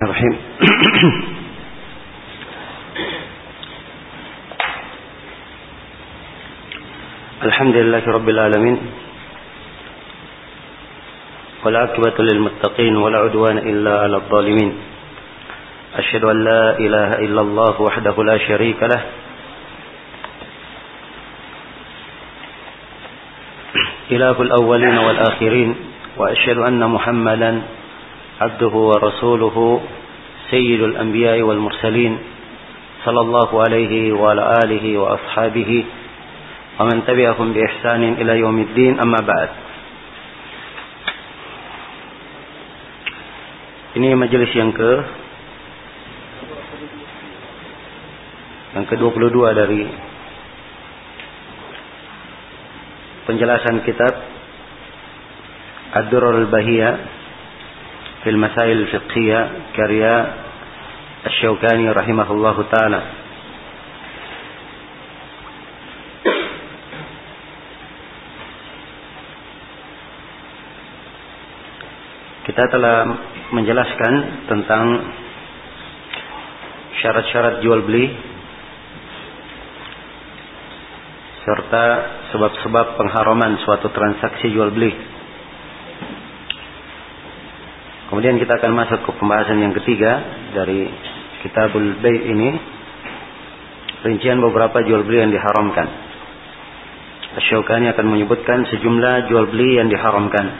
الرحيم. الحمد لله رب العالمين والعاقبة للمتقين ولا عدوان إلا على الظالمين. أشهد أن لا إله إلا الله وحده لا شريك له. إله الأولين والآخرين وأشهد أن محمدا عبده ورسوله سيد الأنبياء والمرسلين صلى الله عليه وعلى آله وأصحابه ومن تبعهم بإحسان إلى يوم الدين. أما بعد Ini majelis yang ke yang ke-22 dari penjelasan kitab Ad-Durar al-Bahiyah في المسائل الفقهية كريا الشوكاني رحمه الله تعالى Kita telah menjelaskan tentang syarat-syarat jual beli serta sebab-sebab pengharaman suatu transaksi jual beli. Kemudian kita akan masuk ke pembahasan yang ketiga dari Kitabul Bay ini. Rincian beberapa jual beli yang diharamkan. Asyukani akan menyebutkan sejumlah jual beli yang diharamkan.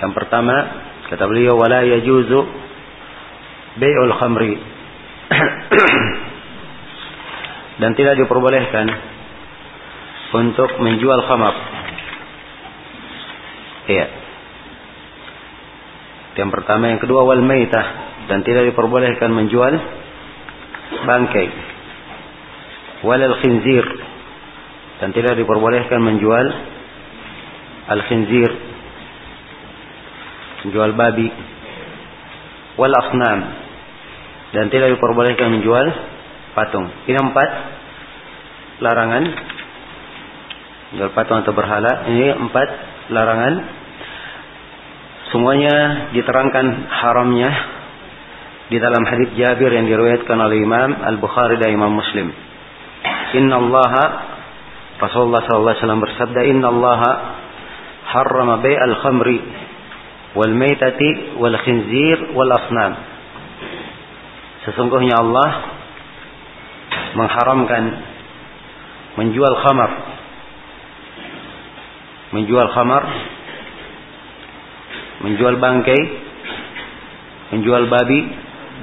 Yang pertama, kata beliau, wala yajuzu bay'ul khamri. Dan tidak diperbolehkan untuk menjual khamar. Iya. Yang pertama, yang kedua wal maitah dan tidak diperbolehkan menjual bangkai. Walal khinzir dan tidak diperbolehkan menjual al khinzir menjual babi wal asnam dan tidak diperbolehkan menjual patung. Ini empat larangan menjual patung atau berhala. Ini empat larangan Semuanya diterangkan haramnya di dalam hadis Jabir yang diriwayatkan oleh Imam Al-Bukhari dan Imam Muslim. Inna Allah Rasulullah sallallahu alaihi wasallam bersabda, "Inna Allah harrama bai'al khamri wal maitati wal khinzir wal asnam." Sesungguhnya Allah mengharamkan menjual khamar menjual khamar menjual bangkai, menjual babi,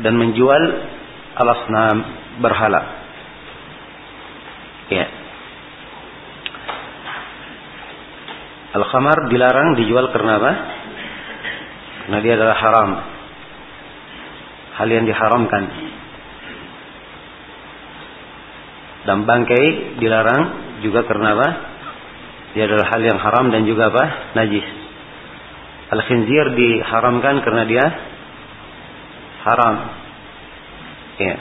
dan menjual alasnam berhala. Ya. Al-khamar dilarang dijual karena apa? Karena dia adalah haram. Hal yang diharamkan. Dan bangkai dilarang juga karena apa? Dia adalah hal yang haram dan juga apa? Najis. Al-khinzir diharamkan karena dia haram. Ya.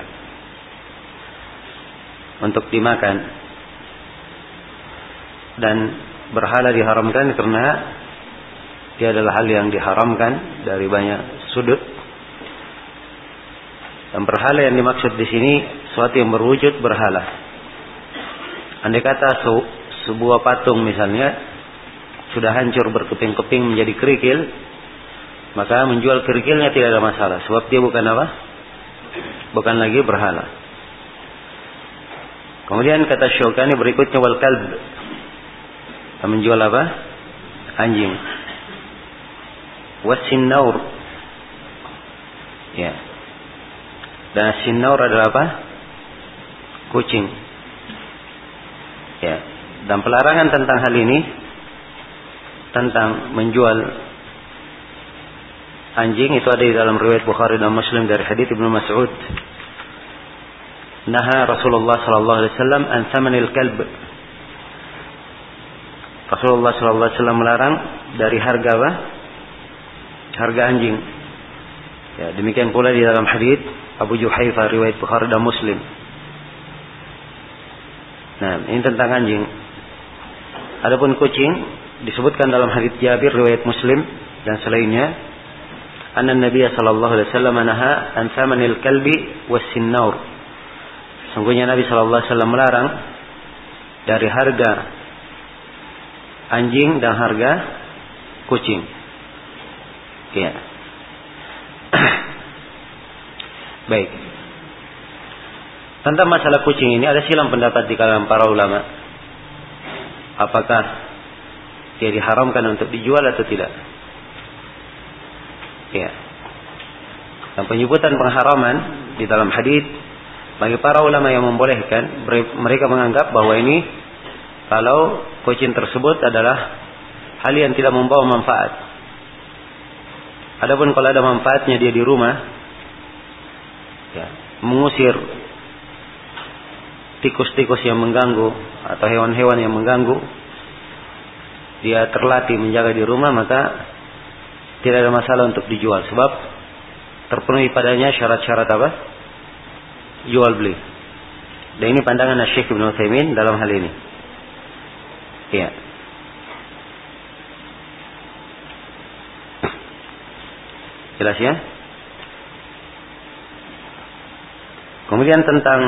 Untuk dimakan. Dan berhala diharamkan karena dia adalah hal yang diharamkan dari banyak sudut. Dan berhala yang dimaksud di sini suatu yang berwujud berhala. Andai kata sebuah patung misalnya sudah hancur berkeping-keping menjadi kerikil, maka menjual kerikilnya tidak ada masalah. Sebab dia bukan apa? Bukan lagi berhala. Kemudian kata Syukani berikutnya wal kalb. Menjual apa? Anjing. Wasinnaur. Ya. Dan sinnaur adalah apa? Kucing. Ya. Dan pelarangan tentang hal ini tentang menjual anjing itu ada di dalam riwayat Bukhari dan Muslim dari hadits Ibnu Mas'ud. Naha Rasulullah sallallahu alaihi wasallam an thamanil kalb. Rasulullah sallallahu alaihi wasallam melarang dari harga apa? Harga anjing. Ya, demikian pula di dalam hadits Abu Juhaifah riwayat Bukhari dan Muslim. Nah, ini tentang anjing. Adapun kucing disebutkan dalam hadis Jabir riwayat Muslim dan selainnya anna Nabi sallallahu alaihi wasallam naha an thamanil kalbi was sinnaur. Sungguhnya Nabi sallallahu alaihi wasallam melarang dari harga anjing dan harga kucing. Ya. Baik. Tentang masalah kucing ini ada silang pendapat di kalangan para ulama. Apakah dia diharamkan untuk dijual atau tidak? Ya. Dan penyebutan pengharaman di dalam hadis bagi para ulama yang membolehkan mereka menganggap bahwa ini kalau kucing tersebut adalah hal yang tidak membawa manfaat. Adapun kalau ada manfaatnya dia di rumah ya, mengusir tikus-tikus yang mengganggu atau hewan-hewan yang mengganggu dia terlatih menjaga di rumah maka tidak ada masalah untuk dijual sebab terpenuhi padanya syarat-syarat apa? Jual beli. Dan ini pandangan Syekh Ibn Utsaimin dalam hal ini. Iya. Jelas ya? Kemudian tentang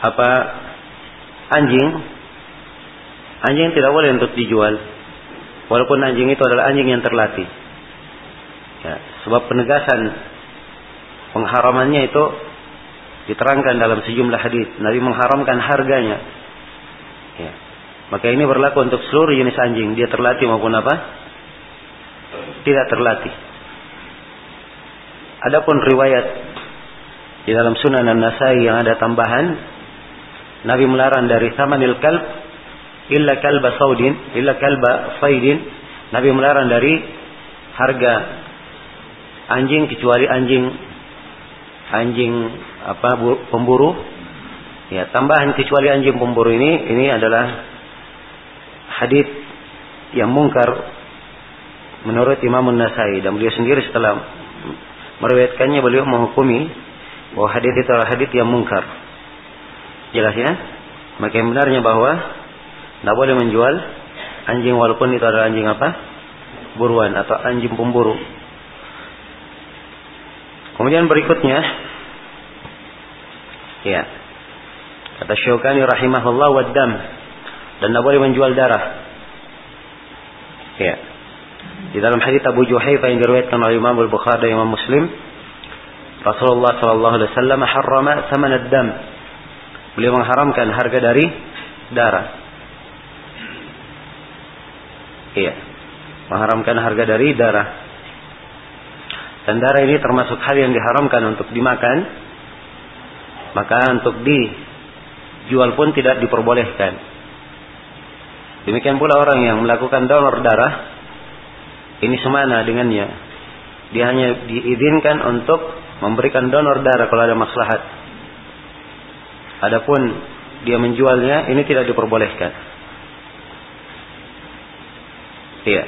apa anjing, anjing tidak boleh untuk dijual. Walaupun anjing itu adalah anjing yang terlatih. Ya, sebab penegasan pengharamannya itu diterangkan dalam sejumlah hadis. Nabi mengharamkan harganya. Ya. Maka ini berlaku untuk seluruh jenis anjing, dia terlatih maupun apa? Tidak terlatih. Adapun riwayat di dalam Sunan An-Nasai yang ada tambahan, Nabi melarang dari samanil kalb illa kalba saudin, illa kalba saidin. Nabi melarang dari harga anjing kecuali anjing anjing apa pemburu. Ya, tambahan kecuali anjing pemburu ini ini adalah hadis yang mungkar menurut Imam An-Nasai dan beliau sendiri setelah meriwayatkannya beliau menghukumi bahwa hadis itu adalah hadis yang mungkar. Jelas ya? Maka yang benarnya bahwa tidak boleh menjual anjing walaupun itu adalah anjing apa? Buruan atau anjing pemburu. Kemudian berikutnya, ya, kata Syaukani rahimahullah waddam dan tidak boleh menjual darah. Ya. Di dalam hadis Abu Juhayfa yang diriwayatkan oleh Imam Al-Bukhari dan Imam Muslim, Rasulullah sallallahu alaihi wasallam harrama thaman ad-dam. Beliau mengharamkan harga dari darah. Iya. Mengharamkan harga dari darah. Dan darah ini termasuk hal yang diharamkan untuk dimakan. Maka untuk dijual pun tidak diperbolehkan. Demikian pula orang yang melakukan donor darah. Ini semana dengannya. Dia hanya diizinkan untuk memberikan donor darah kalau ada maslahat. Adapun dia menjualnya ini tidak diperbolehkan. Iya.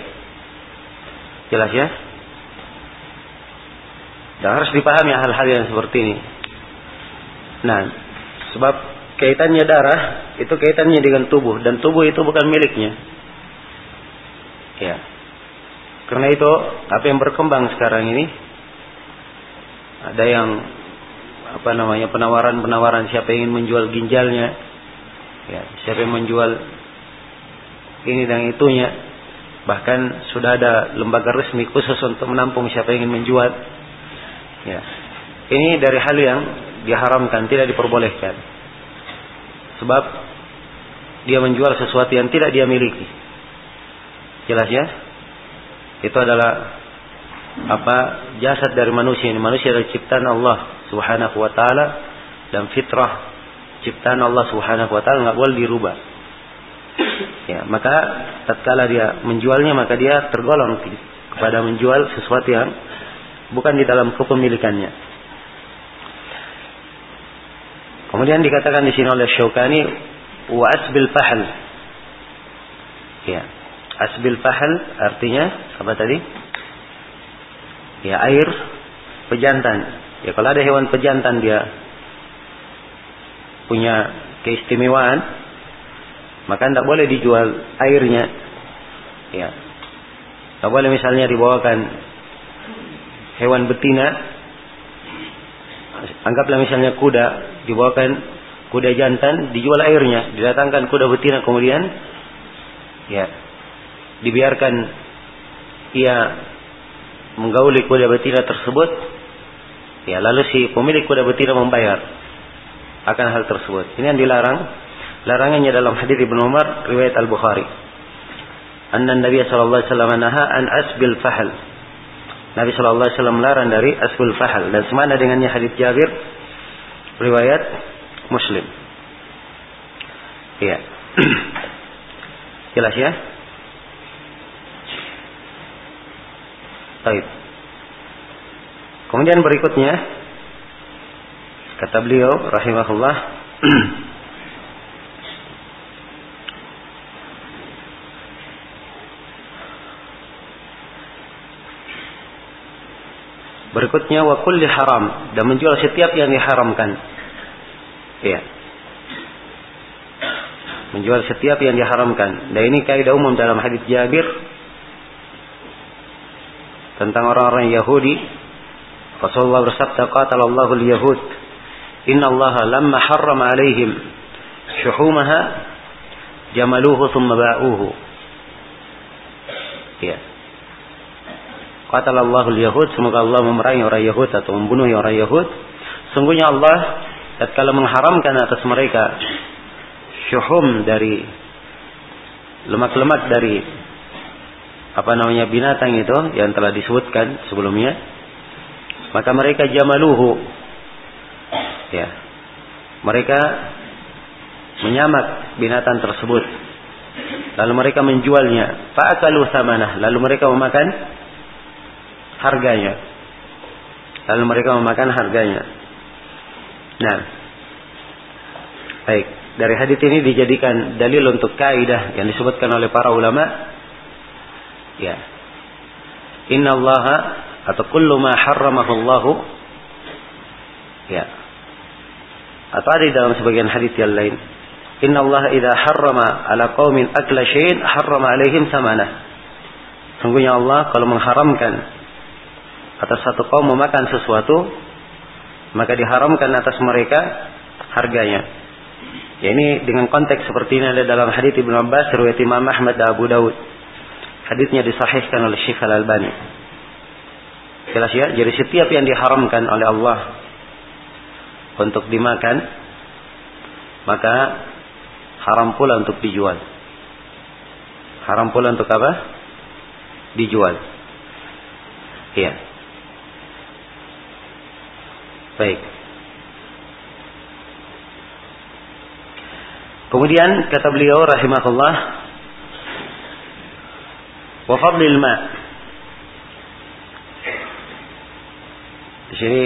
Jelas ya? Dan harus dipahami hal-hal yang seperti ini. Nah, sebab kaitannya darah itu kaitannya dengan tubuh dan tubuh itu bukan miliknya. Ya. Karena itu apa yang berkembang sekarang ini ada yang apa namanya penawaran-penawaran siapa yang ingin menjual ginjalnya, ya, siapa yang menjual ini dan itunya, Bahkan sudah ada lembaga resmi khusus untuk menampung siapa yang ingin menjual. Ya. Ini dari hal yang diharamkan, tidak diperbolehkan. Sebab dia menjual sesuatu yang tidak dia miliki. Jelas ya? Itu adalah apa jasad dari manusia ini. Manusia adalah ciptaan Allah Subhanahu wa taala dan fitrah ciptaan Allah Subhanahu wa taala nggak boleh dirubah. Ya, maka tatkala dia menjualnya maka dia tergolong kepada menjual sesuatu yang bukan di dalam kepemilikannya. Kemudian dikatakan di sini oleh Syaukani wa asbil fahl. Ya. Asbil fahl artinya apa tadi? Ya air pejantan. Ya kalau ada hewan pejantan dia punya keistimewaan maka tidak boleh dijual airnya. Ya. Tidak boleh misalnya dibawakan hewan betina anggaplah misalnya kuda dibawakan kuda jantan dijual airnya didatangkan kuda betina kemudian ya dibiarkan ia menggauli kuda betina tersebut ya lalu si pemilik kuda betina membayar akan hal tersebut ini yang dilarang larangannya dalam hadis Ibnu Umar riwayat Al Bukhari anna Nabi sallallahu alaihi wasallam naha an asbil fahl. Nabi sallallahu alaihi wasallam melarang dari asbil fahl. Dan semana dengannya hadis Jabir riwayat Muslim. Iya. Jelas ya? Baik. Kemudian berikutnya kata beliau rahimahullah Berikutnya wa kulli haram dan menjual setiap yang diharamkan. Iya. Menjual setiap yang diharamkan. Dan ini kaidah umum dalam hadis Jabir tentang orang-orang Yahudi. Rasulullah bersabda, "Qatalallahu al-yahud. Inna Allah lamma harrama alaihim syuhumaha jamaluhu thumma ba'uhu." Ya. Qatalallahu al-yahud, semoga Allah memerangi orang Yahud atau membunuh orang Yahud. Sungguhnya Allah tatkala mengharamkan atas mereka syuhum dari lemak-lemak dari apa namanya binatang itu yang telah disebutkan sebelumnya maka mereka jamaluhu. Ya. Mereka menyamak binatang tersebut. Lalu mereka menjualnya. Fa'akalu samanah lalu mereka memakan harganya lalu mereka memakan harganya nah baik dari hadis ini dijadikan dalil untuk kaidah yang disebutkan oleh para ulama Ya. Inna Allah atau kullu ma harramahu Allah ya. Atau ada dalam sebagian hadis yang lain. Inna Allah idza harrama ala qaumin akla syai'in harrama alaihim samanah. Sungguhnya Allah kalau mengharamkan atas satu kaum memakan sesuatu maka diharamkan atas mereka harganya. Ya ini dengan konteks seperti ini ada dalam hadis Ibnu Abbas riwayat Imam Ahmad dan Abu Daud. Hadisnya disahihkan oleh Syekh Al-Albani. Jelas ya, jadi setiap yang diharamkan oleh Allah untuk dimakan, maka haram pula untuk dijual. Haram pula untuk apa? Dijual. Iya. Baik. Kemudian kata beliau rahimahullah wa fadlil ma. Di sini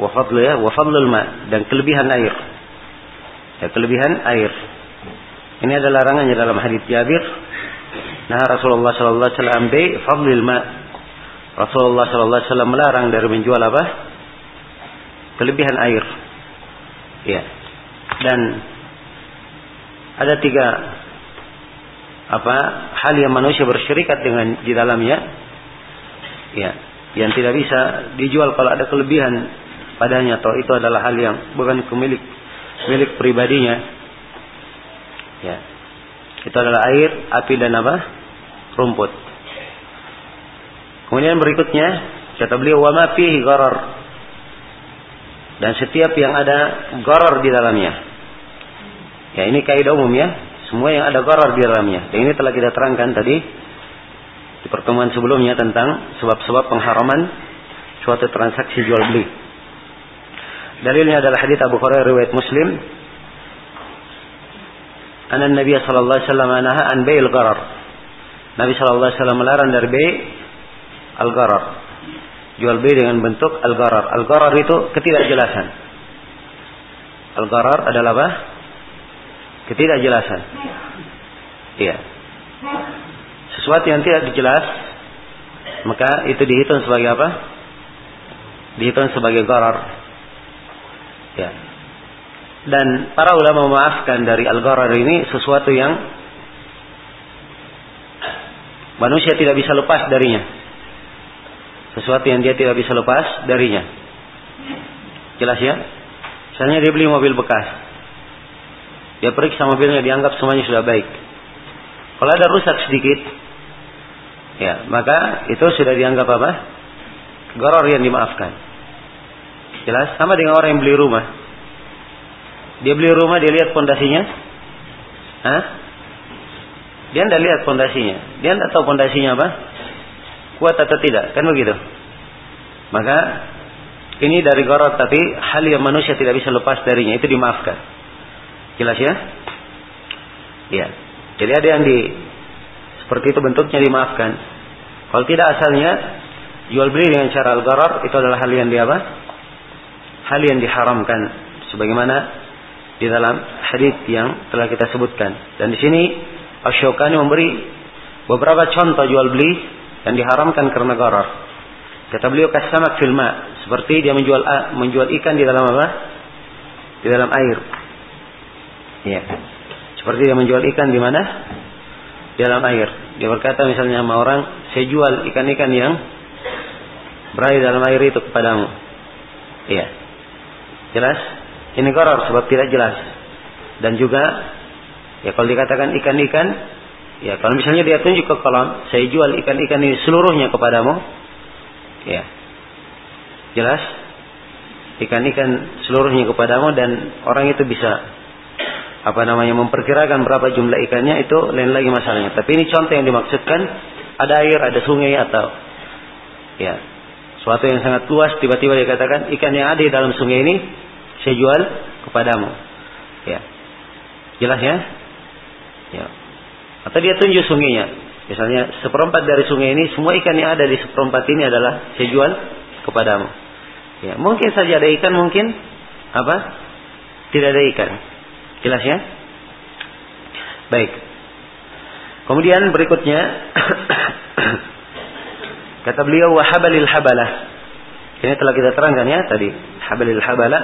wa fadlu ya, wa fadlul ma dan kelebihan air. Ya, kelebihan air. Ini adalah larangannya dalam hadis Jabir. Nah, Rasulullah sallallahu alaihi wasallam bi fadlil ma. Rasulullah sallallahu alaihi wasallam melarang dari menjual apa? Kelebihan air. Ya. Dan ada tiga apa hal yang manusia bersyirikat dengan di dalamnya. Ya. Yang tidak bisa dijual kalau ada kelebihan padanya atau itu adalah hal yang bukan kemilik milik pribadinya. Ya. Itu adalah air api dan apa? Rumput. Kemudian berikutnya kata beliau wa ma fihi gharar dan setiap yang ada gharar di dalamnya ya ini kaidah umum ya semua yang ada gharar di dalamnya. Dan ini telah kita terangkan tadi di pertemuan sebelumnya tentang sebab-sebab pengharaman suatu transaksi jual beli. Dalilnya adalah hadis Abu Hurairah riwayat Muslim. Anna Nabi sallallahu alaihi wasallam anaha an bai'il gharar. Nabi sallallahu alaihi wasallam melarang dari bai' al-gharar. Jual beli dengan bentuk al-gharar. Itu ketidakjelasan. Al-gharar adalah apa? Ketidakjelasan. Iya. Sesuatu yang tidak dijelas, maka itu dihitung sebagai apa? Dihitung sebagai gharar. Ya. Dan para ulama memaafkan dari al-gharar ini sesuatu yang manusia tidak bisa lepas darinya. Sesuatu yang dia tidak bisa lepas darinya. Jelas ya? Misalnya dia beli mobil bekas. Dia periksa mobilnya dianggap semuanya sudah baik. Kalau ada rusak sedikit, ya maka itu sudah dianggap apa? Goror yang dimaafkan. Jelas? Sama dengan orang yang beli rumah. Dia beli rumah, dia lihat pondasinya. Hah? Dia tidak lihat pondasinya. Dia tidak tahu pondasinya apa. Kuat atau tidak. Kan begitu. Maka ini dari gorot tapi hal yang manusia tidak bisa lepas darinya itu dimaafkan. Jelas ya? Ya. Jadi ada yang di seperti itu bentuknya dimaafkan. Kalau tidak asalnya jual beli dengan cara al-gharar itu adalah hal yang di apa? Hal yang diharamkan sebagaimana di dalam hadis yang telah kita sebutkan. Dan di sini Asyokani memberi beberapa contoh jual beli yang diharamkan karena gharar. Kata beliau kasamak filma seperti dia menjual menjual ikan di dalam apa? Di dalam air. Ya. Seperti dia menjual ikan di mana? Di dalam air. Dia berkata misalnya sama orang, saya jual ikan-ikan yang berada dalam air itu kepadamu. Iya. Jelas? Ini koror sebab tidak jelas. Dan juga ya kalau dikatakan ikan-ikan, ya kalau misalnya dia tunjuk ke kolam, saya jual ikan-ikan ini seluruhnya kepadamu. Ya. Jelas? Ikan-ikan seluruhnya kepadamu dan orang itu bisa apa namanya memperkirakan berapa jumlah ikannya itu lain lagi masalahnya. Tapi ini contoh yang dimaksudkan ada air, ada sungai atau ya suatu yang sangat luas tiba-tiba dikatakan ikan yang ada di dalam sungai ini saya jual kepadamu. Ya. Jelas ya? Ya. Atau dia tunjuk sungainya. Misalnya seperempat dari sungai ini semua ikan yang ada di seperempat ini adalah saya jual kepadamu. Ya, mungkin saja ada ikan, mungkin apa? Tidak ada ikan. Jelas ya? Baik. Kemudian berikutnya kata beliau wahabalil habalah. Ini telah kita terangkan ya tadi. Habalil habalah.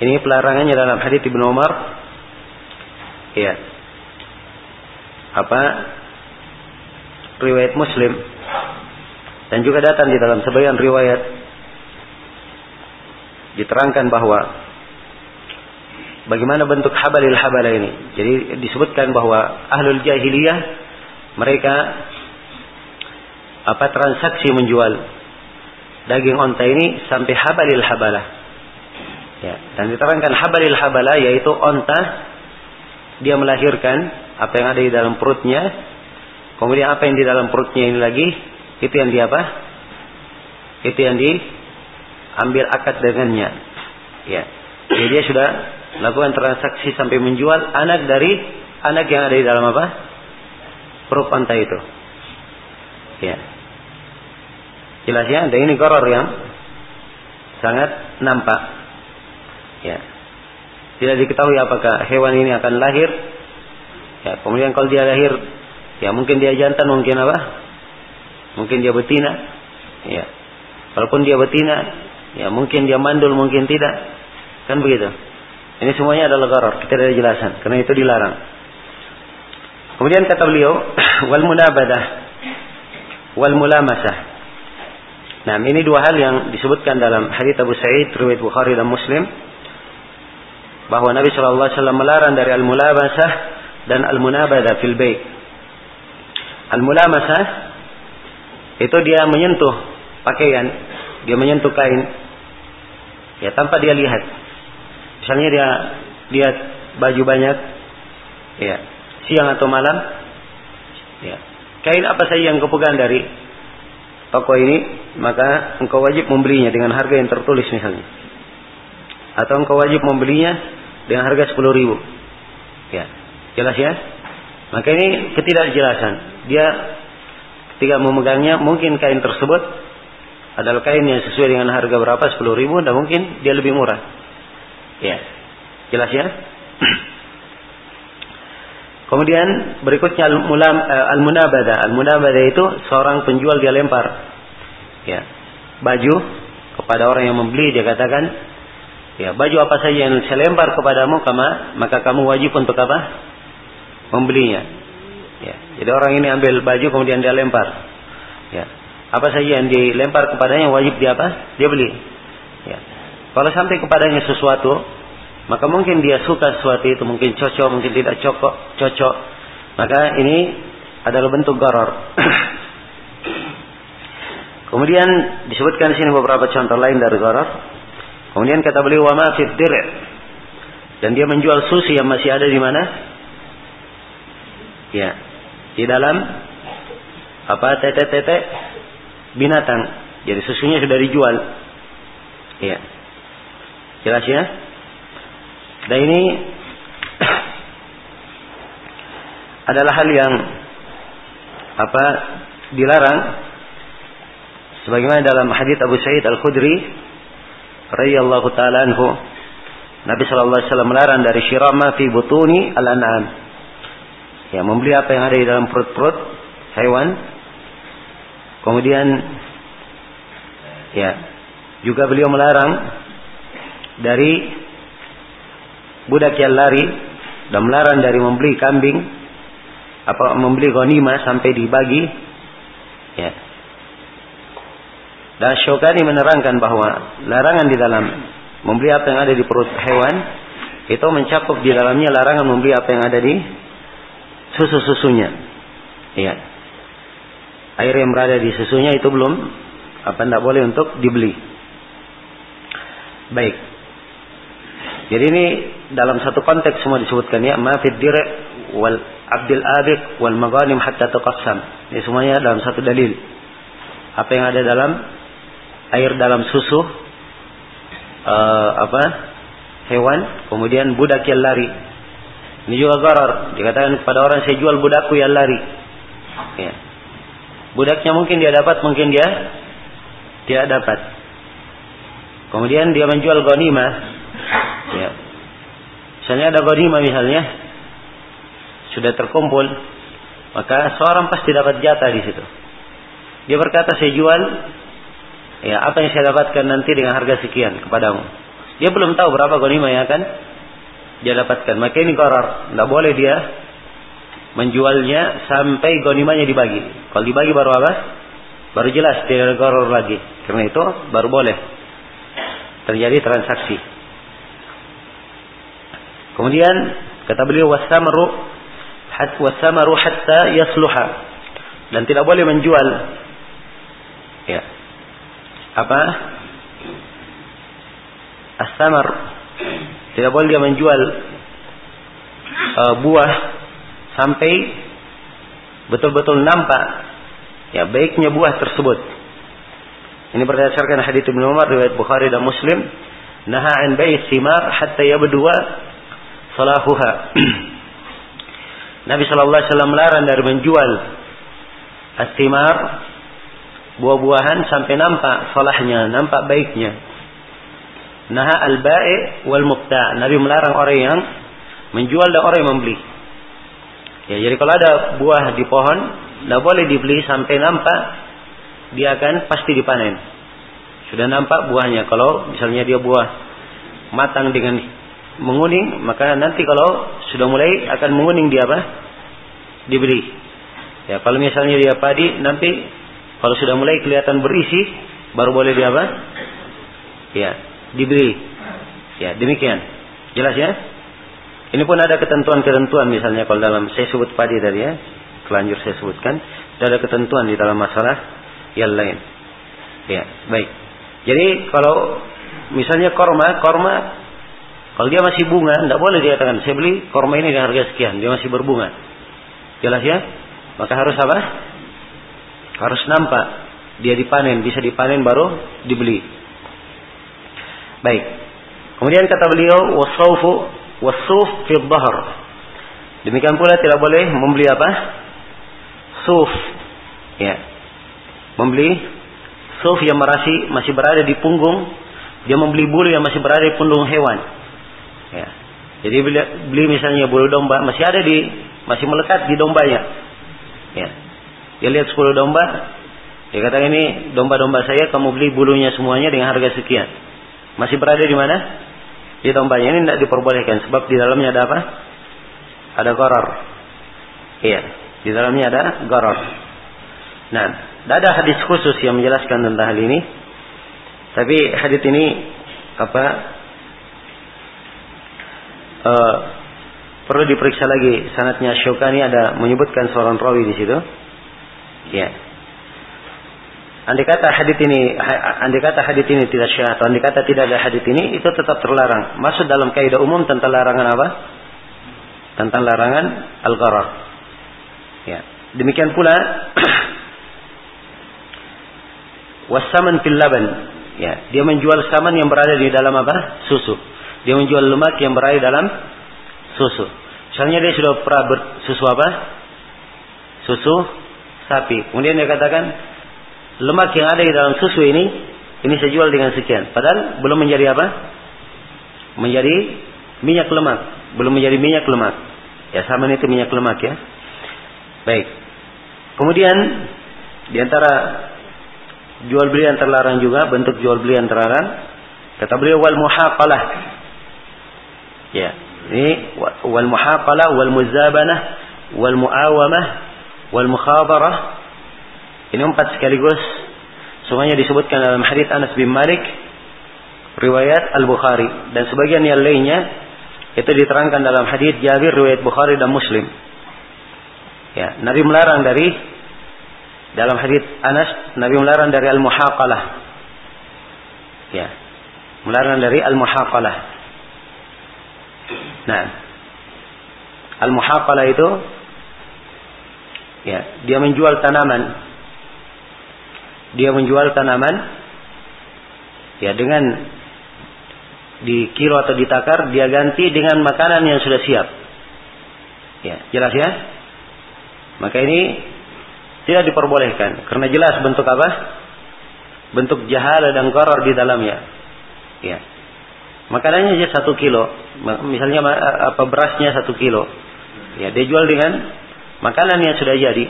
Ini pelarangannya dalam hadis Ibnu Umar. Iya. Apa? Riwayat Muslim dan juga datang di dalam sebagian riwayat diterangkan bahwa bagaimana bentuk habalil habala ini. Jadi disebutkan bahwa ahlul jahiliyah mereka apa transaksi menjual daging onta ini sampai habalil habala. Ya, dan diterangkan habalil habala yaitu onta dia melahirkan apa yang ada di dalam perutnya, kemudian apa yang di dalam perutnya ini lagi itu yang di apa? Itu yang diambil akad dengannya. Ya. Jadi dia sudah lakukan transaksi sampai menjual anak dari anak yang ada di dalam apa? Perut onta itu. Ya. Jelas ya, dan ini koror yang sangat nampak. Ya. Tidak diketahui apakah hewan ini akan lahir. Ya, kemudian kalau dia lahir, ya mungkin dia jantan, mungkin apa? Mungkin dia betina. Ya. Walaupun dia betina, ya mungkin dia mandul, mungkin tidak. Kan begitu. Ini semuanya adalah gharar. Kita ada jelasan. Karena itu dilarang. Kemudian kata beliau, wal munabadah wal mulamasah. Nah, ini dua hal yang disebutkan dalam hadis Abu Sa'id riwayat Bukhari dan Muslim bahwa Nabi Shallallahu alaihi wasallam melarang dari al-mulamasah dan al-munabadah fil bait. Al-mulamasah itu dia menyentuh pakaian, dia menyentuh kain, ya tanpa dia lihat. Misalnya dia lihat baju banyak, ya siang atau malam, ya kain apa saja yang kau pegang dari toko ini, maka engkau wajib membelinya dengan harga yang tertulis misalnya, atau engkau wajib membelinya dengan harga sepuluh ribu, ya jelas ya. Maka ini ketidakjelasan. Dia ketika memegangnya mungkin kain tersebut adalah kain yang sesuai dengan harga berapa 10 ribu dan mungkin dia lebih murah. Ya. Jelas ya? Kemudian berikutnya al-munabada eh, al-munabada itu seorang penjual dia lempar. Ya. Baju kepada orang yang membeli dia katakan ya baju apa saja yang saya lempar kepadamu kama maka kamu wajib untuk apa membelinya Ya. Jadi orang ini ambil baju kemudian dia lempar. Ya. Apa saja yang dilempar kepadanya wajib dia apa? Dia beli. Ya. Kalau sampai kepadanya sesuatu, maka mungkin dia suka sesuatu itu, mungkin cocok, mungkin tidak cocok, cocok. Maka ini adalah bentuk garor. Kemudian disebutkan di sini beberapa contoh lain dari garor. Kemudian kata beliau wa ma Dan dia menjual susu yang masih ada di mana? Ya. Di dalam apa tete-tete binatang. Jadi susunya sudah dijual. Ya. Jelas ya? Dan ini adalah hal yang apa dilarang sebagaimana dalam hadis Abu Sa'id Al-Khudri radhiyallahu taala anhu Nabi sallallahu alaihi wasallam melarang dari syirama fi butuni al-an'am ya membeli apa yang ada di dalam perut-perut hewan kemudian ya juga beliau melarang dari budak yang lari dan melarang dari membeli kambing apa membeli ghanimah sampai dibagi ya. Dan Syukani menerangkan bahwa larangan di dalam membeli apa yang ada di perut hewan itu mencakup di dalamnya larangan membeli apa yang ada di susu-susunya. Iya. Air yang berada di susunya itu belum apa tidak boleh untuk dibeli. Baik. Jadi ini dalam satu konteks semua disebutkan ya, ma fid wal abdil abiq wal maghanim hatta tuqassam. Ini semuanya dalam satu dalil. Apa yang ada dalam air dalam susu uh, apa? hewan, kemudian budak yang lari. Ini juga garar. Dikatakan kepada orang saya jual budakku yang lari. Ya. Budaknya mungkin dia dapat, mungkin dia tidak dapat. Kemudian dia menjual ghanimah. Ya. Misalnya ada ghanimah misalnya, sudah terkumpul, maka seorang pasti dapat jatah di situ. Dia berkata, saya jual ya apa yang saya dapatkan nanti dengan harga sekian kepadamu. Dia belum tahu berapa ghanimah yang akan dia dapatkan. Maka ini korar. Tidak boleh dia menjualnya sampai ghanimahnya dibagi. Kalau dibagi baru apa? Baru jelas tidak ada korar lagi. Karena itu baru boleh terjadi transaksi. Kemudian kata beliau wasamru wasamaru hatta yasluha dan tidak boleh menjual ya apa asamar tidak boleh dia menjual uh, buah sampai betul-betul nampak ya baiknya buah tersebut. Ini berdasarkan hadits Ibnu Umar riwayat Bukhari dan Muslim. Naha an bai' simar hatta yabdua salahuha. Nabi Shallallahu Alaihi Wasallam melarang dari menjual astimar buah-buahan sampai nampak salahnya, nampak baiknya. Nah al-ba'i wal mubta. Nabi melarang orang yang menjual dan orang yang membeli. Ya, jadi kalau ada buah di pohon, tidak boleh dibeli sampai nampak dia akan pasti dipanen. Sudah nampak buahnya. Kalau misalnya dia buah matang dengan menguning, maka nanti kalau sudah mulai akan menguning dia apa? Dibeli. Ya, kalau misalnya dia padi, nanti kalau sudah mulai kelihatan berisi, baru boleh dia apa? Ya, dibeli. Ya, demikian. Jelas ya? Ini pun ada ketentuan-ketentuan misalnya kalau dalam saya sebut padi tadi ya, kelanjur saya sebutkan, ada ketentuan di dalam masalah yang lain. Ya, baik. Jadi kalau misalnya korma, korma kalau dia masih bunga, tidak boleh dikatakan saya beli korma ini dengan harga sekian, dia masih berbunga. Jelas ya? Maka harus apa? Harus nampak dia dipanen, bisa dipanen baru dibeli. Baik. Kemudian kata beliau wasaufu wasuf fi dhahr. Demikian pula tidak boleh membeli apa? Suf. Ya. Membeli suf yang masih masih berada di punggung, dia membeli bulu yang masih berada di punggung hewan. Ya. Jadi beli, beli misalnya bulu domba masih ada di masih melekat di dombanya. Ya. Dia lihat 10 domba, dia kata ini domba-domba saya kamu beli bulunya semuanya dengan harga sekian. Masih berada di mana? Di dombanya ini tidak diperbolehkan sebab di dalamnya ada apa? Ada goror. Iya, di dalamnya ada goror. Nah, tidak ada hadis khusus yang menjelaskan tentang hal ini. Tapi hadis ini apa? Uh, perlu diperiksa lagi sanatnya Syukani ada menyebutkan seorang rawi di situ. Ya. Andai kata hadis ini andai kata hadis ini tidak syah atau andai kata tidak ada hadis ini itu tetap terlarang. Masuk dalam kaidah umum tentang larangan apa? Tentang larangan al-gharar. Ya. Demikian pula wasaman fil laban. Ya, dia menjual saman yang berada di dalam apa? Susu. Dia menjual lemak yang berada dalam susu. Misalnya dia sudah pernah bersusu apa? Susu sapi. Kemudian dia katakan lemak yang ada di dalam susu ini ini saya jual dengan sekian. Padahal belum menjadi apa? Menjadi minyak lemak. Belum menjadi minyak lemak. Ya saman itu minyak lemak ya. Baik. Kemudian di antara jual beli yang terlarang juga bentuk jual beli yang terlarang kata beliau wal muhaqalah ya ini wal muhaqalah wal muzabanah wal muawamah wal mukhabarah ini empat sekaligus semuanya disebutkan dalam hadis Anas bin Malik riwayat Al-Bukhari dan sebagian yang lainnya itu diterangkan dalam hadis Jabir riwayat Bukhari dan Muslim ya Nabi melarang dari dalam hadis Anas, Nabi melarang dari al-muhaqalah. Ya. Melarang dari al-muhaqalah. Nah, al-muhaqalah itu ya, dia menjual tanaman. Dia menjual tanaman ya dengan di kilo atau ditakar dia ganti dengan makanan yang sudah siap. Ya, jelas ya? Maka ini tidak diperbolehkan karena jelas bentuk apa? Bentuk jahala dan koror di dalamnya. Ya. Makanannya aja satu kilo, misalnya apa berasnya satu kilo. Ya, dia jual dengan makanan yang sudah jadi.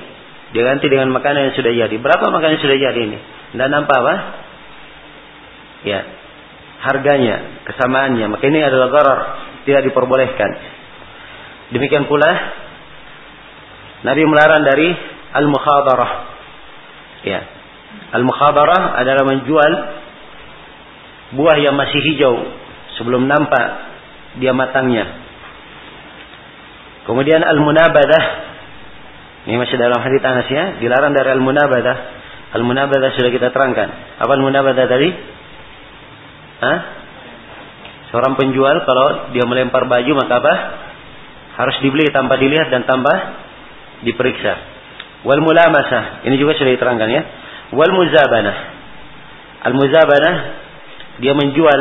Dia ganti dengan makanan yang sudah jadi. Berapa makanan yang sudah jadi ini? Dan nampak apa? Ya, harganya, kesamaannya. Maka ini adalah koror, tidak diperbolehkan. Demikian pula Nabi melarang dari al-mukhabarah. Ya. Al-mukhabarah adalah menjual buah yang masih hijau sebelum nampak dia matangnya. Kemudian al-munabadah ini masih dalam hadis Anas ya, dilarang dari al-munabadah. Al-munabadah sudah kita terangkan. Apa al-munabadah tadi? Hah? Seorang penjual kalau dia melempar baju maka apa? Harus dibeli tanpa dilihat dan tanpa diperiksa. Wal mulamasah, ini juga sudah diterangkan ya. Wal muzabanah. Al muzabanah dia menjual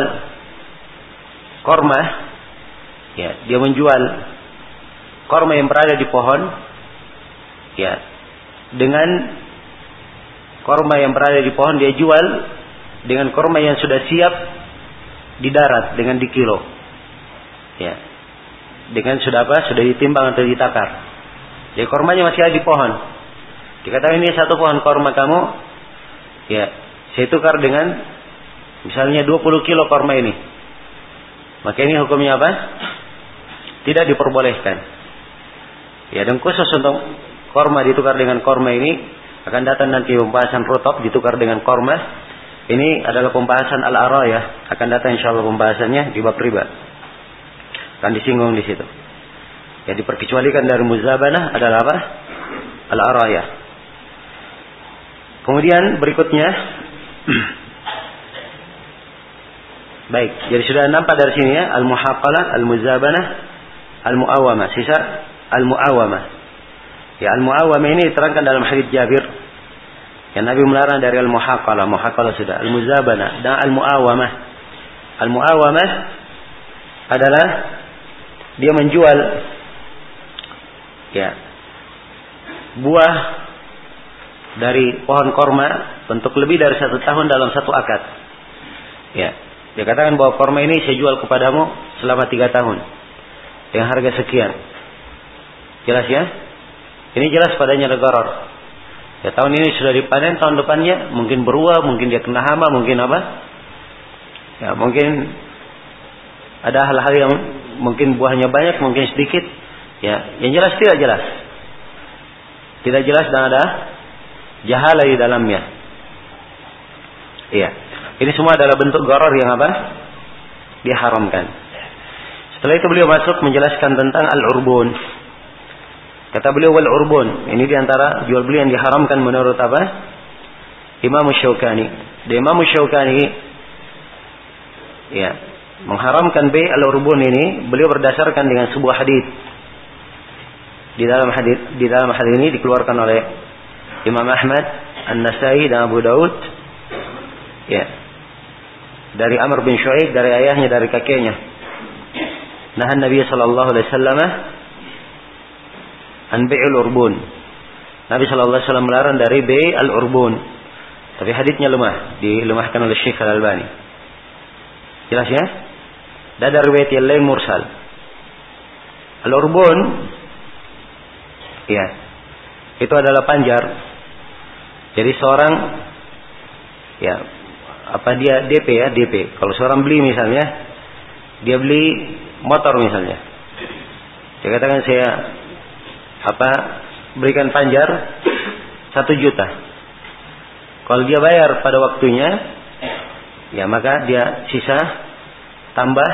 korma ya, dia menjual korma yang berada di pohon ya. Dengan korma yang berada di pohon dia jual dengan korma yang sudah siap di darat dengan di kilo. Ya. Dengan sudah apa? Sudah ditimbang atau ditakar. Jadi kormanya masih ada di pohon. Dikatakan ini satu pohon korma kamu, ya, saya tukar dengan misalnya 20 kilo korma ini. Maka ini hukumnya apa? Tidak diperbolehkan. Ya, dan khusus untuk korma ditukar dengan korma ini akan datang nanti pembahasan rotop ditukar dengan korma. Ini adalah pembahasan al ya akan datang insya Allah pembahasannya di bab riba. Akan disinggung di situ. Ya diperkecualikan dari muzabanah adalah apa? Al-araya. Kemudian berikutnya Baik, jadi sudah nampak dari sini ya, al-muhaqalah, al-muzabanah, al-muawamah. Sisa al-muawamah. Ya, al-muawamah ini diterangkan dalam hadis Jabir. Yang Nabi melarang dari al-muhaqalah, muhaqalah sudah, al-muzabanah dan al-muawamah. Al-muawamah adalah dia menjual ya buah dari pohon korma untuk lebih dari satu tahun dalam satu akad. Ya, dia katakan bahwa korma ini saya jual kepadamu selama tiga tahun dengan harga sekian. Jelas ya? Ini jelas padanya negara. Ya tahun ini sudah dipanen, tahun depannya mungkin beruah, mungkin dia kena hama, mungkin apa? Ya mungkin ada hal-hal yang mungkin buahnya banyak, mungkin sedikit. Ya, yang jelas tidak jelas. Tidak jelas dan ada jahala di dalamnya. Iya. Ini semua adalah bentuk goror yang apa? Diharamkan. Setelah itu beliau masuk menjelaskan tentang al-urbun. Kata beliau wal urbun. Ini di antara jual beli yang diharamkan menurut apa? Imam Syaukani. Di Imam Syaukani ya, mengharamkan bay al-urbun ini beliau berdasarkan dengan sebuah hadis. Di dalam hadis di dalam hadis ini dikeluarkan oleh Imam Ahmad, An-Nasai dan Abu Daud. Ya. Dari Amr bin Shu'aib dari ayahnya dari kakeknya. Nah Nabi sallallahu alaihi wasallam an bai'ul urbun. Nabi sallallahu alaihi wasallam melarang dari bai' al-urbun. Tapi hadisnya lemah, dilemahkan oleh Syekh Al-Albani. Jelas ya? Dan dari riwayat yang lain mursal. Al-urbun ya. Itu adalah panjar. Jadi seorang ya apa dia DP ya DP. Kalau seorang beli misalnya dia beli motor misalnya. Dia katakan saya apa berikan panjar satu juta. Kalau dia bayar pada waktunya, ya maka dia sisa tambah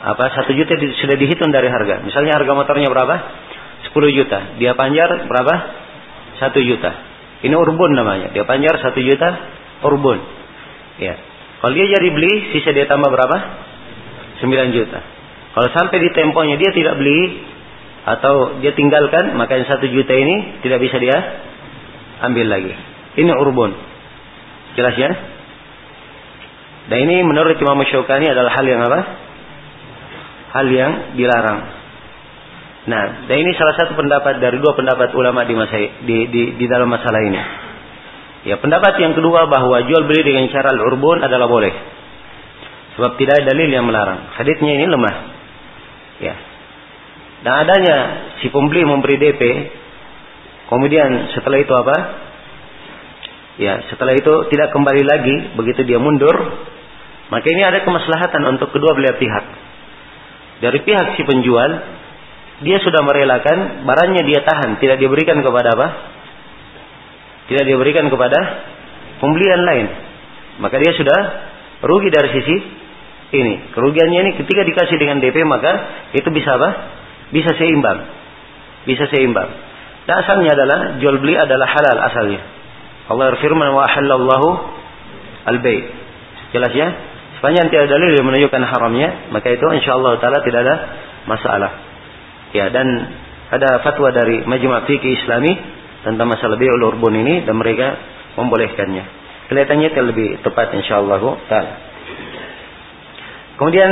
apa satu juta sudah dihitung dari harga. Misalnya harga motornya berapa? 10 juta. Dia panjar berapa? Satu juta. Ini urbun namanya. Dia panjar satu juta urbun. Ya. Kalau dia jadi beli, sisa dia tambah berapa? 9 juta. Kalau sampai di temponya dia tidak beli atau dia tinggalkan, maka yang satu juta ini tidak bisa dia ambil lagi. Ini urbun. Jelas ya? Dan ini menurut Imam Syaukani adalah hal yang apa? Hal yang dilarang. Nah, dan ini salah satu pendapat dari dua pendapat ulama di masa di di, di dalam masalah ini. Ya, pendapat yang kedua bahwa jual beli dengan cara al-urbun adalah boleh. Sebab tidak ada dalil yang melarang. Hadisnya ini lemah. Ya. Dan adanya si pembeli memberi DP, kemudian setelah itu apa? Ya, setelah itu tidak kembali lagi, begitu dia mundur, maka ini ada kemaslahatan untuk kedua belah pihak. Dari pihak si penjual, dia sudah merelakan barangnya dia tahan, tidak diberikan kepada apa? Tidak diberikan kepada pembelian lain. Maka dia sudah rugi dari sisi ini. Kerugiannya ini ketika dikasih dengan DP maka itu bisa apa? Bisa seimbang. Bisa seimbang. Dan asalnya adalah jual beli adalah halal asalnya. Allah berfirman wa halallahu al-bay. Jelas ya? Sepanjang tidak ada dalil yang menunjukkan haramnya, maka itu insyaallah taala tidak ada masalah. Ya, dan ada fatwa dari Majma' Fikih Islami tentang masalah bi'ul urbun ini dan mereka membolehkannya. Kelihatannya itu lebih tepat insyaallah taala. Kemudian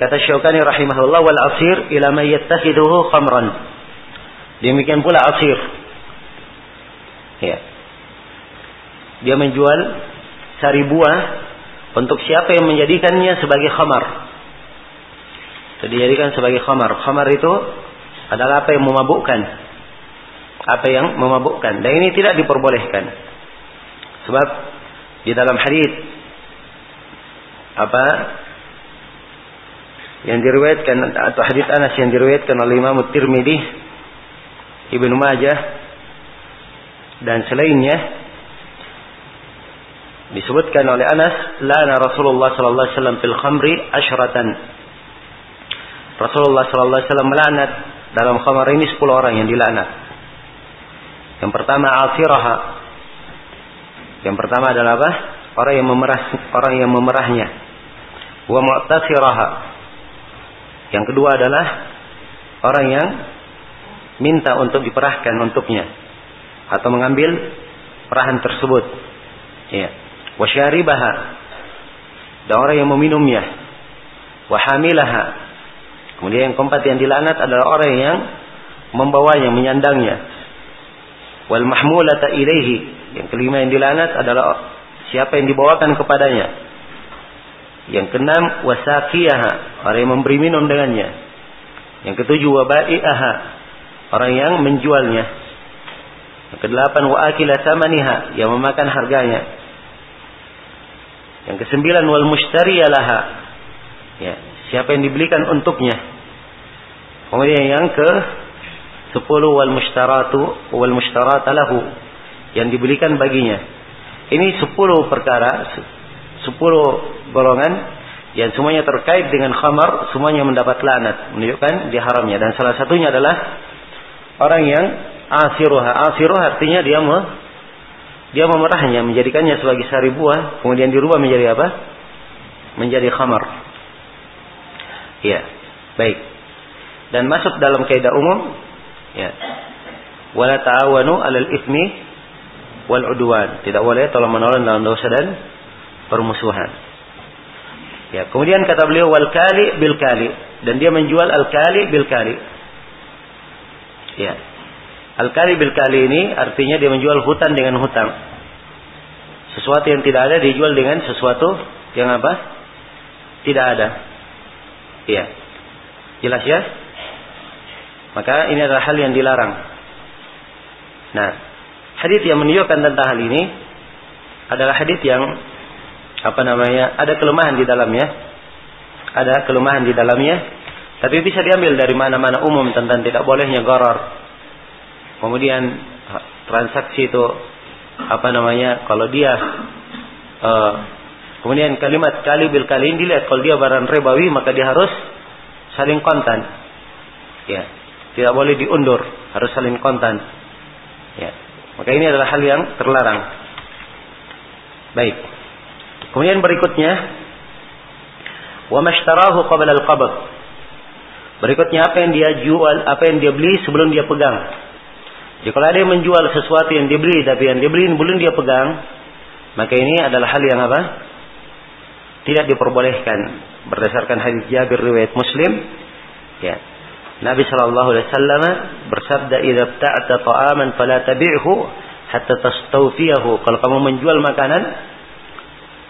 kata Syaukani rahimahullah wal asir ila may yattakhiduhu khamran. Demikian pula asir. Ya, dia menjual sari buah untuk siapa yang menjadikannya sebagai khamar. Itu dijadikan sebagai khamar. Khamar itu adalah apa yang memabukkan. Apa yang memabukkan. Dan ini tidak diperbolehkan. Sebab di dalam hadis apa yang diriwayatkan atau hadis Anas yang diriwayatkan oleh Imam Tirmidzi, Ibnu Majah dan selainnya disebutkan oleh Anas lana Rasulullah sallallahu alaihi wasallam fil khamri asyratan. Rasulullah sallallahu alaihi wasallam melaknat dalam khamar ini 10 orang yang dilaknat. Yang pertama asiraha yang pertama adalah apa? Orang yang memerah orang yang memerahnya. Wa mu'tasiraha yang kedua adalah orang yang minta untuk diperahkan untuknya atau mengambil perahan tersebut. Ya. Wasyaribaha dan orang yang meminumnya. Wahamilaha kemudian yang keempat yang dilaknat adalah orang yang membawanya menyandangnya. Wal mahmulata ilaihi. Yang kelima yang dilaknat adalah siapa yang dibawakan kepadanya yang keenam wasaqiyaha orang yang memberi minum dengannya. Yang ketujuh wabai'aha. Orang yang menjualnya. Yang kedelapan wa akila samaniha yang memakan harganya. Yang kesembilan wal mushtari laha. Ya, siapa yang dibelikan untuknya. Kemudian yang ke sepuluh wal mushtaratu wal mushtarata yang dibelikan baginya. Ini sepuluh perkara, sepuluh golongan yang semuanya terkait dengan khamar, semuanya mendapat laknat, menunjukkan diharamnya. Dan salah satunya adalah orang yang asiruha. Asiruha artinya dia me, dia memerahnya, menjadikannya sebagai sari buah, kemudian dirubah menjadi apa? Menjadi khamar. Iya, baik. Dan masuk dalam kaidah umum, ya. Wala ta'awanu 'alal itsmi wal 'udwan. Tidak boleh tolong menolong dalam dosa dan permusuhan. Ya, kemudian kata beliau wal kali bil kali dan dia menjual al kali bil kali. Ya. Al kali bil kali ini artinya dia menjual hutan dengan hutang. Sesuatu yang tidak ada dijual dengan sesuatu yang apa? Tidak ada. Iya. Jelas ya? Maka ini adalah hal yang dilarang. Nah, hadis yang menunjukkan tentang hal ini adalah hadis yang apa namanya? Ada kelemahan di dalamnya. Ada kelemahan di dalamnya. Tapi bisa diambil dari mana-mana umum tentang tidak bolehnya goror. Kemudian transaksi itu apa namanya kalau dia uh, kemudian kalimat kali bil kali ini dilihat kalau dia barang rebawi maka dia harus saling kontan. Ya tidak boleh diundur harus saling kontan. Ya maka ini adalah hal yang terlarang. Baik Kemudian berikutnya wa mashtarahu qabla al-qabd. Berikutnya apa yang dia jual, apa yang dia beli sebelum dia pegang. Jadi kalau ada yang menjual sesuatu yang dia beli tapi yang dia beli belum dia pegang, maka ini adalah hal yang apa? Tidak diperbolehkan berdasarkan hadis Jabir riwayat Muslim. Ya. Nabi Shallallahu Alaihi Wasallam bersabda, "Idza ta'ata ta'aman fala tabi'hu hatta tastawfiyahu." Kalau kamu menjual makanan,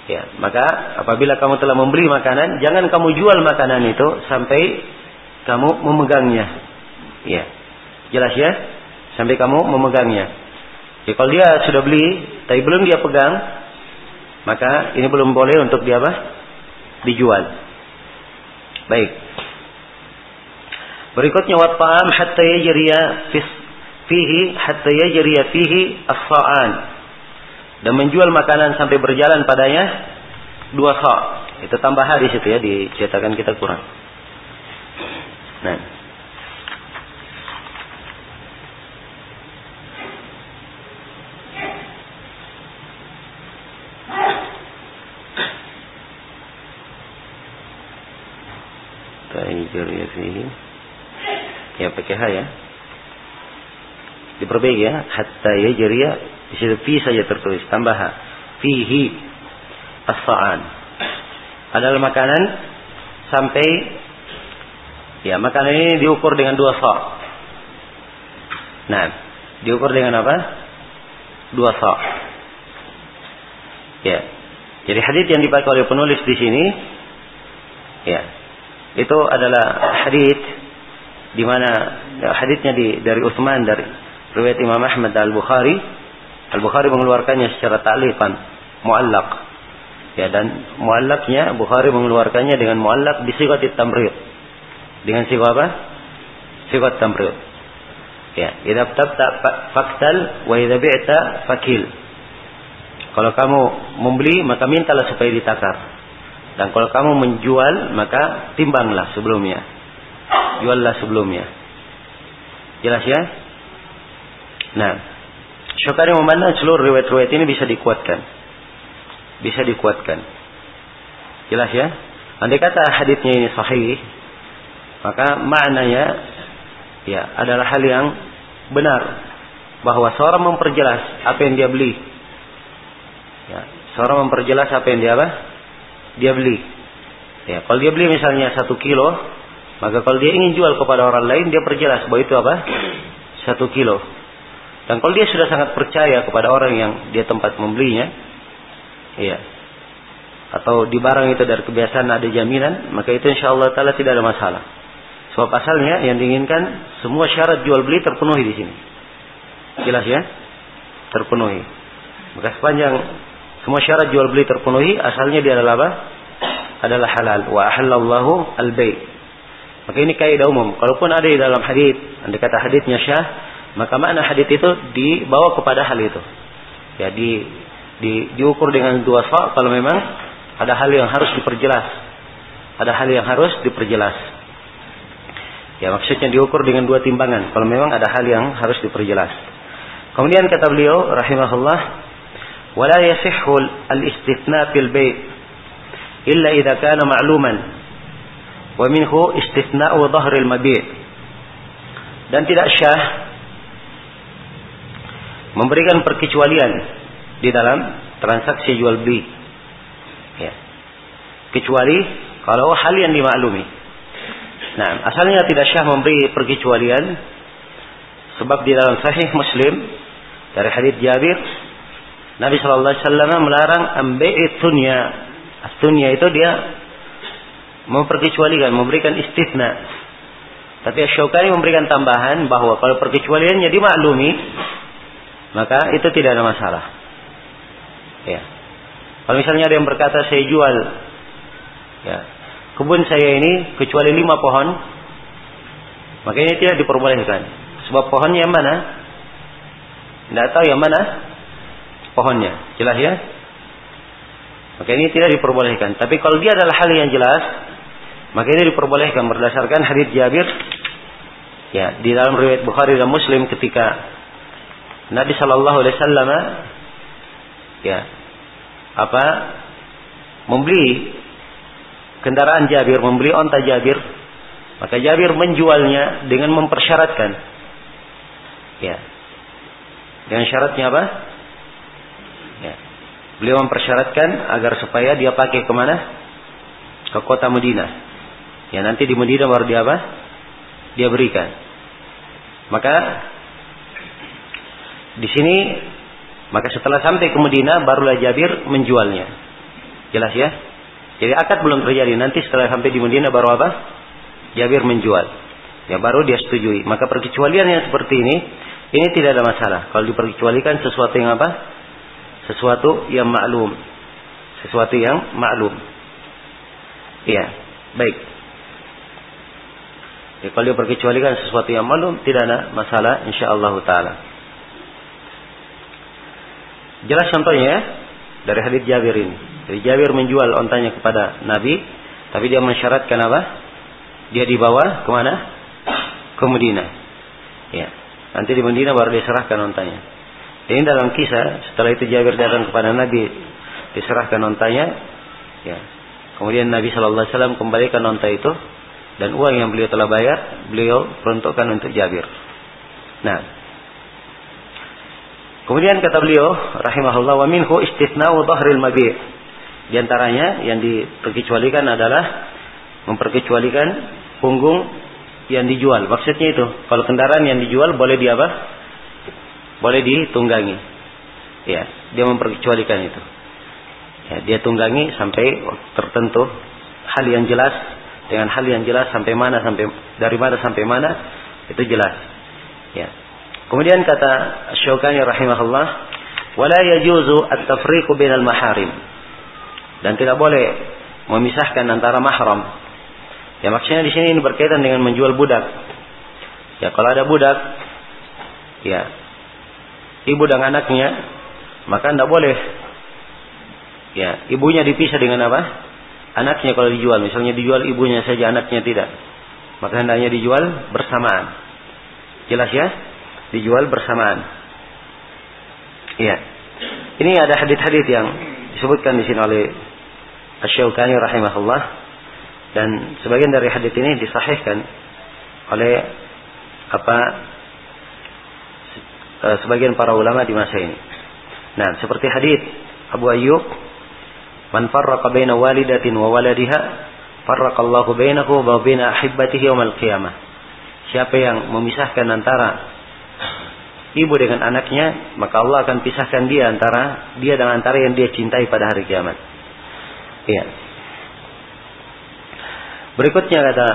Ya, maka apabila kamu telah membeli makanan, jangan kamu jual makanan itu sampai kamu memegangnya. Ya. Jelas ya? Sampai kamu memegangnya. Ya, kalau dia sudah beli tapi belum dia pegang, maka ini belum boleh untuk dia apa? Dijual. Baik. Berikutnya wa ta'am hatta yajriya fihi hatta yajriya fihi as-sa'an dan menjual makanan sampai berjalan padanya dua sa. Itu tambah hadis itu ya dicetakan kita kurang. Nah. ya fihi. Ya pakai ha ya. Diperbaiki ya. Hatta yajriya di situ fi saja tertulis, tambah fihi as-sa'an. Adalah makanan sampai ya makanan ini diukur dengan dua sa'. Nah, diukur dengan apa? Dua sa'. Ya. Jadi hadis yang dipakai oleh penulis di sini ya. Itu adalah hadis di mana ya, hadisnya di dari Utsman dari riwayat Imam Ahmad Al-Bukhari Al-Bukhari mengeluarkannya secara ta'liqan, muallaq. Ya dan muallaknya Bukhari mengeluarkannya dengan muallak di sigat tamrid. Dengan sigat apa? Sigat tamrid. Ya, idza tabta faktal wa idza fakil. Kalau kamu membeli maka mintalah supaya ditakar. Dan kalau kamu menjual maka timbanglah sebelumnya. Juallah sebelumnya. Jelas ya? Nah, Syukari memandang seluruh riwayat-riwayat ini bisa dikuatkan. Bisa dikuatkan. Jelas ya? Andai kata hadisnya ini sahih, maka maknanya ya adalah hal yang benar bahwa seorang memperjelas apa yang dia beli. Ya, seorang memperjelas apa yang dia apa? Dia beli. Ya, kalau dia beli misalnya satu kilo, maka kalau dia ingin jual kepada orang lain, dia perjelas bahwa itu apa? Satu kilo. Dan kalau dia sudah sangat percaya kepada orang yang dia tempat membelinya, iya, atau di barang itu dari kebiasaan ada jaminan, maka itu insya Allah taala tidak ada masalah. Sebab asalnya yang diinginkan semua syarat jual beli terpenuhi di sini. Jelas ya? Terpenuhi. Maka sepanjang semua syarat jual beli terpenuhi, asalnya dia adalah apa? Adalah halal. Wa ahallallahu al-bay. Maka ini kaidah umum. Kalaupun ada di dalam hadis, anda kata hadisnya syah, maka makna hadis itu dibawa kepada hal itu. Ya di, di diukur dengan dua sok kalau memang ada hal yang harus diperjelas. Ada hal yang harus diperjelas. Ya maksudnya diukur dengan dua timbangan kalau memang ada hal yang harus diperjelas. Kemudian kata beliau rahimahullah wala yasihhu al-istithna fil bait illa idza kana ma'luman wa minhu istithna'u dhahril mabi' dan tidak syah memberikan perkecualian di dalam transaksi jual beli. Ya. Kecuali kalau hal yang dimaklumi. Nah, asalnya tidak syah memberi perkecualian sebab di dalam sahih Muslim dari hadis Jabir Nabi Shallallahu Alaihi Wasallam melarang ambil dunia. Dunia itu dia memperkecualikan, memberikan istithna. Tapi Syaukani memberikan tambahan bahwa kalau perkecualiannya dimaklumi, maka itu tidak ada masalah. Ya. Kalau misalnya ada yang berkata saya jual ya, kebun saya ini kecuali lima pohon, maka ini tidak diperbolehkan. Sebab pohonnya yang mana? Tidak tahu yang mana pohonnya. Jelas ya? Maka ini tidak diperbolehkan. Tapi kalau dia adalah hal yang jelas, maka ini diperbolehkan berdasarkan hadis Jabir ya di dalam riwayat Bukhari dan Muslim ketika Nabi Shallallahu Alaihi Wasallam ya apa membeli kendaraan Jabir, membeli onta Jabir, maka Jabir menjualnya dengan mempersyaratkan ya dengan syaratnya apa? Ya. Beliau mempersyaratkan agar supaya dia pakai ke mana? Ke kota Medina. Ya nanti di Medina baru dia apa? Dia berikan. Maka di sini maka setelah sampai ke Medina barulah Jabir menjualnya. Jelas ya? Jadi akad belum terjadi. Nanti setelah sampai di Medina baru apa? Jabir menjual. Ya baru dia setujui. Maka perkecualian yang seperti ini ini tidak ada masalah. Kalau diperkecualikan sesuatu yang apa? Sesuatu yang maklum. Sesuatu yang maklum. Iya, baik. Ya, kalau diperkecualikan sesuatu yang maklum tidak ada masalah insyaallah taala. Jelas contohnya ya dari hadis Jabir ini. Jadi Jabir menjual ontanya kepada Nabi, tapi dia mensyaratkan apa? Dia dibawa ke mana? Ke Medina. Ya. Nanti di Medina baru diserahkan ontanya. Ini dalam kisah setelah itu Jabir datang kepada Nabi diserahkan ontanya. Ya. Kemudian Nabi Shallallahu Alaihi Wasallam kembalikan onta itu dan uang yang beliau telah bayar beliau peruntukkan untuk Jabir. Nah, Kemudian kata beliau, rahimahullah wa minhu istithna'u dhahril mabi'. Di antaranya yang diperkecualikan adalah memperkecualikan punggung yang dijual. Maksudnya itu, kalau kendaraan yang dijual boleh di apa? Boleh ditunggangi. Ya, dia memperkecualikan itu. Ya, dia tunggangi sampai tertentu hal yang jelas dengan hal yang jelas sampai mana sampai dari mana sampai mana itu jelas. Ya. Kemudian kata Syaukani rahimahullah, "Wala yajuzu at-tafriqu bainal maharim." Dan tidak boleh memisahkan antara mahram. Ya maksudnya di sini ini berkaitan dengan menjual budak. Ya kalau ada budak, ya ibu dan anaknya, maka tidak boleh. Ya ibunya dipisah dengan apa? Anaknya kalau dijual, misalnya dijual ibunya saja, anaknya tidak. Maka hendaknya dijual bersamaan. Jelas ya? Dijual bersamaan. Iya. Ini ada hadis-hadis yang disebutkan di sini oleh Asy-Syaukani rahimahullah dan sebagian dari hadis ini disahihkan oleh apa eh, sebagian para ulama di masa ini. Nah, seperti hadis Abu Ayyub, "Man farraqa baina walidatin wa waladiha, farraqallahu bainahu wa baina ahibbatihi yaumil qiyamah." Siapa yang memisahkan antara ibu dengan anaknya, maka Allah akan pisahkan dia antara dia dan antara yang dia cintai pada hari kiamat. Iya. Berikutnya kata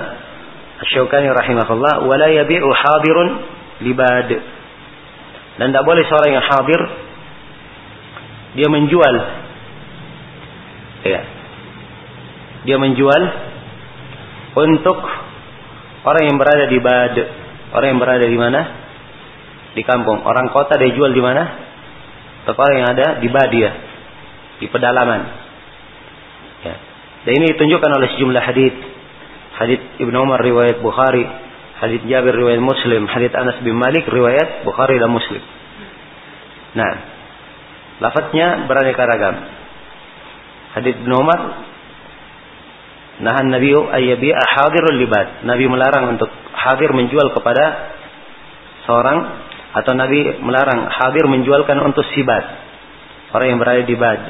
Syaukani rahimahullah, "Wala yabi'u hadirun libad." Dan tidak boleh seorang yang hadir dia menjual ya. Dia menjual untuk orang yang berada di bad. Orang yang berada di mana? Di kampung. Orang kota dia jual di mana? Orang yang ada di badia, di pedalaman. Ya. Dan ini ditunjukkan oleh sejumlah hadis. Hadis Ibnu Umar riwayat Bukhari, hadis Jabir riwayat Muslim, hadis Anas bin Malik riwayat Bukhari dan Muslim. Nah, lafadznya beraneka ragam. Hadis Ibnu Umar Nahan Nabi ayyabi hadirul libat. Nabi melarang untuk hadir menjual kepada seorang atau Nabi melarang hadir menjualkan untuk sibat. Orang yang berada di bad.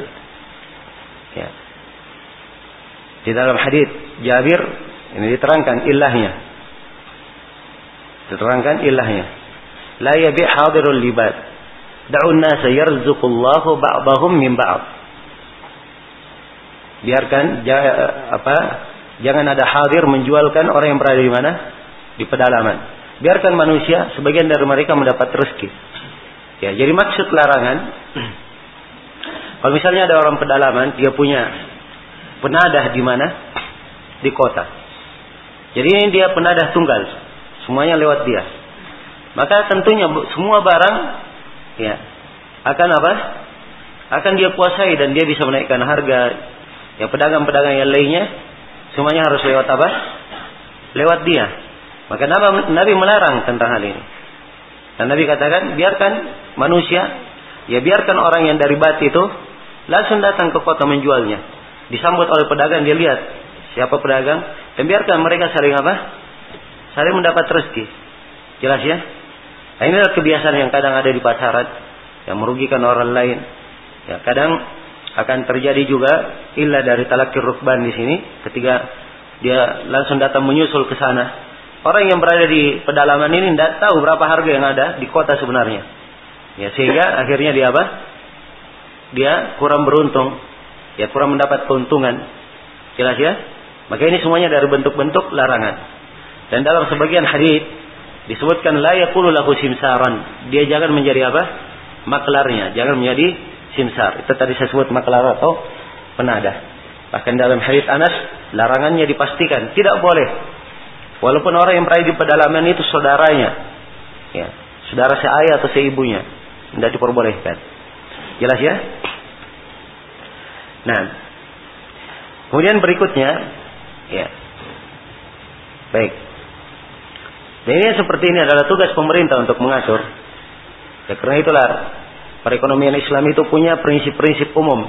Ya. Di dalam hadis Jabir ini diterangkan ilahnya. Diterangkan ilahnya. La yabi hadirul libat. Da'un nasa yarzuqullahu ba'dahum min ba'd biarkan apa jangan ada hadir menjualkan orang yang berada di mana di pedalaman biarkan manusia sebagian dari mereka mendapat rezeki. Ya jadi maksud larangan kalau misalnya ada orang pedalaman dia punya penadah di mana? Di kota. Jadi ini dia penadah tunggal. Semuanya lewat dia. Maka tentunya semua barang ya akan apa? Akan dia kuasai dan dia bisa menaikkan harga. Yang pedagang-pedagang yang lainnya semuanya harus lewat apa? Lewat dia. Maka Nabi melarang tentang hal ini. Dan Nabi katakan, biarkan manusia, ya biarkan orang yang dari bati itu langsung datang ke kota menjualnya. Disambut oleh pedagang, dia lihat siapa pedagang, dan biarkan mereka saling apa? Saling mendapat rezeki. Jelas ya? Nah, ini adalah kebiasaan yang kadang ada di pasaran, yang merugikan orang lain. Ya, kadang akan terjadi juga ilah dari talakir rukban di sini ketika dia langsung datang menyusul ke sana. Orang yang berada di pedalaman ini tidak tahu berapa harga yang ada di kota sebenarnya. Ya sehingga akhirnya dia apa? Dia kurang beruntung, ya kurang mendapat keuntungan. Jelas ya? Maka ini semuanya dari bentuk-bentuk larangan. Dan dalam sebagian hadis disebutkan la yaqulu lahu simsaran. Dia jangan menjadi apa? maklarnya, jangan menjadi simsar. Itu tadi saya sebut maklar atau penadah. Bahkan dalam hadis Anas larangannya dipastikan tidak boleh. Walaupun orang yang berada di pedalaman itu saudaranya, ya, saudara seayah atau seibunya, tidak diperbolehkan. Jelas ya? Nah, kemudian berikutnya, ya, baik. Dan ini seperti ini adalah tugas pemerintah untuk mengatur. Ya, karena itulah perekonomian Islam itu punya prinsip-prinsip umum.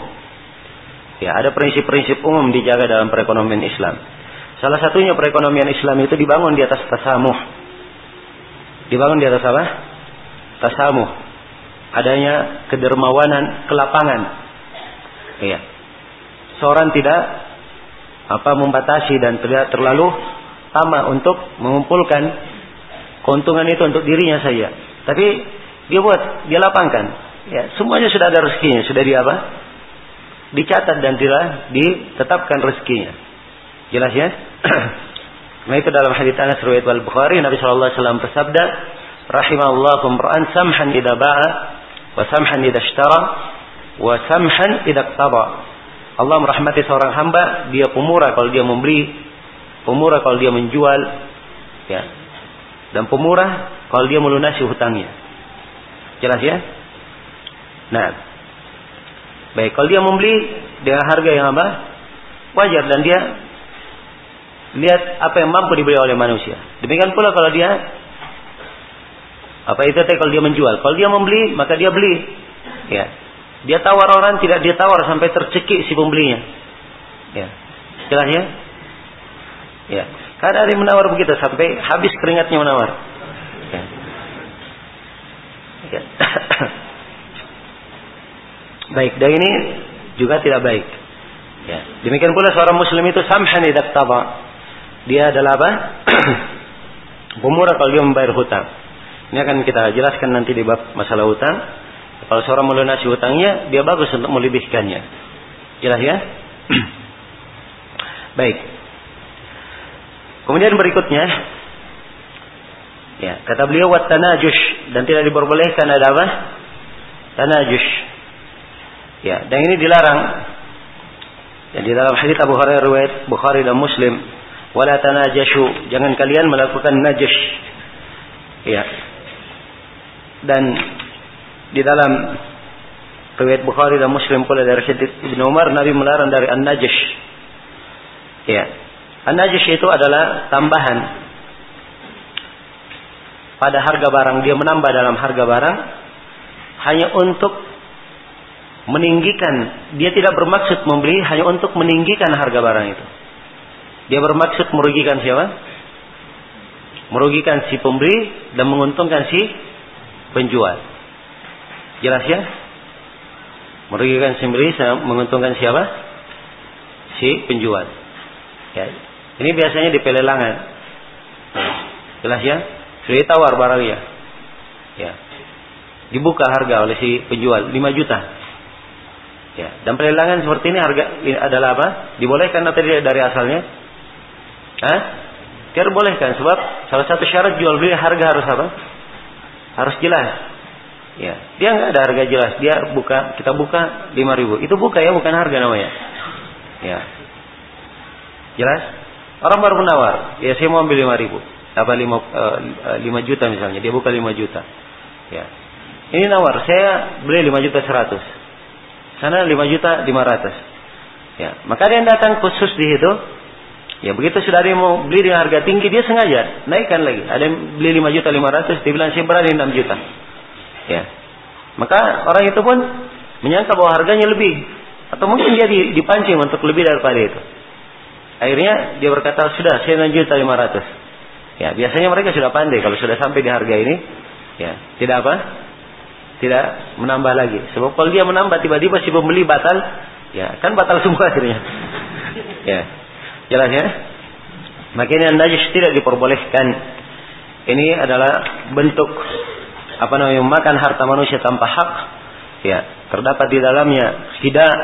Ya, ada prinsip-prinsip umum dijaga dalam perekonomian Islam. Salah satunya perekonomian Islam itu dibangun di atas tasamuh. Dibangun di atas apa? Tasamuh. Adanya kedermawanan, kelapangan. Iya. Seorang tidak apa membatasi dan tidak terlalu tamak untuk mengumpulkan keuntungan itu untuk dirinya saja. Tapi dia buat, dia lapangkan. Ya, semuanya sudah ada rezekinya, sudah di apa? Dicatat dan tidak ditetapkan rezekinya. Jelas ya? nah itu dalam hadis Anas riwayat Al Bukhari Nabi sallallahu alaihi wasallam bersabda, "Rahimallahu imra'an samhan idza ba'a wa samhan idza ishtara wa samhan idza iqtada." Allah merahmati seorang hamba, dia pemurah kalau dia membeli, pemurah kalau dia menjual, ya. Dan pemurah kalau dia melunasi hutangnya. Jelas ya? Nah, baik kalau dia membeli dengan harga yang apa? Wajar dan dia lihat apa yang mampu dibeli oleh manusia. Demikian pula kalau dia apa itu kalau dia menjual. Kalau dia membeli maka dia beli. Ya. Dia tawar orang tidak dia tawar sampai tercekik si pembelinya. Ya. Jelas ya? Ya. Karena ada menawar begitu sampai habis keringatnya menawar. Ya. ya. baik dan ini juga tidak baik. Ya. Demikian pula seorang muslim itu samhan taba. Dia adalah apa? Pemurah kalau dia membayar hutang. Ini akan kita jelaskan nanti di bab masalah hutang. Kalau seorang melunasi hutangnya, dia bagus untuk melebihkannya. Jelas ya? Baik. Kemudian berikutnya, ya kata beliau wat tanajush dan tidak diperbolehkan ada apa? Tanajush Ya, dan ini dilarang. Ya, dalam hadis Abu Hurairah riwayat Bukhari dan Muslim, "Wala tanajashu." Jangan kalian melakukan najash. Ya. Dan di dalam riwayat Bukhari dan Muslim pula dari hadits Ibnu Umar Nabi melarang dari an-najish. Ya. An-najish itu adalah tambahan pada harga barang, dia menambah dalam harga barang hanya untuk meninggikan, dia tidak bermaksud membeli hanya untuk meninggikan harga barang itu. Dia bermaksud merugikan siapa? Merugikan si pembeli dan menguntungkan si penjual. Jelas ya? Merugikan si pembeli, menguntungkan siapa? Si penjual. Ya. Ini biasanya di pelelangan. Jelas ya? Sudah tawar barangnya. Ya. Dibuka harga oleh si penjual 5 juta. Ya, dan pelelangan seperti ini harga adalah apa? Dibolehkan atau tidak dari asalnya? Hah? Tidak bolehkan sebab salah satu syarat jual beli harga harus apa? Harus jelas. Ya, dia nggak ada harga jelas. Dia buka, kita buka 5000. Itu buka ya, bukan harga namanya. Ya. Jelas? Orang baru menawar, ya saya mau ambil 5000. Apa 5 uh, 5 juta misalnya, dia buka 5 juta. Ya. Ini nawar, saya beli 5 juta 100. Sana 5 juta 500. Ya, maka dia datang khusus di situ Ya begitu sudah ada yang mau beli dengan harga tinggi dia sengaja naikkan lagi. Ada yang beli 5 juta 500 dia bilang saya berani 6 juta. Ya. Maka orang itu pun menyangka bahwa harganya lebih atau mungkin dia dipancing untuk lebih daripada itu. Akhirnya dia berkata sudah saya 6 juta 500. Ya biasanya mereka sudah pandai kalau sudah sampai di harga ini ya tidak apa tidak menambah lagi. Sebab kalau dia menambah tiba-tiba si pembeli batal ya kan batal semua akhirnya. Ya. Jelas ya? Ini najis tidak diperbolehkan. Ini adalah bentuk apa namanya makan harta manusia tanpa hak. Ya, terdapat di dalamnya tidak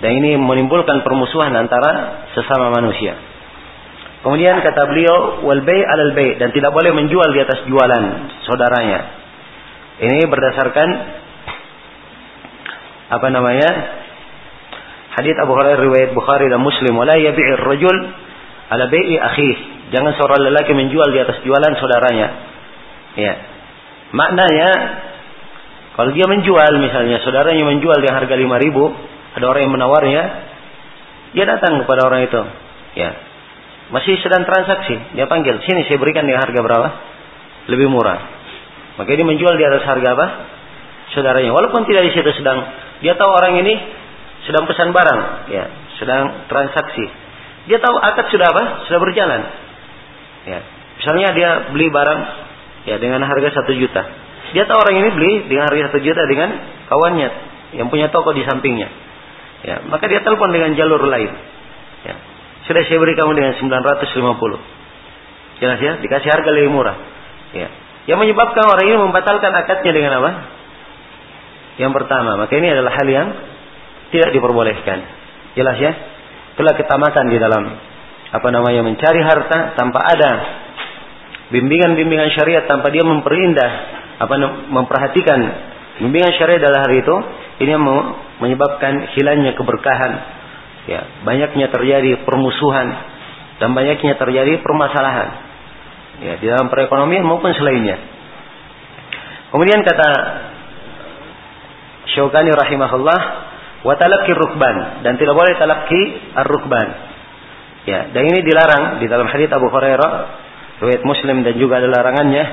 dan ini menimbulkan permusuhan antara sesama manusia. Kemudian kata beliau wal bay' alal bay' dan tidak boleh menjual di atas jualan saudaranya. Ini berdasarkan apa namanya? Hadis Abu Hurairah riwayat Bukhari dan Muslim, "Wala yabi'ir rajul ala bai'i akhih." Jangan seorang lelaki menjual di atas jualan saudaranya. Ya. Maknanya kalau dia menjual misalnya saudaranya menjual di harga 5000, ada orang yang menawarnya, dia datang kepada orang itu. Ya. Masih sedang transaksi, dia panggil, "Sini saya berikan di harga berapa?" Lebih murah. Maka dia menjual di atas harga apa? Saudaranya. Walaupun tidak di situ sedang dia tahu orang ini sedang pesan barang, ya, sedang transaksi. Dia tahu akad sudah apa? Sudah berjalan. Ya. Misalnya dia beli barang ya dengan harga satu juta. Dia tahu orang ini beli dengan harga satu juta dengan kawannya yang punya toko di sampingnya. Ya, maka dia telepon dengan jalur lain. Ya. Sudah saya beri kamu dengan 950. Jelas ya, dikasih harga lebih murah. Ya. Yang menyebabkan orang ini membatalkan akadnya dengan apa? Yang pertama, maka ini adalah hal yang tidak diperbolehkan. Jelas ya? Telah kita makan di dalam apa namanya mencari harta tanpa ada bimbingan-bimbingan syariat tanpa dia memperindah apa memperhatikan bimbingan syariat dalam hari itu ini menyebabkan hilangnya keberkahan ya banyaknya terjadi permusuhan dan banyaknya terjadi permasalahan ya di dalam perekonomian maupun selainnya kemudian kata Syaukani rahimahullah wa talaqi rukban dan tidak boleh talaqi ar-rukban. Ya, dan ini dilarang di dalam hadis Abu Hurairah riwayat Muslim dan juga ada larangannya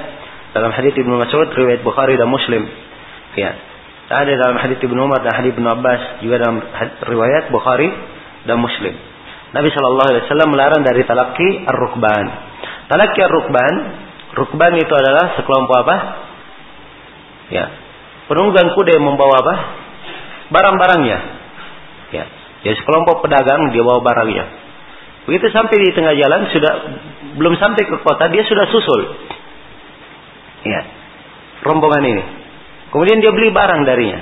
dalam hadis Ibnu Mas'ud riwayat Bukhari dan Muslim. Ya. Ada dalam hadis Ibnu Umar dan hadis Ibnu Abbas juga dalam riwayat Bukhari dan Muslim. Nabi Shallallahu Alaihi Wasallam melarang dari talaki ar-rukban. Talaki ar-rukban, rukban itu adalah sekelompok apa? Ya, penunggang kuda yang membawa apa? Barang-barangnya. Ya. Jadi sekelompok pedagang dia bawa barangnya. Begitu sampai di tengah jalan sudah belum sampai ke kota dia sudah susul. Ya. Rombongan ini. Kemudian dia beli barang darinya.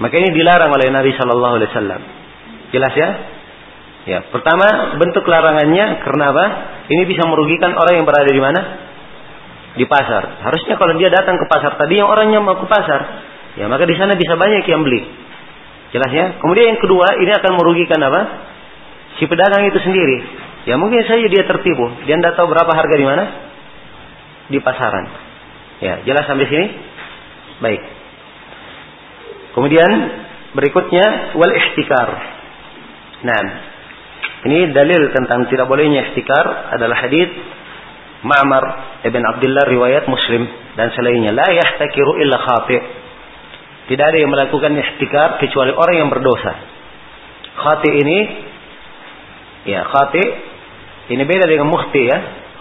Maka ini dilarang oleh Nabi Shallallahu Alaihi Wasallam. Jelas ya? Ya, pertama bentuk larangannya karena apa? Ini bisa merugikan orang yang berada di mana? Di pasar. Harusnya kalau dia datang ke pasar tadi yang orangnya mau ke pasar, Ya, maka di sana bisa banyak yang beli. Jelas ya? Kemudian yang kedua, ini akan merugikan apa? Si pedagang itu sendiri. Ya mungkin saja dia tertipu. Dia tidak tahu berapa harga di mana? Di pasaran. Ya, jelas sampai sini? Baik. Kemudian berikutnya wal ihtikar. Nah, ini dalil tentang tidak bolehnya ihtikar adalah hadis Ma'mar ibn Abdullah riwayat Muslim dan selainnya la yahtakiru illa khati'. Tidak ada yang melakukan ihtikar kecuali orang yang berdosa. Khati ini ya khati ini beda dengan mukhti ya.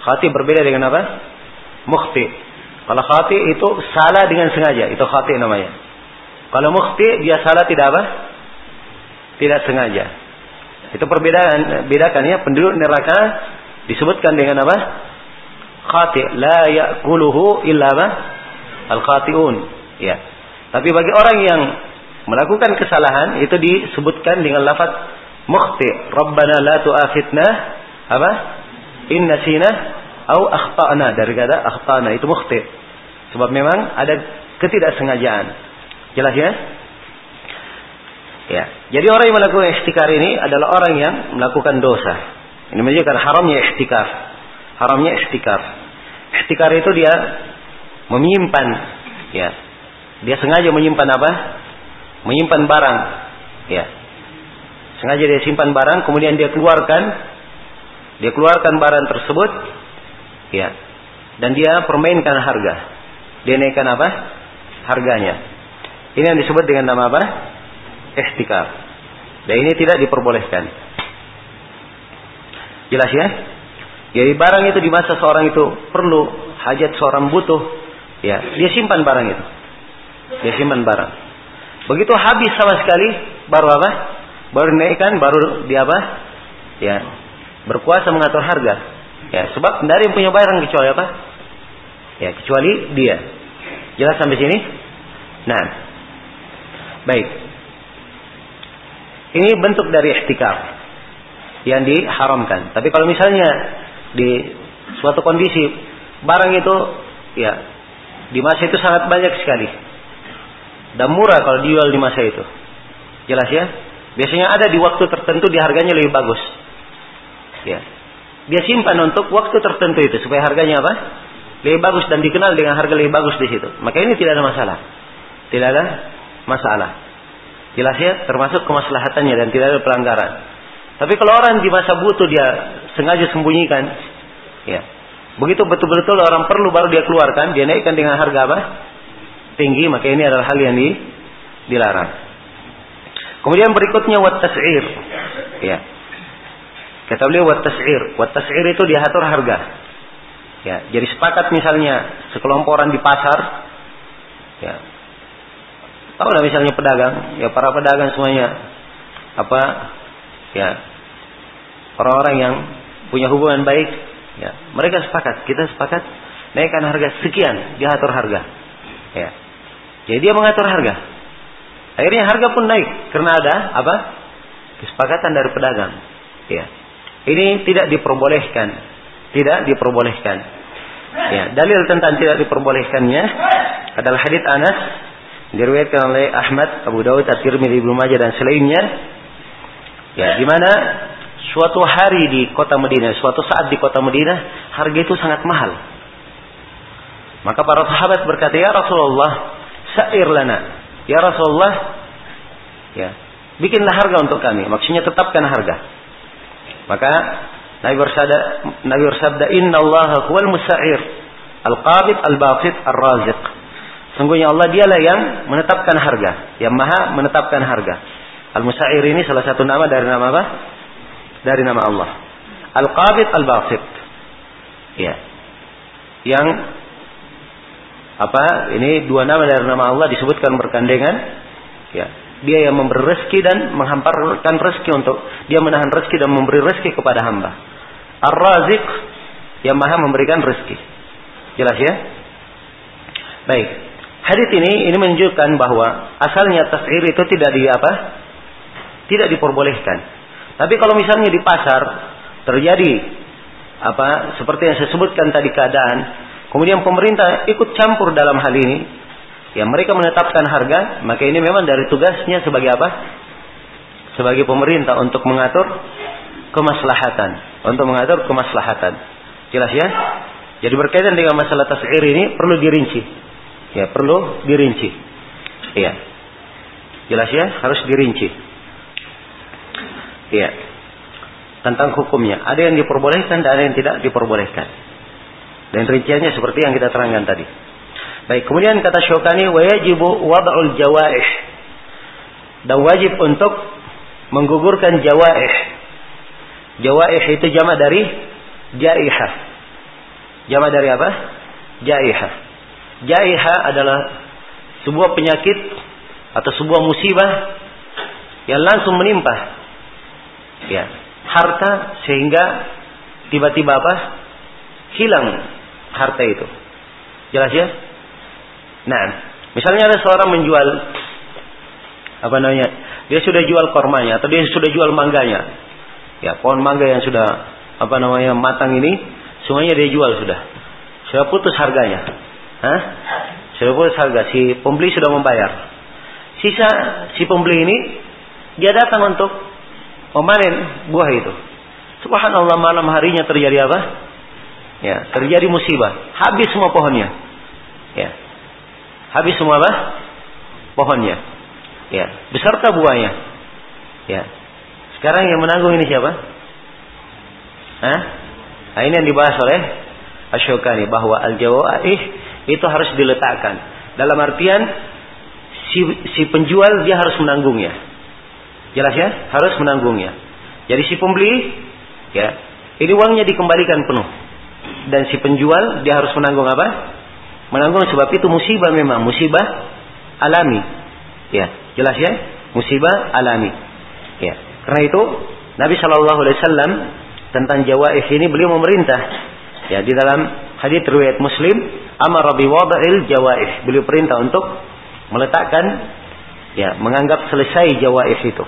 Khati berbeda dengan apa? Mukhti. Kalau khati itu salah dengan sengaja, itu khati namanya. Kalau mukhti dia salah tidak apa? Tidak sengaja. Itu perbedaan bedakan ya penduduk neraka disebutkan dengan apa? Khati la ya'kuluhu illa? Al-khati'un. Ya. Tapi bagi orang yang melakukan kesalahan itu disebutkan dengan lafaz mukhti. Rabbana la tu'akhidna apa? In nasina au akhtana dari kata akhtana itu mukhti. Sebab memang ada ketidaksengajaan. Jelas ya? Ya. Jadi orang yang melakukan ihtikar ini adalah orang yang melakukan dosa. Ini menunjukkan haramnya ihtikar. Haramnya ihtikar. Ihtikar itu dia menyimpan ya. Dia sengaja menyimpan apa? Menyimpan barang. Ya. Sengaja dia simpan barang kemudian dia keluarkan dia keluarkan barang tersebut ya. Dan dia permainkan harga. Dia naikkan apa? Harganya. Ini yang disebut dengan nama apa? Ihtikar. Dan ini tidak diperbolehkan. Jelas ya? Jadi barang itu di masa seorang itu perlu, hajat seorang butuh, ya, dia simpan barang itu. Dia simpan barang. Begitu habis sama sekali, baru apa? Baru naikkan, baru dia apa? Ya, berkuasa mengatur harga. Ya, sebab dari yang punya barang kecuali apa? Ya, kecuali dia. Jelas sampai sini? Nah, Baik. Ini bentuk dari ihtikar yang diharamkan. Tapi kalau misalnya di suatu kondisi barang itu ya di masa itu sangat banyak sekali dan murah kalau dijual di masa itu. Jelas ya? Biasanya ada di waktu tertentu di harganya lebih bagus. Ya. Dia simpan untuk waktu tertentu itu supaya harganya apa? Lebih bagus dan dikenal dengan harga lebih bagus di situ. Maka ini tidak ada masalah. Tidak ada masalah. Jelas ya, termasuk kemaslahatannya dan tidak ada pelanggaran. Tapi kalau orang di masa butuh dia sengaja sembunyikan, ya. Begitu betul-betul orang perlu baru dia keluarkan, dia naikkan dengan harga apa? Tinggi, maka ini adalah hal yang di, dilarang. Kemudian berikutnya wat tas'ir. Ya. Kata beliau wat tas'ir. Wat tas'ir itu diatur harga. Ya, jadi sepakat misalnya sekelompok orang di pasar ya, Tahu lah misalnya pedagang, ya para pedagang semuanya apa ya orang-orang yang punya hubungan baik, ya mereka sepakat, kita sepakat naikkan harga sekian, dia atur harga, ya. Jadi dia mengatur harga. Akhirnya harga pun naik karena ada apa? Kesepakatan dari pedagang. Ya. Ini tidak diperbolehkan. Tidak diperbolehkan. Ya, dalil tentang tidak diperbolehkannya adalah hadits Anas diriwayatkan oleh Ahmad, Abu Dawud, At-Tirmidzi, Ibnu Majah dan selainnya. Ya, di mana suatu hari di kota Madinah, suatu saat di kota Madinah, harga itu sangat mahal. Maka para sahabat berkata, "Ya Rasulullah, sa'ir lana." Ya Rasulullah, ya, bikinlah harga untuk kami. Maksudnya tetapkan harga. Maka Nabi bersabda, Nabi bersabda, "Inna Allah huwal musa'ir, al-qabid al-basit ar-raziq." Sungguhnya Allah dialah yang menetapkan harga, yang maha menetapkan harga. Al-Musa'ir ini salah satu nama dari nama apa? Dari nama Allah. Al-Qabid Al-Basit. Ya. Yang apa? Ini dua nama dari nama Allah disebutkan berkandengan. Ya. Dia yang memberi rezeki dan menghamparkan rezeki untuk dia menahan rezeki dan memberi rezeki kepada hamba. Ar-Razik yang maha memberikan rezeki. Jelas ya? Baik. Hadis ini ini menunjukkan bahwa asalnya tasir itu tidak di apa? Tidak diperbolehkan. Tapi kalau misalnya di pasar terjadi apa seperti yang saya sebutkan tadi keadaan, kemudian pemerintah ikut campur dalam hal ini, ya mereka menetapkan harga, maka ini memang dari tugasnya sebagai apa? Sebagai pemerintah untuk mengatur kemaslahatan, untuk mengatur kemaslahatan. Jelas ya? Jadi berkaitan dengan masalah tasir ini perlu dirinci. Ya, perlu dirinci. Ya. Jelas ya, harus dirinci. Iya. Tentang hukumnya, ada yang diperbolehkan dan ada yang tidak diperbolehkan. Dan rinciannya seperti yang kita terangkan tadi. Baik, kemudian kata Syukani, wajibu wad'ul jawaih. Dan wajib untuk menggugurkan jawaih. Jawaih itu jama dari jaihah. Jama dari apa? Jaihah. Jaihah adalah sebuah penyakit atau sebuah musibah yang langsung menimpa ya harta sehingga tiba-tiba apa hilang harta itu. Jelas ya? Nah misalnya ada seorang menjual apa namanya dia sudah jual kormanya atau dia sudah jual mangganya. Ya pohon mangga yang sudah apa namanya matang ini semuanya dia jual sudah. Sudah putus harganya. Hah? sudah putus harga. Si pembeli sudah membayar. Sisa si pembeli ini dia datang untuk memanen buah itu. Subhanallah malam harinya terjadi apa ya terjadi musibah habis semua pohonnya ya habis semua apa pohonnya ya beserta buahnya ya sekarang yang menanggung ini siapa Hah? Nah, ini yang dibahas oleh Asyokani bahwa al-jawaih itu harus diletakkan dalam artian si, si penjual dia harus menanggungnya. Jelas ya? Harus menanggungnya. Jadi si pembeli ya, ini uangnya dikembalikan penuh. Dan si penjual dia harus menanggung apa? Menanggung sebab itu musibah memang, musibah alami. Ya, jelas ya? Musibah alami. Ya. Karena itu Nabi Shallallahu alaihi wasallam tentang jawaih ini beliau memerintah ya di dalam hadis riwayat Muslim amar bi wada'il jawaih beliau perintah untuk meletakkan ya menganggap selesai jawaif itu.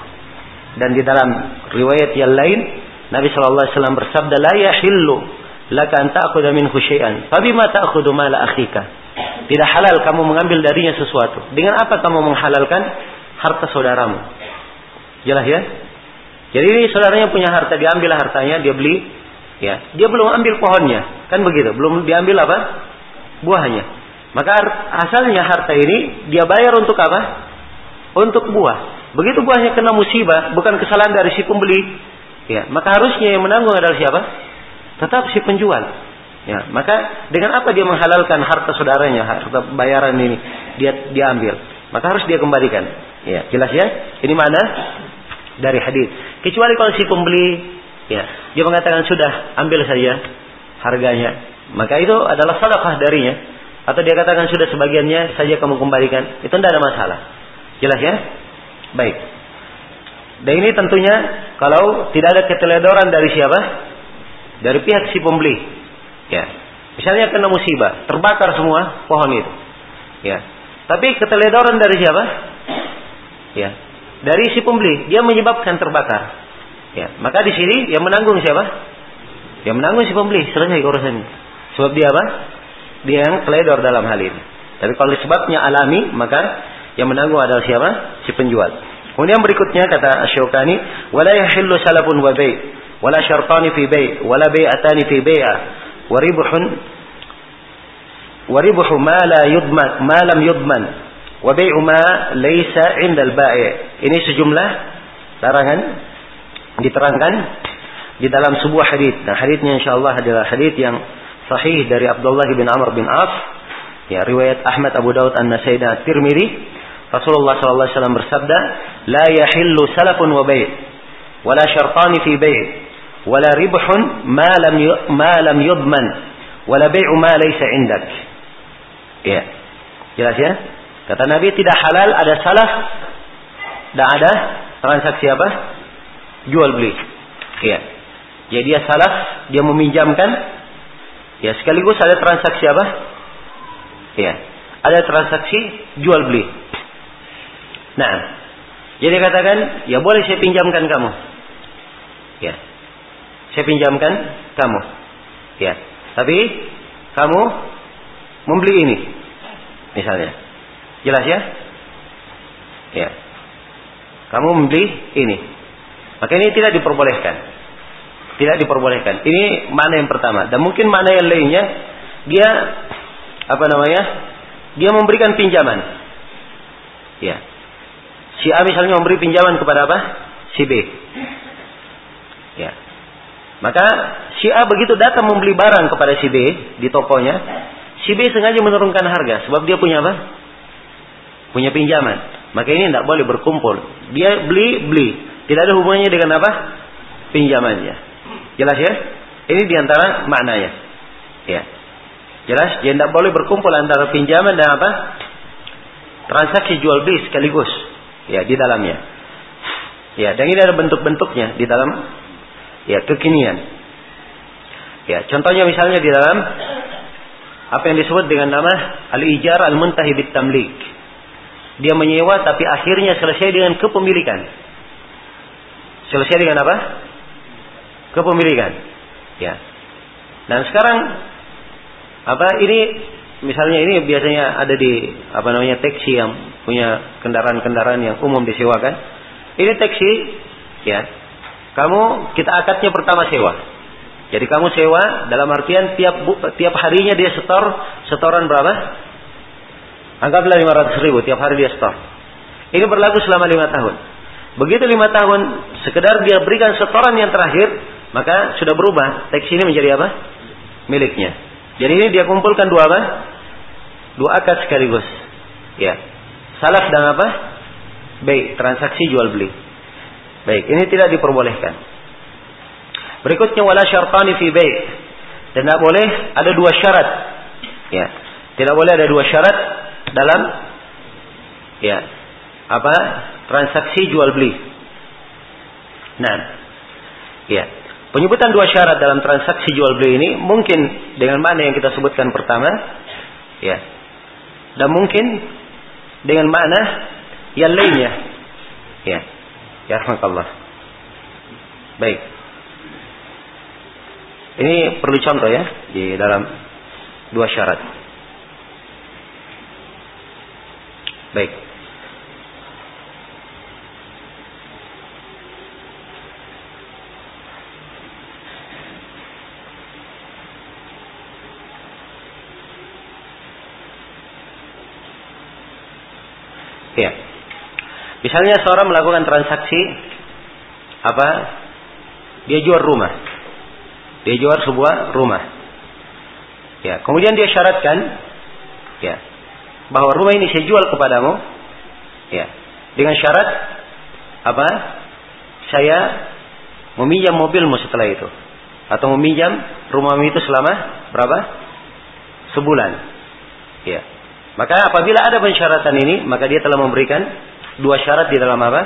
Dan di dalam riwayat yang lain Nabi sallallahu alaihi wasallam bersabda la yahillu laka an ta'khudha minhu syai'an fabima ta'khudhu mala akhika. Tidak halal kamu mengambil darinya sesuatu. Dengan apa kamu menghalalkan harta saudaramu? Jelas ya? Jadi ini saudaranya punya harta, diambil hartanya, dia beli, ya. Dia belum ambil pohonnya, kan begitu? Belum diambil apa? Buahnya. Maka asalnya harta ini dia bayar untuk apa? Untuk buah. Begitu buahnya kena musibah, bukan kesalahan dari si pembeli, ya, maka harusnya yang menanggung adalah siapa? Tetap si penjual. Ya, maka dengan apa dia menghalalkan harta saudaranya, harta bayaran ini dia dia ambil? Maka harus dia kembalikan. Ya, jelas ya? Ini mana? Dari hadis. Kecuali kalau si pembeli ya, dia mengatakan sudah ambil saja harganya, maka itu adalah salahkah darinya atau dia katakan sudah sebagiannya saja kamu kembalikan, itu tidak ada masalah. Jelas ya? Baik. Dan ini tentunya kalau tidak ada keteledoran dari siapa? Dari pihak si pembeli. Ya. Misalnya kena musibah, terbakar semua pohon itu. Ya. Tapi keteledoran dari siapa? Ya. Dari si pembeli, dia menyebabkan terbakar. Ya, maka di sini yang menanggung siapa? Yang menanggung si pembeli, selesai urusannya. Sebab dia apa? dia yang teledor dalam hal ini. Tapi kalau sebabnya alami, maka yang menanggung adalah siapa? Si penjual. Kemudian berikutnya kata Asyukani, "Wala yahillu salafun wa bay', wala syartani fi bay', wala bay'atani fi bay'a, wa ribhun wa ribhu ma la yudman, ma lam yudman, wa bay'u ma laysa 'inda al-bai'." Ini sejumlah larangan diterangkan di dalam sebuah hadis. Dan hadisnya insyaallah adalah hadis yang sahih dari Abdullah bin Amr bin Auf, ya riwayat Ahmad Abu Daud An-Nasai dan Tirmidzi, Rasulullah sallallahu alaihi wasallam bersabda, "La yahillu salafun wa bai', wala syartani fi bai', wala ribhun ma lam ma lam yudman, wala bai'u ma laysa indak." Ya. Jelas ya? Kata Nabi tidak halal ada salah dan ada transaksi apa? Jual beli. Ya. Jadi dia salah, dia meminjamkan Ya, sekaligus ada transaksi apa? Ya, ada transaksi jual beli. Nah, jadi katakan, ya boleh saya pinjamkan kamu. Ya, saya pinjamkan kamu. Ya, tapi kamu membeli ini, misalnya. Jelas ya? Ya. Kamu membeli ini. Maka ini tidak diperbolehkan. Tidak diperbolehkan. Ini mana yang pertama. Dan mungkin mana yang lainnya dia apa namanya? Dia memberikan pinjaman. Ya. Si A misalnya memberi pinjaman kepada apa? Si B. Ya. Maka si A begitu datang membeli barang kepada si B di tokonya, si B sengaja menurunkan harga sebab dia punya apa? Punya pinjaman. Maka ini tidak boleh berkumpul. Dia beli, beli. Tidak ada hubungannya dengan apa? Pinjamannya. Jelas ya? Ini di antara maknanya. Ya. Jelas? Dia tidak boleh berkumpul antara pinjaman dan apa? Transaksi jual beli sekaligus. Ya, di dalamnya. Ya, dan ini ada bentuk-bentuknya di dalam ya kekinian. Ya, contohnya misalnya di dalam apa yang disebut dengan nama al-ijar al-muntahi bit tamlik. Dia menyewa tapi akhirnya selesai dengan kepemilikan. Selesai dengan apa? Kepemilikan. Ya. Dan sekarang apa ini misalnya ini biasanya ada di apa namanya taksi yang punya kendaraan-kendaraan yang umum disewakan. Ini taksi ya kamu kita akadnya pertama sewa. Jadi kamu sewa dalam artian tiap tiap harinya dia setor setoran berapa? Anggaplah 500 ribu tiap hari dia setor. Ini berlaku selama lima tahun. Begitu lima tahun, sekedar dia berikan setoran yang terakhir, maka sudah berubah. Teks ini menjadi apa? Miliknya. Jadi ini dia kumpulkan dua apa? Dua akad sekaligus. Ya. Salaf dan apa? Baik, transaksi jual beli. Baik, ini tidak diperbolehkan. Berikutnya wala syartani fi baik. Dan tidak boleh ada dua syarat. Ya. Tidak boleh ada dua syarat dalam ya apa transaksi jual beli. Nah, ya penyebutan dua syarat dalam transaksi jual beli ini mungkin dengan mana yang kita sebutkan pertama, ya, dan mungkin dengan makna yang lainnya, ya. Ya Allah. Baik. Ini perlu contoh ya di dalam dua syarat. Baik. Ya. Misalnya seorang melakukan transaksi apa? Dia jual rumah. Dia jual sebuah rumah. Ya, kemudian dia syaratkan ya bahwa rumah ini saya jual kepadamu ya dengan syarat apa? Saya meminjam mobilmu setelah itu atau meminjam rumahmu itu selama berapa? Sebulan. Ya. Maka apabila ada pensyaratan ini, maka dia telah memberikan dua syarat di dalam apa?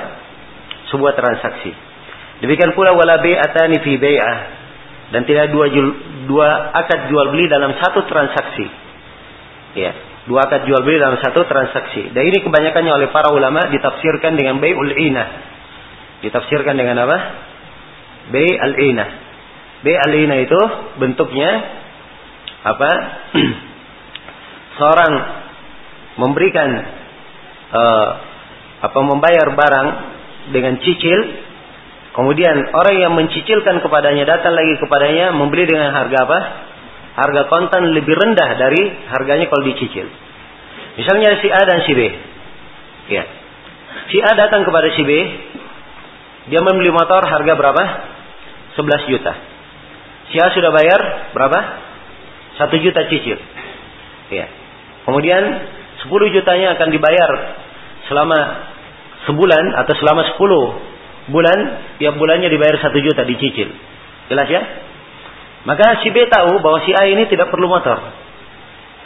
Sebuah transaksi. Demikian pula wala bai'atani fi bai'ah dan tidak dua jul, dua akad jual beli dalam satu transaksi. Ya, dua akad jual beli dalam satu transaksi. Dan ini kebanyakannya oleh para ulama ditafsirkan dengan bai'ul inah. Ditafsirkan dengan apa? Bai'al inah. Bai'al inah itu bentuknya apa? Seorang memberikan uh, apa membayar barang dengan cicil? Kemudian orang yang mencicilkan kepadanya datang lagi kepadanya membeli dengan harga apa? Harga kontan lebih rendah dari harganya kalau dicicil. Misalnya si A dan si B. Ya. Si A datang kepada si B. Dia membeli motor harga berapa? 11 juta. Si A sudah bayar berapa? 1 juta cicil. Ya. Kemudian 10 jutanya akan dibayar selama sebulan atau selama 10 bulan, tiap bulannya dibayar 1 juta dicicil. Jelas ya? Maka si B tahu bahwa si A ini tidak perlu motor.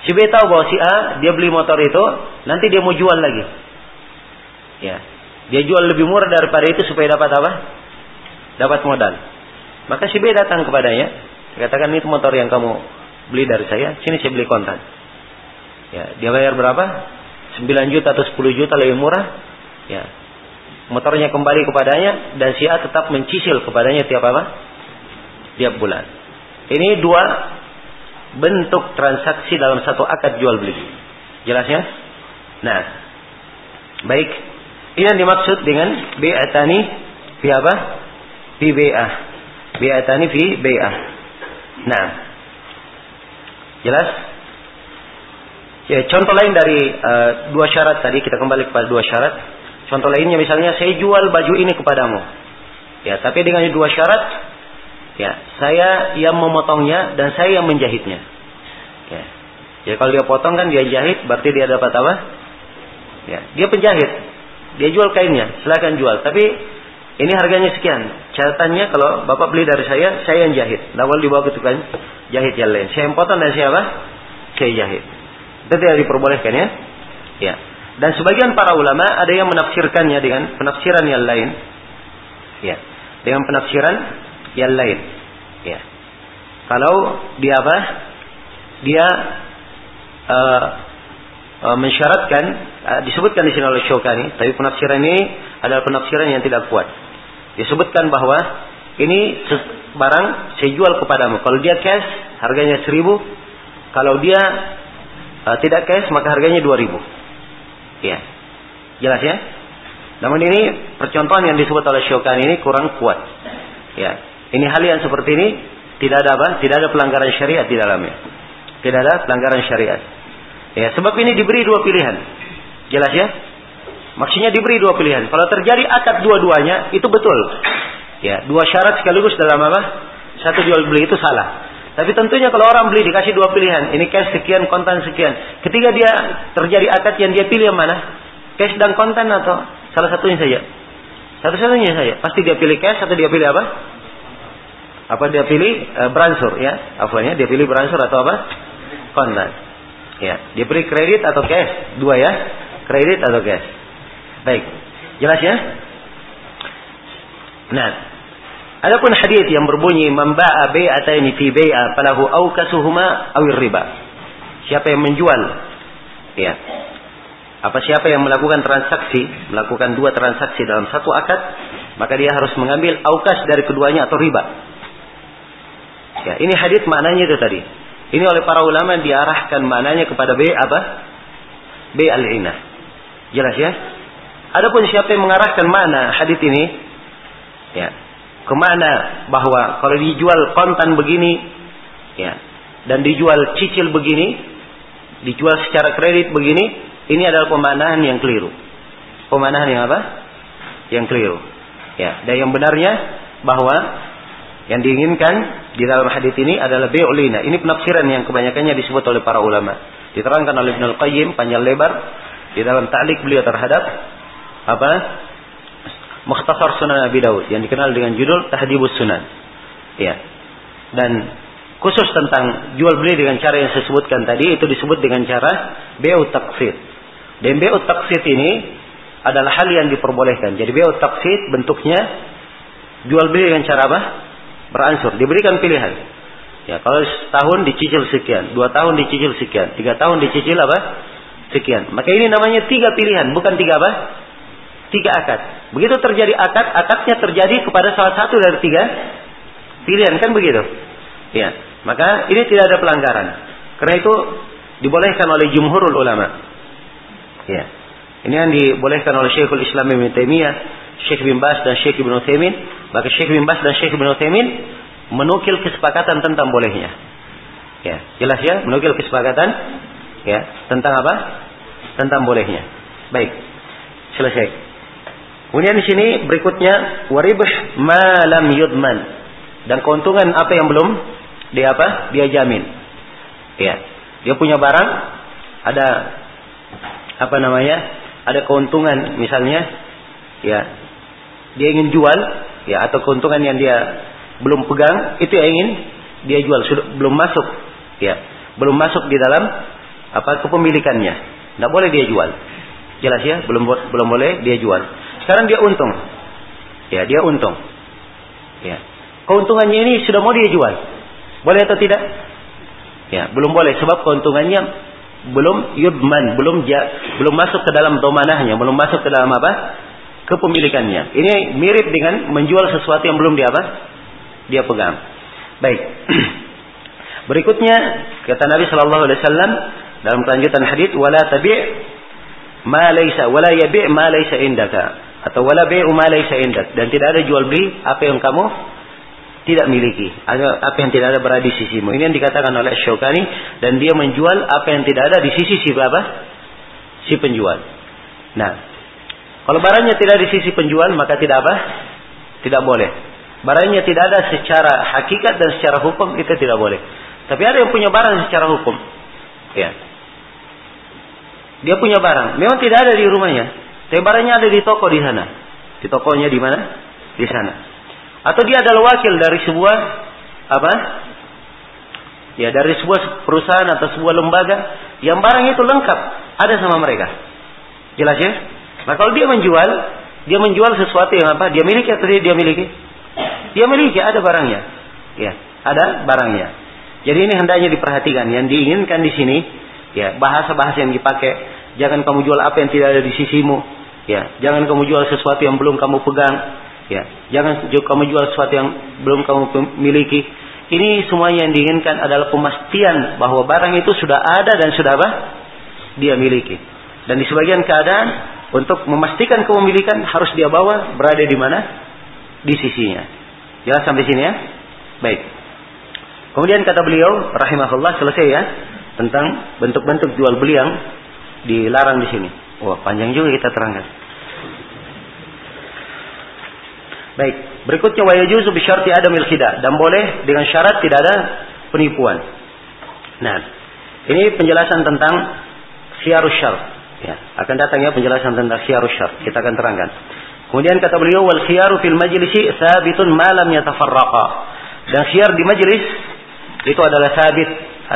Si B tahu bahwa si A dia beli motor itu, nanti dia mau jual lagi. Ya. Dia jual lebih murah daripada itu supaya dapat apa? Dapat modal. Maka si B datang kepadanya, katakan itu motor yang kamu beli dari saya, sini saya beli kontan. Ya, dia bayar berapa? 9 juta atau 10 juta lebih murah, ya motornya kembali kepadanya dan si A tetap mencicil kepadanya tiap apa? Tiap bulan. Ini dua bentuk transaksi dalam satu akad jual beli. Jelas ya? Nah, baik. Ini yang dimaksud dengan bi'atani fi apa? Fi bi'ah. Bi'atani fi bi'ah. Nah. Jelas? Ya, contoh lain dari uh, dua syarat tadi kita kembali kepada dua syarat Contoh lainnya misalnya saya jual baju ini kepadamu. Ya, tapi dengan dua syarat. Ya, saya yang memotongnya dan saya yang menjahitnya. Ya. Jadi kalau dia potong kan dia jahit, berarti dia dapat apa? Ya, dia penjahit. Dia jual kainnya, silakan jual. Tapi ini harganya sekian. Catatannya kalau Bapak beli dari saya, saya yang jahit. Boleh dibawa ke tukang jahit yang lain. Saya yang potong dan saya apa? Saya jahit. Itu tidak diperbolehkan ya. Ya. Dan sebagian para ulama ada yang menafsirkannya dengan penafsiran yang lain. Ya. Dengan penafsiran yang lain. Ya. Kalau dia apa? Dia uh, uh, mensyaratkan uh, disebutkan di sini oleh Syukani, tapi penafsiran ini adalah penafsiran yang tidak kuat. Disebutkan bahwa ini barang saya jual kepadamu. Kalau dia cash harganya seribu. Kalau dia uh, tidak cash maka harganya dua ribu. Ya. Jelas ya? Namun ini percontohan yang disebut oleh Syokan ini kurang kuat. Ya. Ini hal yang seperti ini tidak ada apa? Tidak ada pelanggaran syariat di dalamnya. Tidak ada pelanggaran syariat. Ya, sebab ini diberi dua pilihan. Jelas ya? Maksudnya diberi dua pilihan. Kalau terjadi akad dua-duanya itu betul. Ya, dua syarat sekaligus dalam apa? Satu jual beli itu salah. Tapi tentunya kalau orang beli dikasih dua pilihan, ini cash sekian, kontan sekian. Ketika dia terjadi akad yang dia pilih yang mana? Cash dan kontan atau salah satunya saja? Satu-satunya saja. Pasti dia pilih cash atau dia pilih apa? Apa dia pilih e, beransur ya? Apa ya? Dia pilih beransur atau apa? Kontan. Ya, dia pilih kredit atau cash? Dua ya. Kredit atau cash. Baik. Jelas ya? Nah, Adapun hadis yang berbunyi memba'a bai'ataini fi bai'a falahu awkasuhuma awir riba. Siapa yang menjual ya. Apa siapa yang melakukan transaksi, melakukan dua transaksi dalam satu akad, maka dia harus mengambil aukas dari keduanya atau riba. Ya, ini hadis maknanya itu tadi. Ini oleh para ulama diarahkan maknanya kepada B apa? B al-inah. Jelas ya? Adapun siapa yang mengarahkan mana hadis ini? Ya, ke mana bahwa kalau dijual kontan begini ya dan dijual cicil begini dijual secara kredit begini ini adalah pemanahan yang keliru. Pemanahan yang apa? Yang keliru. Ya dan yang benarnya bahwa yang diinginkan di dalam hadis ini adalah be'ulina ini penafsiran yang kebanyakannya disebut oleh para ulama. Diterangkan oleh Ibnu Al-Qayyim panjang lebar di dalam ta'liq beliau terhadap apa Mukhtasar Sunan Abi Dawud yang dikenal dengan judul Tahdibus Sunan. Ya. Dan khusus tentang jual beli dengan cara yang saya sebutkan tadi itu disebut dengan cara beu taksid. Dan beu taksid ini adalah hal yang diperbolehkan. Jadi beu taksid bentuknya jual beli dengan cara apa? Beransur. Diberikan pilihan. Ya, kalau setahun dicicil sekian, dua tahun dicicil sekian, tiga tahun dicicil apa? Sekian. Maka ini namanya tiga pilihan, bukan tiga apa? Tiga akad. Begitu terjadi akad, akadnya terjadi kepada salah satu dari tiga pilihan kan begitu. Ya, maka ini tidak ada pelanggaran. Karena itu dibolehkan oleh jumhurul ulama. Ya. Ini yang dibolehkan oleh Syekhul Islam Ibn Taimiyah, Syekh bin Bas dan Syekh Ibn Utsaimin. Maka Syekh bin Bas dan Syekh Ibn Utsaimin menukil kesepakatan tentang bolehnya. Ya, jelas ya, menukil kesepakatan ya tentang apa? Tentang bolehnya. Baik. Selesai. Kemudian di sini berikutnya waribh malam yudman dan keuntungan apa yang belum dia apa? Dia jamin. Ya. Dia punya barang ada apa namanya? Ada keuntungan misalnya ya. Dia ingin jual ya atau keuntungan yang dia belum pegang itu yang ingin dia jual sudah belum masuk ya. Belum masuk di dalam apa kepemilikannya. Tidak boleh dia jual. Jelas ya, belum belum boleh dia jual. Sekarang dia untung. Ya, dia untung. Ya. Keuntungannya ini sudah mau dia jual. Boleh atau tidak? Ya, belum boleh sebab keuntungannya belum yudman, belum ja, belum masuk ke dalam domanahnya, belum masuk ke dalam apa? kepemilikannya. Ini mirip dengan menjual sesuatu yang belum dia apa? Dia pegang. Baik. Berikutnya kata Nabi Shallallahu alaihi wasallam dalam kelanjutan hadis wala tabi' ma laysa wala yabi' ma laysa indaka atau wala bai'u ma laysa indak dan tidak ada jual beli apa yang kamu tidak miliki, apa yang tidak ada berada di sisimu. Ini yang dikatakan oleh Syaukani dan dia menjual apa yang tidak ada di sisi si apa? Si penjual. Nah, Kalau barangnya tidak di sisi penjual maka tidak apa? Tidak boleh. Barangnya tidak ada secara hakikat dan secara hukum itu tidak boleh. Tapi ada yang punya barang secara hukum. Ya. Dia punya barang. Memang tidak ada di rumahnya. Tapi barangnya ada di toko di sana. Di tokonya di mana? Di sana. Atau dia adalah wakil dari sebuah apa? Ya dari sebuah perusahaan atau sebuah lembaga yang barang itu lengkap ada sama mereka. Jelas ya? Nah kalau dia menjual, dia menjual sesuatu yang apa? Dia miliki atau dia, dia miliki? Dia miliki, ada barangnya. Ya, ada barangnya. Jadi ini hendaknya diperhatikan. Yang diinginkan di sini, ya bahasa-bahasa yang dipakai. Jangan kamu jual apa yang tidak ada di sisimu. Ya, jangan kamu jual sesuatu yang belum kamu pegang. Ya, jangan kamu jual sesuatu yang belum kamu miliki. Ini semuanya yang diinginkan adalah pemastian bahwa barang itu sudah ada dan sudah apa? Dia miliki. Dan di sebagian keadaan untuk memastikan kepemilikan harus dia bawa berada di mana? Di sisinya. Jelas sampai sini ya? Baik. Kemudian kata beliau rahimahullah selesai ya tentang bentuk-bentuk jual beli yang dilarang di sini. Wah, panjang juga kita terangkan. Baik, berikutnya wa yajuzu bi syarti adamil khida dan boleh dengan syarat tidak ada penipuan. Nah, ini penjelasan tentang syiarus syar. Ya, akan datang ya penjelasan tentang syiarus syar. Kita akan terangkan. Kemudian kata beliau wal khiyaru fil majlisi sabitun ma lam yatafarraqa. Dan khiyar di majlis itu adalah sabit,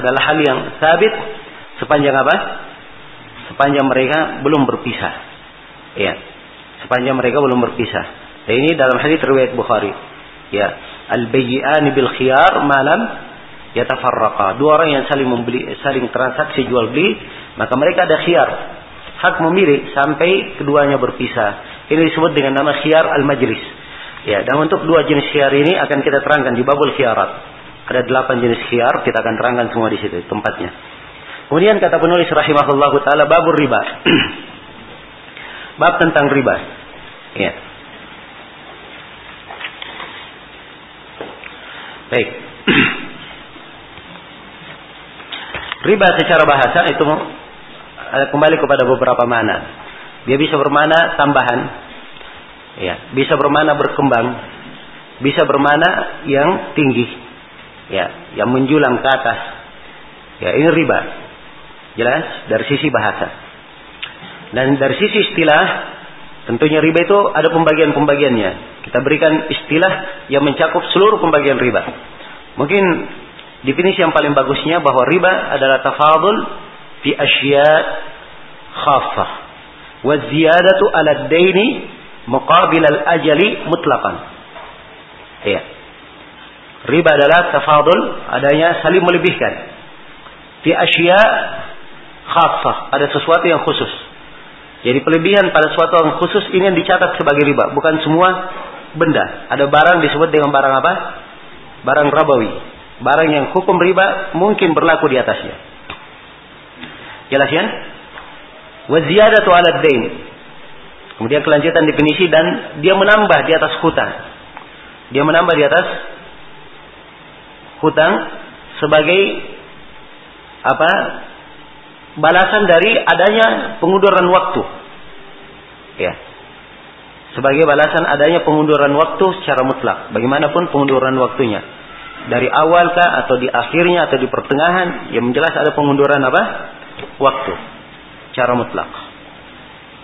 adalah hal yang sabit sepanjang apa? Sepanjang mereka belum berpisah. Ya. Sepanjang mereka belum berpisah. Dan ini dalam hadis riwayat Bukhari. Ya, al-bayyi'ani bil khiyar malam yatafarraqa. Dua orang yang saling membeli saling transaksi jual beli, maka mereka ada khiyar. Hak memilih sampai keduanya berpisah. Ini disebut dengan nama khiyar al-majlis. Ya, dan untuk dua jenis khiyar ini akan kita terangkan di babul khiyarat. Ada delapan jenis khiyar, kita akan terangkan semua di situ tempatnya. Kemudian kata penulis rahimahullahu taala babur riba. Bab tentang riba. Ya. Baik. Riba secara bahasa itu kembali kepada beberapa mana. Dia bisa bermana tambahan, ya, bisa bermana berkembang, bisa bermana yang tinggi, ya, yang menjulang ke atas. Ya, ini riba. Jelas dari sisi bahasa. Dan dari sisi istilah, tentunya riba itu ada pembagian-pembagiannya. Kita berikan istilah yang mencakup seluruh pembagian riba. Mungkin definisi yang paling bagusnya bahwa riba adalah tafadul fi asya khafah. Wa ziyadatu ala daini muqabil al ajali mutlaqan. Iya. Riba adalah tafadul, adanya saling melebihkan. Fi asya khafah, ada sesuatu yang khusus. Jadi pelebihan pada suatu yang khusus ini yang dicatat sebagai riba, bukan semua benda. Ada barang disebut dengan barang apa? Barang rabawi. Barang yang hukum riba mungkin berlaku di atasnya. Jelas ya? Wa ziyadatu 'ala dain. Kemudian kelanjutan definisi dan dia menambah di atas hutang. Dia menambah di atas hutang sebagai apa? Balasan dari adanya pengunduran waktu. Ya, sebagai balasan adanya pengunduran waktu secara mutlak. Bagaimanapun pengunduran waktunya. Dari awal kah atau di akhirnya atau di pertengahan, yang menjelas ada pengunduran apa? Waktu. Secara mutlak.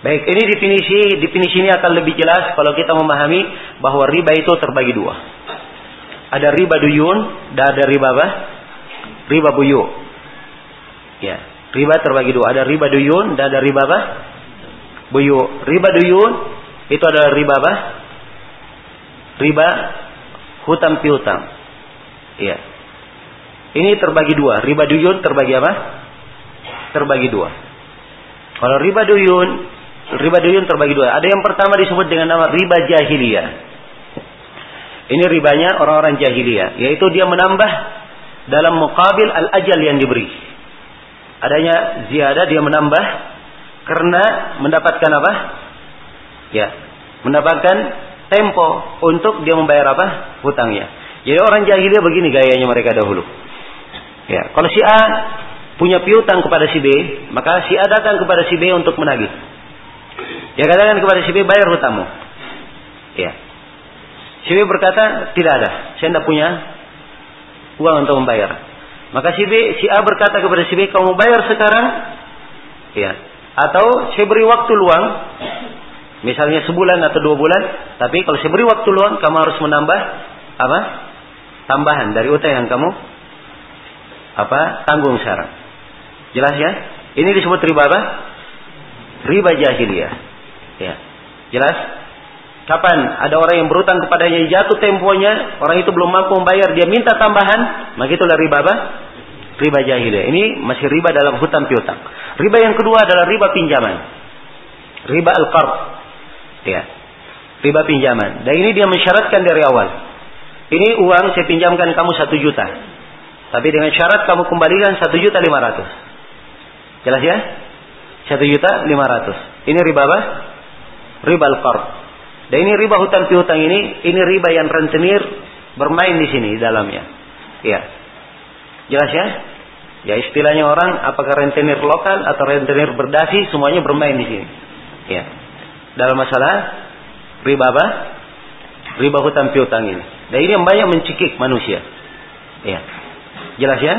Baik, ini definisi definisi ini akan lebih jelas kalau kita memahami bahwa riba itu terbagi dua. Ada riba duyun dan ada riba apa? Riba buyu. Ya, riba terbagi dua. Ada riba duyun dan ada riba apa? Buyu. Riba duyun itu adalah riba apa? Riba hutang piutang. Iya. Ini terbagi dua. Riba duyun terbagi apa? Terbagi dua. Kalau riba duyun, riba duyun terbagi dua. Ada yang pertama disebut dengan nama riba jahiliyah. Ini ribanya orang-orang jahiliyah, yaitu dia menambah dalam mukabil al-ajal yang diberi. Adanya ziyadah dia menambah karena mendapatkan apa? ya mendapatkan tempo untuk dia membayar apa hutangnya. Jadi orang jahiliyah begini gayanya mereka dahulu. Ya, kalau si A punya piutang kepada si B, maka si A datang kepada si B untuk menagih. Ya katakan kepada si B bayar hutangmu. Ya. Si B berkata tidak ada, saya tidak punya uang untuk membayar. Maka si B, si A berkata kepada si B, kamu bayar sekarang, ya. Atau saya beri waktu luang, misalnya sebulan atau dua bulan. Tapi kalau saya beri waktu luang, kamu harus menambah apa? Tambahan dari utang yang kamu apa tanggung sekarang. Jelas ya? Ini disebut riba apa? Riba jahiliyah. Ya. Jelas? Kapan ada orang yang berutang kepadanya jatuh temponya, orang itu belum mampu membayar, dia minta tambahan, maka itulah riba apa? Riba jahiliyah. Ini masih riba dalam hutang piutang. Riba yang kedua adalah riba pinjaman. Riba al-qard. Ya. Riba pinjaman. Dan ini dia mensyaratkan dari awal. Ini uang saya pinjamkan kamu satu juta. Tapi dengan syarat kamu kembalikan satu juta lima ratus. Jelas ya? Satu juta lima ratus. Ini riba apa? Riba al-qard. Dan ini riba hutang piutang ini, ini riba yang rentenir bermain di sini di dalamnya. Ya. Jelas ya? Ya istilahnya orang apakah rentenir lokal atau rentenir berdasi semuanya bermain di sini. Ya. Dalam masalah riba apa? Riba hutang piutang ini. Dan ini yang banyak mencikik manusia. Ya. Jelas ya?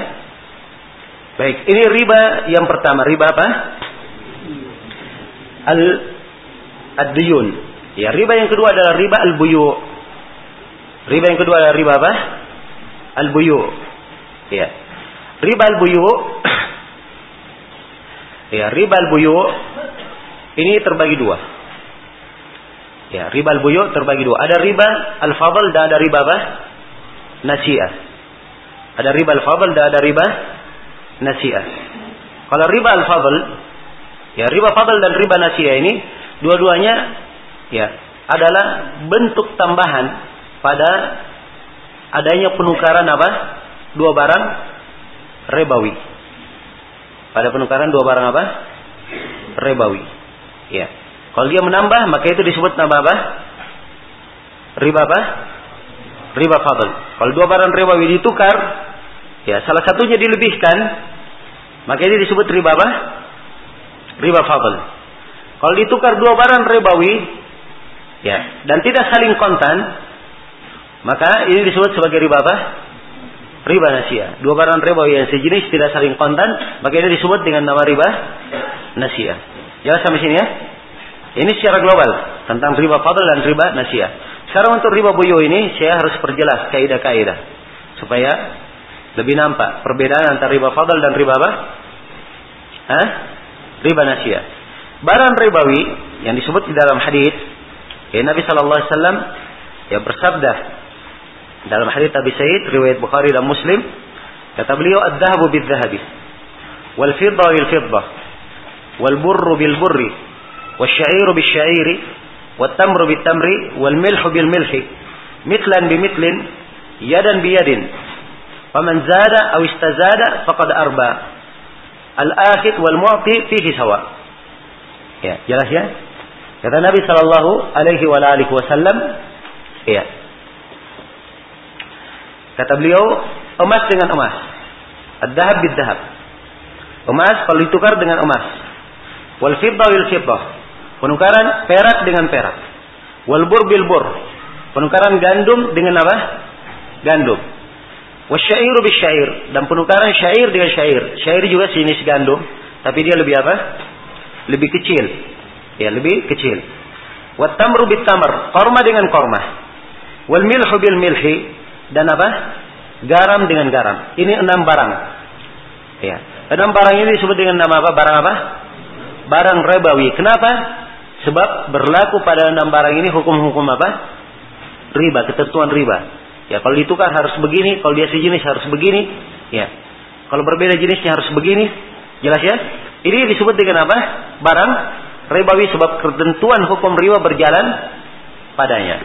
Baik, ini riba yang pertama, riba apa? Al ad-diyun. Ya, riba yang kedua adalah riba al-buyu. Riba yang kedua adalah riba apa? Al-buyu. Ya. Riba al-buyu Ya, riba al-buyu ini terbagi dua. Ya, riba al-buyu terbagi dua. Ada riba al-fadl dan ada riba apa? Nasi'ah. Ada riba al-fadl dan ada riba nasi'ah. Kalau riba al-fadl, ya riba fadl dan riba nasi'ah ini dua-duanya ya adalah bentuk tambahan pada adanya penukaran apa? Dua barang rebawi. Pada penukaran dua barang apa? Rebawi. Ya. Kalau dia menambah, maka itu disebut nama apa? Riba apa? Riba fadl. Kalau dua barang rebawi ditukar, ya salah satunya dilebihkan, maka ini disebut riba apa? Riba fadl. Kalau ditukar dua barang ribawi, ya, dan tidak saling kontan, maka ini disebut sebagai riba apa? Riba nasia. Dua barang ribawi yang sejenis tidak saling kontan, maka ini disebut dengan nama riba nasia. Jelas sampai sini ya? Ini secara global tentang riba fadl dan riba nasia. Sekarang untuk riba buyu ini saya harus perjelas kaidah-kaidah supaya lebih nampak perbedaan antara riba fadl dan riba apa? Hah? Riba nasia. Barang ribawi yang disebut di dalam hadis, ya Nabi Shallallahu Alaihi Wasallam ya bersabda dalam hadis Abi Sa'id riwayat Bukhari dan Muslim kata beliau ad-dhahabu bid-dhahabi wal fidda bil fidda wal burru bil burri wasyairu bil syairi wat tamru bit tamri wal milhu bil milhi mitlan bi mitlin yadan bi yadin Faman zada aw istazada faqad arba. Al-akhid wal mu'ti fihi sawa. Ya, jelas ya? Kata Nabi sallallahu alaihi wasallam, ya. Kata beliau, emas dengan emas. Ad-dahab bid-dahab. Emas kalau ditukar dengan emas. Wal fiddah bil fiddah. Penukaran perak dengan perak. Wal bur bil bur. Penukaran gandum dengan apa? Gandum. Wasyairu bisyair dan penukaran syair dengan syair. Syair juga jenis gandum, tapi dia lebih apa? Lebih kecil. Ya, lebih kecil. Wat tamru bit tamr, korma dengan korma. Wal milhu bil milhi dan apa? Garam dengan garam. Ini enam barang. Ya. Enam barang ini disebut dengan nama apa? Barang apa? Barang rebawi. Kenapa? Sebab berlaku pada enam barang ini hukum-hukum apa? Riba, ketentuan riba. Ya, kalau ditukar harus begini, kalau dia sejenis harus begini. Ya. Kalau berbeda jenisnya harus begini. Jelas ya? Ini disebut dengan apa? Barang ribawi sebab ketentuan hukum riba berjalan padanya.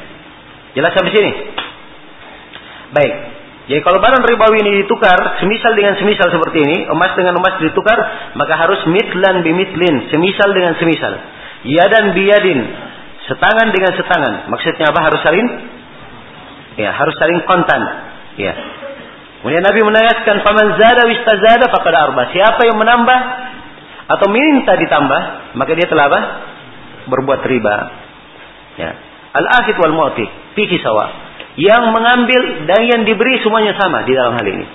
Jelas sampai sini? Baik. Jadi kalau barang ribawi ini ditukar, semisal dengan semisal seperti ini, emas dengan emas ditukar, maka harus mitlan bimitlin, semisal dengan semisal. Yadan biyadin, setangan dengan setangan. Maksudnya apa? Harus saling Ya, harus saling kontan. Ya. Kemudian Nabi menegaskan, "Faman zada wistazada faqad arba." Siapa yang menambah atau minta ditambah, maka dia telah apa? berbuat riba. Ya. Al-akhid wal mu'ti fihi sawa. Yang mengambil dan yang diberi semuanya sama di dalam hal ini.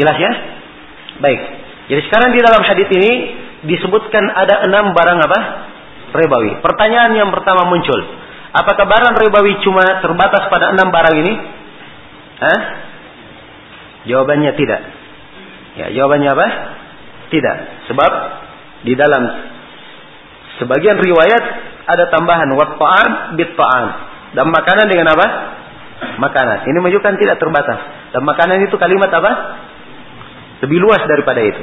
Jelas ya? Baik. Jadi sekarang di dalam hadis ini disebutkan ada enam barang apa? Ribawi. Pertanyaan yang pertama muncul. Apakah barang ribawi cuma terbatas pada enam barang ini? Hah? Jawabannya tidak. Ya, jawabannya apa? Tidak. Sebab di dalam sebagian riwayat ada tambahan wat ta'am. Dan makanan dengan apa? Makanan. Ini menunjukkan tidak terbatas. Dan makanan itu kalimat apa? Lebih luas daripada itu.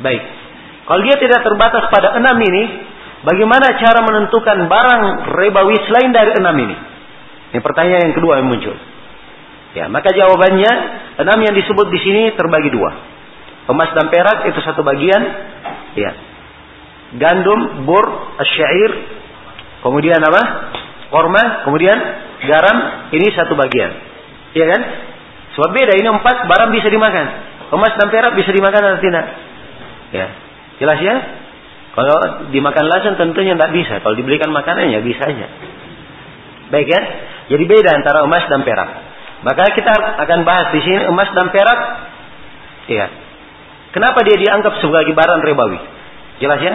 Baik. Kalau dia tidak terbatas pada enam ini, bagaimana cara menentukan barang rebawi selain dari enam ini? Ini pertanyaan yang kedua yang muncul. Ya, maka jawabannya enam yang disebut di sini terbagi dua. Emas dan perak itu satu bagian. Ya. Gandum, bur, syair, kemudian apa? Korma, kemudian garam, ini satu bagian. Iya kan? Sebab beda, ini empat barang bisa dimakan. Emas dan perak bisa dimakan atau tidak? Ya. Jelas ya? Kalau dimakan langsung tentunya tidak bisa. Kalau diberikan makanannya bisa aja. Baik ya? Jadi beda antara emas dan perak. Maka kita akan bahas di sini emas dan perak. Iya. Kenapa dia dianggap sebagai barang rebawi? Jelas ya?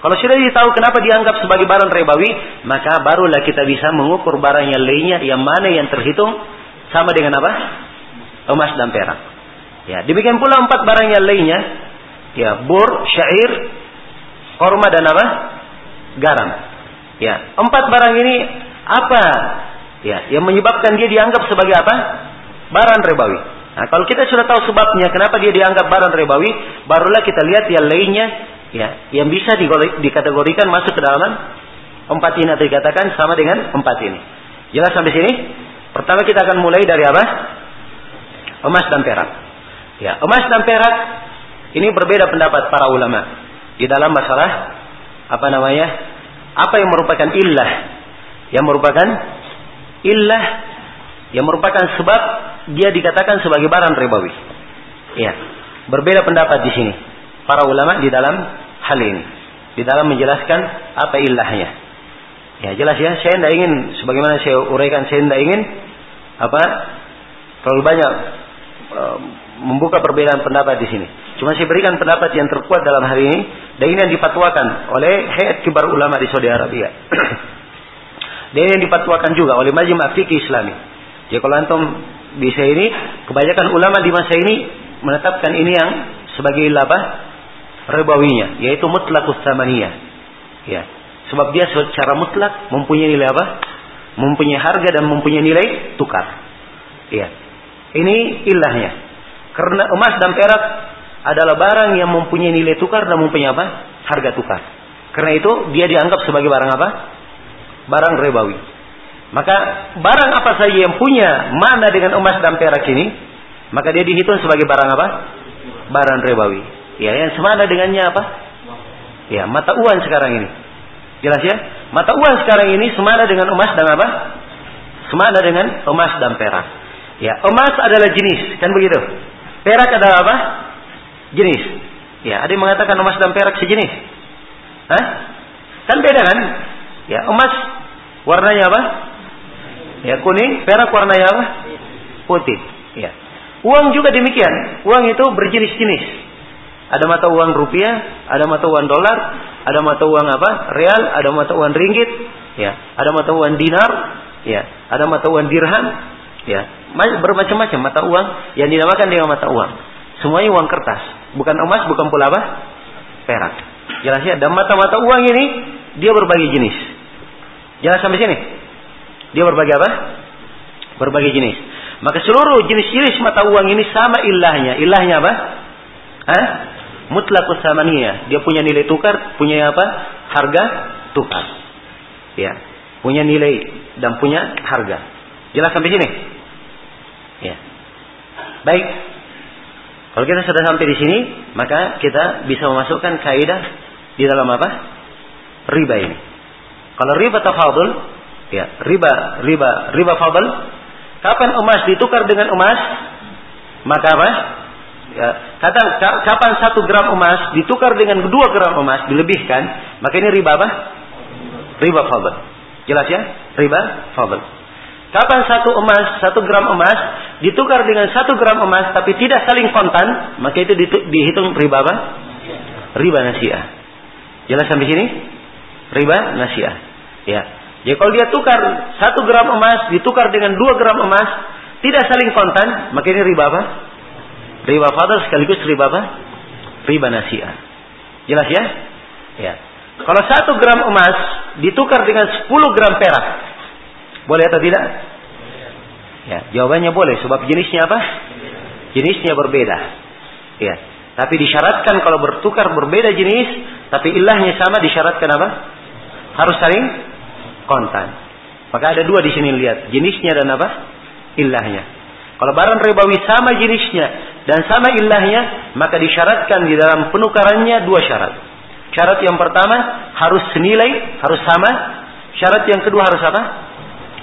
Kalau sudah ditahu kenapa dianggap sebagai barang rebawi, maka barulah kita bisa mengukur barang yang lainnya yang mana yang terhitung sama dengan apa? Emas dan perak. Ya, demikian pula empat barang yang lainnya, ya, bur, syair, korma dan apa? Garam. Ya, empat barang ini apa Ya, yang menyebabkan dia dianggap sebagai apa? Barang rebawi. Nah, kalau kita sudah tahu sebabnya kenapa dia dianggap barang rebawi, barulah kita lihat yang lainnya ya, yang bisa dikategorikan masuk ke dalam empat ini atau dikatakan sama dengan empat ini. Jelas sampai sini? Pertama kita akan mulai dari apa? Emas dan perak. Ya, emas dan perak ini berbeda pendapat para ulama di dalam masalah apa namanya? Apa yang merupakan illah? Yang merupakan illah yang merupakan sebab dia dikatakan sebagai barang ribawi. Ya. Berbeda pendapat di sini para ulama di dalam hal ini. Di dalam menjelaskan apa ilahnya. Ya jelas ya, saya tidak ingin sebagaimana saya uraikan saya tidak ingin apa terlalu banyak uh, membuka perbedaan pendapat di sini. Cuma saya berikan pendapat yang terkuat dalam hari ini dan ini yang dipatuakan oleh Hayat Kibar Ulama di Saudi Arabia. Dan yang dipatuakan juga oleh Majma' Fikih Islami. Jadi kalau antum bisa ini, kebanyakan ulama di masa ini menetapkan ini yang sebagai apa? Rebawinya, yaitu mutlakus samaniyah. Ya. Sebab dia secara mutlak mempunyai nilai apa? Mempunyai harga dan mempunyai nilai tukar. Ya. Ini ilahnya. Karena emas dan perak adalah barang yang mempunyai nilai tukar dan mempunyai apa? Harga tukar. Karena itu dia dianggap sebagai barang apa? barang rebawi. Maka barang apa saja yang punya mana dengan emas dan perak ini, maka dia dihitung sebagai barang apa? Barang rebawi. Ya, yang semana dengannya apa? Ya, mata uang sekarang ini. Jelas ya? Mata uang sekarang ini semana dengan emas dan apa? Semana dengan emas dan perak. Ya, emas adalah jenis, kan begitu? Perak adalah apa? Jenis. Ya, ada yang mengatakan emas dan perak sejenis. Hah? Kan beda kan? Ya, emas Warnanya apa? Ya kuning, perak warnanya apa? Putih. Ya. Uang juga demikian. Uang itu berjenis-jenis. Ada mata uang rupiah, ada mata uang dolar, ada mata uang apa? Real, ada mata uang ringgit, ya. Ada mata uang dinar, ya. Ada mata uang dirham, ya. Bermacam-macam mata uang yang dinamakan dengan mata uang. Semuanya uang kertas, bukan emas, bukan pula apa? Perak. Jelas ya. Dan mata-mata uang ini dia berbagai jenis. Jangan sampai sini. Dia berbagai apa? Berbagai jenis. Maka seluruh jenis-jenis mata uang ini sama ilahnya. Ilahnya apa? Hah? Mutlakus samaniyah. Dia punya nilai tukar, punya apa? Harga tukar. Ya. Punya nilai dan punya harga. Jelas sampai sini? Ya. Baik. Kalau kita sudah sampai di sini, maka kita bisa memasukkan kaidah di dalam apa? Riba ini. Kalau riba tafadul, ya, riba riba riba fadl, kapan emas ditukar dengan emas, maka apa? Ya, kata kapan satu gram emas ditukar dengan dua gram emas dilebihkan, maka ini riba apa? Riba fadl. Jelas ya? Riba fadl. Kapan satu emas, satu gram emas ditukar dengan satu gram emas tapi tidak saling kontan, maka itu dihitung riba apa? Riba nasiah. Jelas sampai sini? Riba nasiah. Ya. Jadi kalau dia tukar satu gram emas ditukar dengan dua gram emas tidak saling kontan, maka ini riba apa? Riba fadl sekaligus riba apa? Riba nasiah. Jelas ya? Ya. Kalau satu gram emas ditukar dengan sepuluh gram perak, boleh atau tidak? Ya, jawabannya boleh. Sebab jenisnya apa? Jenisnya berbeda. Ya. Tapi disyaratkan kalau bertukar berbeda jenis, tapi ilahnya sama disyaratkan apa? Harus saling kontan. Maka ada dua di sini lihat, jenisnya dan apa? Ilahnya. Kalau barang ribawi sama jenisnya dan sama ilahnya, maka disyaratkan di dalam penukarannya dua syarat. Syarat yang pertama harus senilai, harus sama. Syarat yang kedua harus apa?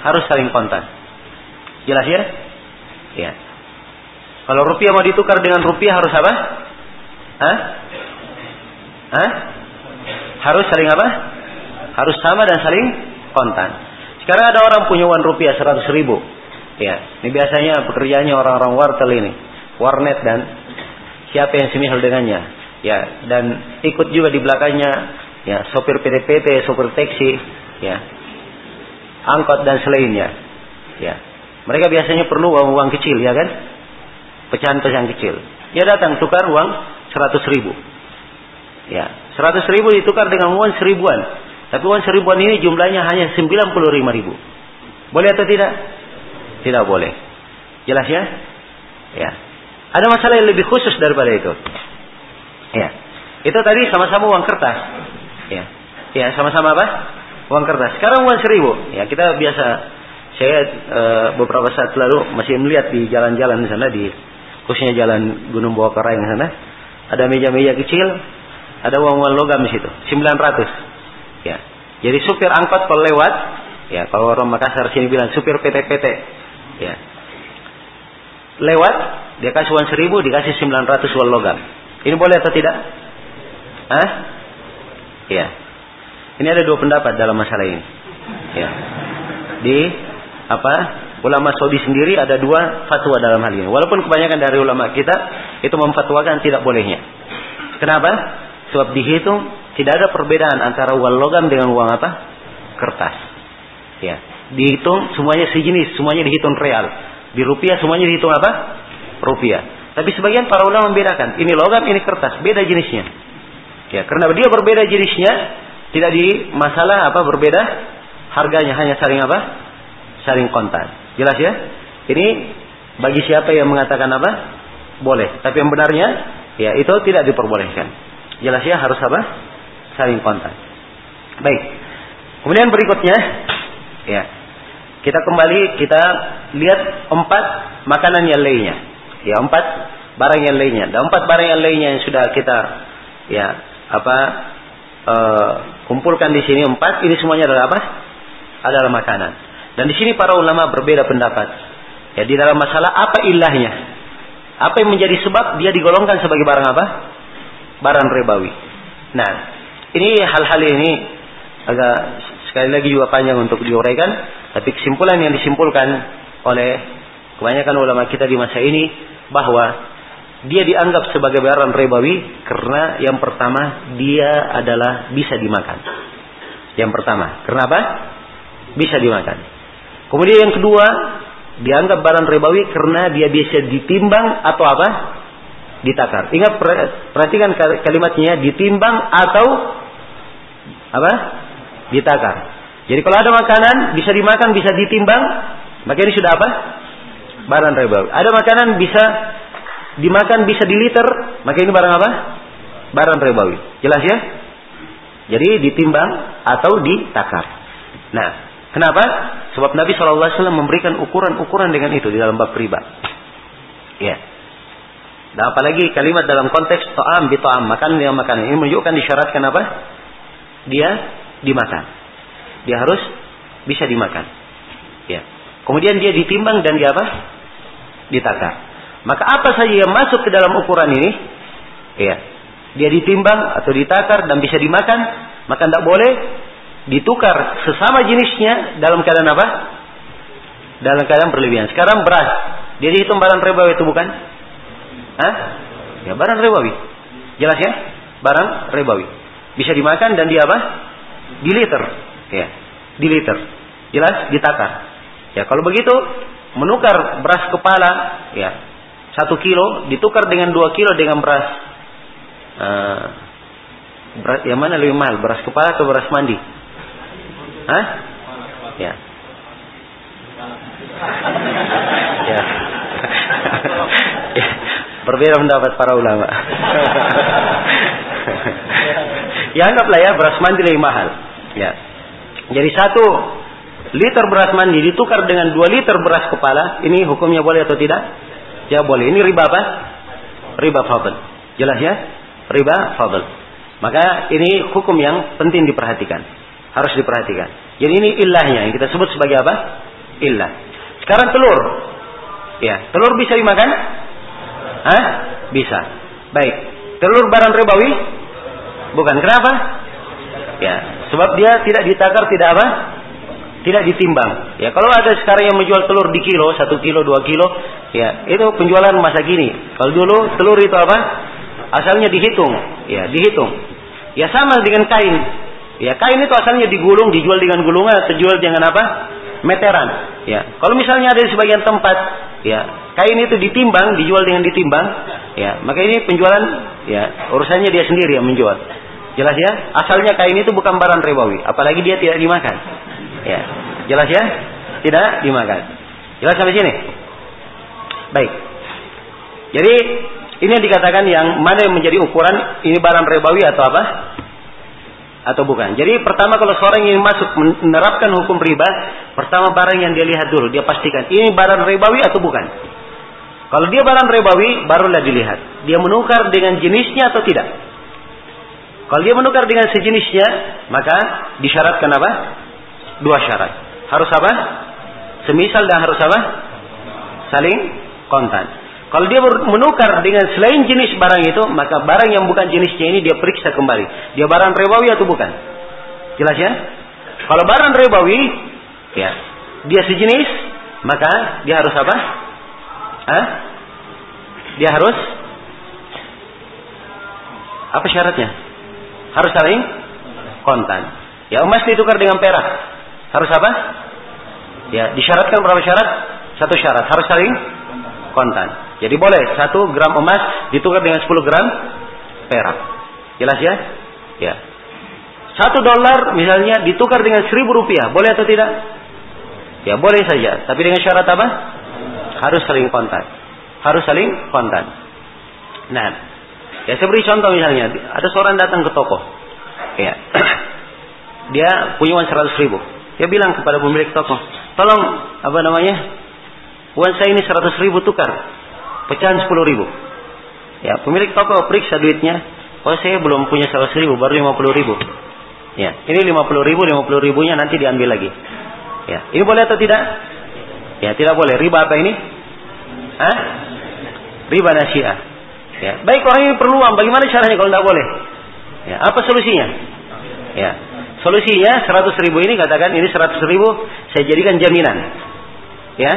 harus saling kontan. Jelas ya? Ya. Kalau rupiah mau ditukar dengan rupiah harus apa? Hah? Hah? Harus saling apa? Harus sama dan saling kontan. Sekarang ada orang punya uang rupiah 100 ribu. Ya, ini biasanya pekerjaannya orang-orang wartel ini. Warnet dan siapa yang semihal dengannya. Ya, dan ikut juga di belakangnya ya sopir PTPT, sopir taksi, ya angkot dan selainnya. Ya. Mereka biasanya perlu uang, uang kecil, ya kan? Pecahan-pecahan kecil. Dia datang tukar uang 100 ribu. Ya, 100 ribu ditukar dengan uang seribuan. Tapi uang seribuan ini jumlahnya hanya 95 ribu. Boleh atau tidak? Tidak boleh. Jelas ya? Ya. Ada masalah yang lebih khusus daripada itu. Ya. Itu tadi sama-sama uang kertas. Ya. Ya, sama-sama apa? uang kertas. Sekarang uang seribu. Ya kita biasa. Saya e, beberapa saat lalu masih melihat di jalan-jalan di sana di khususnya jalan Gunung Bawah Karang di sana ada meja-meja kecil, ada uang-uang logam di situ, 900. Ya. Jadi supir angkot kalau lewat, ya kalau orang Makassar sini bilang supir PT-PT, ya. Lewat, dia kasih uang seribu, dikasih 900 uang logam. Ini boleh atau tidak? Hah? Ya. Ini ada dua pendapat dalam masalah ini. Ya. Di apa? Ulama Saudi sendiri ada dua fatwa dalam hal ini. Walaupun kebanyakan dari ulama kita itu memfatwakan tidak bolehnya. Kenapa? Sebab dihitung tidak ada perbedaan antara uang logam dengan uang apa? Kertas. Ya. Dihitung semuanya sejenis, semuanya dihitung real. Di rupiah semuanya dihitung apa? Rupiah. Tapi sebagian para ulama membedakan. Ini logam, ini kertas. Beda jenisnya. Ya, karena dia berbeda jenisnya, tidak di masalah apa berbeda harganya hanya saling apa? Saling kontan. Jelas ya? Ini bagi siapa yang mengatakan apa? Boleh. Tapi yang benarnya ya itu tidak diperbolehkan. Jelas ya harus apa? Saling kontan. Baik. Kemudian berikutnya ya. Kita kembali kita lihat empat makanan yang lainnya. Ya, empat barang yang lainnya. Dan empat barang yang lainnya yang sudah kita ya apa uh, kumpulkan di sini empat, ini semuanya adalah apa? Adalah makanan. Dan di sini para ulama berbeda pendapat. Ya di dalam masalah apa ilahnya? Apa yang menjadi sebab dia digolongkan sebagai barang apa? Barang rebawi. Nah, ini hal-hal ini agak sekali lagi juga panjang untuk diuraikan, tapi kesimpulan yang disimpulkan oleh kebanyakan ulama kita di masa ini bahwa dia dianggap sebagai barang rebawi karena yang pertama dia adalah bisa dimakan. Yang pertama, kenapa? Bisa dimakan. Kemudian yang kedua, dianggap barang rebawi karena dia bisa ditimbang atau apa? Ditakar. Ingat perhatikan kalimatnya ditimbang atau apa? Ditakar. Jadi kalau ada makanan bisa dimakan, bisa ditimbang, maka ini sudah apa? Barang rebawi. Ada makanan bisa dimakan bisa diliter, maka ini barang apa? Barang ribawi. Jelas ya? Jadi ditimbang atau ditakar. Nah, kenapa? Sebab Nabi SAW memberikan ukuran-ukuran dengan itu di dalam bab riba. Ya. Dan apalagi kalimat dalam konteks to'am bi to'am, makan dengan makanan. Ini menunjukkan disyaratkan apa? Dia dimakan. Dia harus bisa dimakan. Ya. Kemudian dia ditimbang dan dia apa? Ditakar. Maka apa saja yang masuk ke dalam ukuran ini, ya, dia ditimbang atau ditakar dan bisa dimakan, maka tidak boleh ditukar sesama jenisnya dalam keadaan apa? Dalam keadaan berlebihan. Sekarang beras, dia dihitung barang ribawi itu bukan? Hah? Ya barang ribawi. Jelas ya? Barang ribawi. Bisa dimakan dan di apa? Di liter. Ya. Di liter. Jelas? Ditakar. Ya kalau begitu menukar beras kepala ya satu kilo ditukar dengan dua kilo dengan beras uh, beras yang mana lebih mahal beras kepala atau beras mandi? Hah? Ya. ya. Berbeda pendapat para ulama. ya anggaplah ya beras mandi lebih mahal. Ya. Jadi satu liter beras mandi ditukar dengan dua liter beras kepala, ini hukumnya boleh atau tidak? Ya boleh. Ini riba apa? Riba fadl. Jelas ya? Riba fadl. Maka ini hukum yang penting diperhatikan. Harus diperhatikan. Jadi ini ilahnya yang kita sebut sebagai apa? Ilah. Sekarang telur. Ya, telur bisa dimakan? Hah? Bisa. Baik. Telur barang ribawi? Bukan. Kenapa? Ya, sebab dia tidak ditakar, tidak apa? Tidak ditimbang. Ya, kalau ada sekarang yang menjual telur di kilo, satu kilo, dua kilo, ya itu penjualan masa kini. Kalau dulu telur itu apa? Asalnya dihitung, ya dihitung. Ya sama dengan kain. Ya kain itu asalnya digulung, dijual dengan gulungan, terjual dengan apa? Meteran. Ya, kalau misalnya ada di sebagian tempat, ya kain itu ditimbang, dijual dengan ditimbang, ya maka ini penjualan, ya urusannya dia sendiri yang menjual. Jelas ya? Asalnya kain itu bukan barang ribawi, apalagi dia tidak dimakan. Ya. Jelas ya? Tidak dimakan. Jelas sampai sini? Baik. Jadi ini yang dikatakan yang mana yang menjadi ukuran ini barang ribawi atau apa? Atau bukan. Jadi pertama kalau seorang ingin masuk menerapkan hukum riba, pertama barang yang dia lihat dulu, dia pastikan ini barang ribawi atau bukan. Kalau dia barang ribawi, barulah dilihat. Dia menukar dengan jenisnya atau tidak. Kalau dia menukar dengan sejenisnya, maka disyaratkan apa? Dua syarat. Harus apa? Semisal dan harus apa? Saling kontan. Kalau dia menukar dengan selain jenis barang itu, maka barang yang bukan jenisnya ini dia periksa kembali. Dia barang rebawi atau bukan? Jelas ya? Kalau barang rebawi, ya, dia sejenis, maka dia harus apa? Hah? Dia harus apa syaratnya? Harus saling kontan. Ya emas ditukar dengan perak. Harus apa? Ya disyaratkan berapa syarat? Satu syarat. Harus saling kontan. Jadi boleh satu gram emas ditukar dengan 10 gram perak. Jelas ya? Ya. Satu dolar misalnya ditukar dengan seribu rupiah. Boleh atau tidak? Ya boleh saja. Tapi dengan syarat apa? Harus saling kontan. Harus saling kontan. Nah, Ya saya beri contoh misalnya, ada seorang datang ke toko. Ya. Dia punya uang seratus ribu. Dia bilang kepada pemilik toko, tolong apa namanya, uang saya ini seratus ribu tukar, pecahan sepuluh ribu. Ya, pemilik toko periksa duitnya, oh saya belum punya seratus ribu, baru lima puluh ribu. Ya, ini lima puluh ribu, lima puluh ribunya nanti diambil lagi. Ya, ini boleh atau tidak? Ya, tidak boleh. Riba apa ini? Hah? Riba nasiah. Ya, baik orang ini perlu bagaimana caranya kalau tidak boleh? Ya, apa solusinya? Ya, solusinya 100 ribu ini katakan ini 100 ribu saya jadikan jaminan. Ya,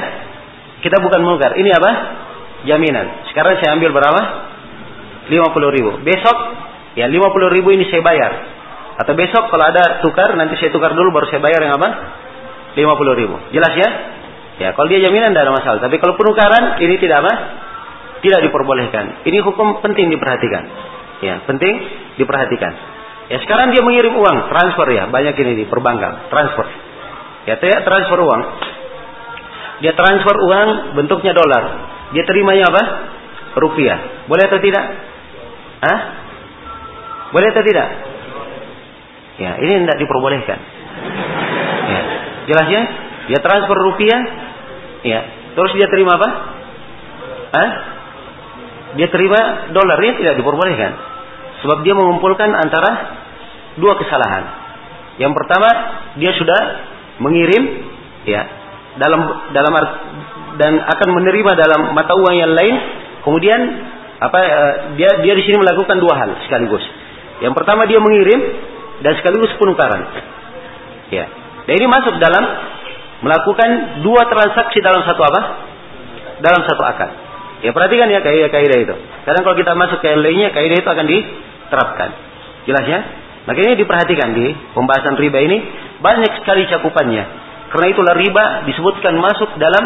kita bukan menukar. Ini apa? Jaminan. Sekarang saya ambil berapa? 50 ribu. Besok ya 50 ribu ini saya bayar. Atau besok kalau ada tukar nanti saya tukar dulu baru saya bayar yang apa? 50 ribu. Jelas ya? Ya kalau dia jaminan tidak ada masalah. Tapi kalau penukaran ini tidak apa? tidak diperbolehkan. Ini hukum penting diperhatikan. Ya, penting diperhatikan. Ya, sekarang dia mengirim uang, transfer ya, banyak ini di perbankan, transfer. Ya, dia transfer uang. Dia transfer uang bentuknya dolar. Dia terimanya apa? Rupiah. Boleh atau tidak? Hah? Boleh atau tidak? Ya, ini tidak diperbolehkan. Ya, jelas ya? Dia transfer rupiah, ya. Terus dia terima apa? Hah? dia terima dolarnya tidak diperbolehkan. Sebab dia mengumpulkan antara dua kesalahan. Yang pertama, dia sudah mengirim ya dalam dalam dan akan menerima dalam mata uang yang lain. Kemudian apa eh, dia dia di sini melakukan dua hal sekaligus. Yang pertama dia mengirim dan sekaligus penukaran. Ya. Dan ini masuk dalam melakukan dua transaksi dalam satu apa? Dalam satu akad. Ya perhatikan ya kaidah-kaidah itu. Kadang kalau kita masuk ke lainnya, kaidah itu akan diterapkan. Jelas ya? Makanya diperhatikan di pembahasan riba ini banyak sekali cakupannya. Karena itulah riba disebutkan masuk dalam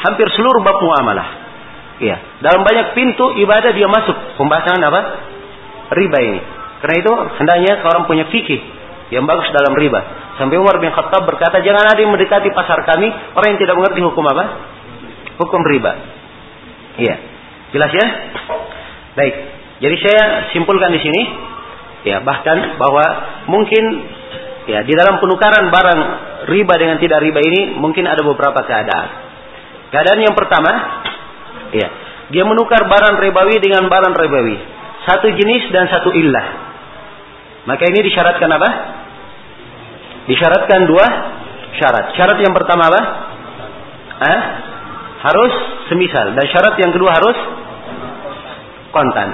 hampir seluruh bab muamalah. Iya, dalam banyak pintu ibadah dia masuk pembahasan apa? Riba ini. Karena itu hendaknya orang punya fikih yang bagus dalam riba. Sampai Umar bin Khattab berkata, jangan ada yang mendekati pasar kami orang yang tidak mengerti hukum apa? Hukum riba. Iya, jelas ya? Baik. Jadi saya simpulkan di sini, ya bahkan bahwa mungkin ya di dalam penukaran barang riba dengan tidak riba ini mungkin ada beberapa keadaan. Keadaan yang pertama, ya dia menukar barang ribawi dengan barang ribawi, satu jenis dan satu illah. Maka ini disyaratkan apa? Disyaratkan dua syarat. Syarat yang pertama apa? Eh? Harus semisal. Dan syarat yang kedua harus kontan.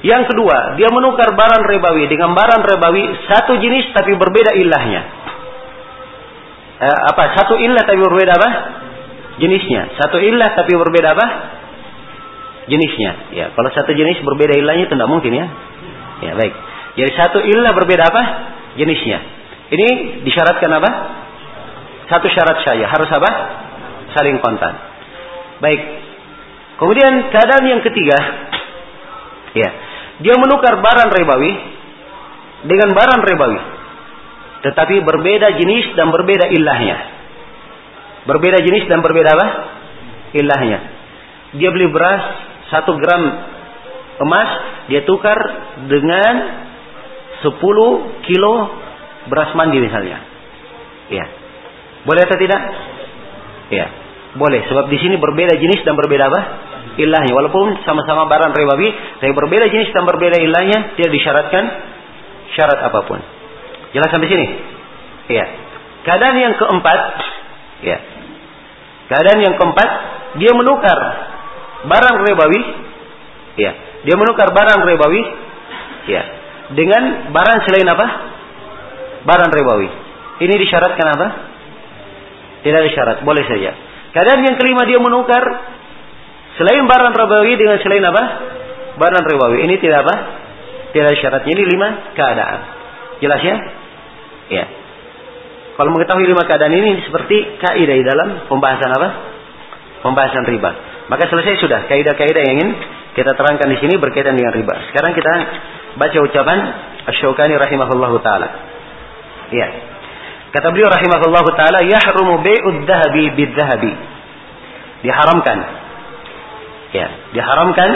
Yang kedua, dia menukar barang rebawi dengan barang rebawi satu jenis tapi berbeda ilahnya. Eh, apa? Satu ilah tapi berbeda apa? Jenisnya. Satu ilah tapi berbeda apa? Jenisnya. Ya, kalau satu jenis berbeda ilahnya tidak mungkin ya. Ya, baik. Jadi satu ilah berbeda apa? Jenisnya. Ini disyaratkan apa? Satu syarat saja. Harus apa? Saling kontan. Baik. Kemudian keadaan yang ketiga. Ya. Dia menukar barang ribawi dengan barang ribawi. Tetapi berbeda jenis dan berbeda ilahnya. Berbeda jenis dan berbeda apa? Ilahnya. Dia beli beras satu gram emas, dia tukar dengan 10 kilo beras mandi misalnya. Ya. Boleh atau tidak? Ya. Boleh. Sebab di sini berbeda jenis dan berbeda apa? Ilahnya. Walaupun sama-sama barang ribawi, tapi berbeda jenis dan berbeda ilahnya, tidak disyaratkan syarat apa pun. Jelas sampai sini? Ya. Keadaan yang keempat, ya. Keadaan yang keempat, dia menukar barang ribawi, ya. Dia menukar barang ribawi, ya. Dengan barang selain apa? barang ribawi. Ini disyaratkan apa? Tidak disyarat, boleh saja. Keadaan yang kelima dia menukar selain barang ribawi dengan selain apa? Barang ribawi. Ini tidak apa? Tidak syarat. Ini lima keadaan. Jelas ya? Ya. Kalau mengetahui lima keadaan ini seperti kaidah di dalam pembahasan apa? Pembahasan riba. Maka selesai sudah kaidah-kaidah yang ingin kita terangkan di sini berkaitan dengan riba. Sekarang kita baca ucapan Asy-Syaukani rahimahullahu taala. Ya. Kata beliau rahimahullah taala yahrumu bai'ud dhahabi bidzahabi. Diharamkan. Ya, diharamkan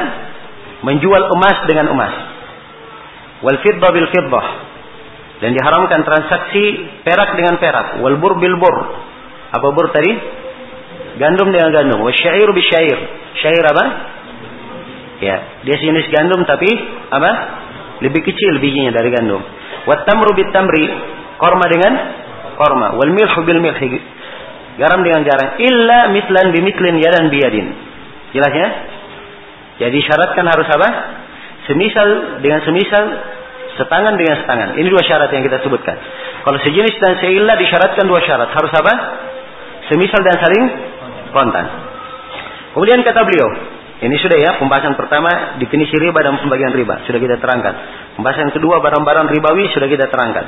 menjual emas dengan emas. Wal fiddah bil fiddah. Dan diharamkan transaksi perak dengan perak. Wal bur bil bur. Apa bur tadi? Gandum dengan gandum. Wa syair bi syair. Syair apa? Ya, dia jenis gandum tapi apa? Lebih kecil bijinya dari gandum. Wat tamru bit tamri Korma dengan korma. Wal milhu bil milhi. Garam dengan garam. Illa mitlan bimitlin yadan biyadin. Jelas ya? Jadi syaratkan harus apa? Semisal dengan semisal, setangan dengan setangan. Ini dua syarat yang kita sebutkan. Kalau sejenis dan seillah disyaratkan dua syarat. Harus apa? Semisal dan saling kontan. Kemudian kata beliau, ini sudah ya pembahasan pertama definisi riba dan pembagian riba sudah kita terangkan. Pembahasan kedua barang-barang ribawi sudah kita terangkan.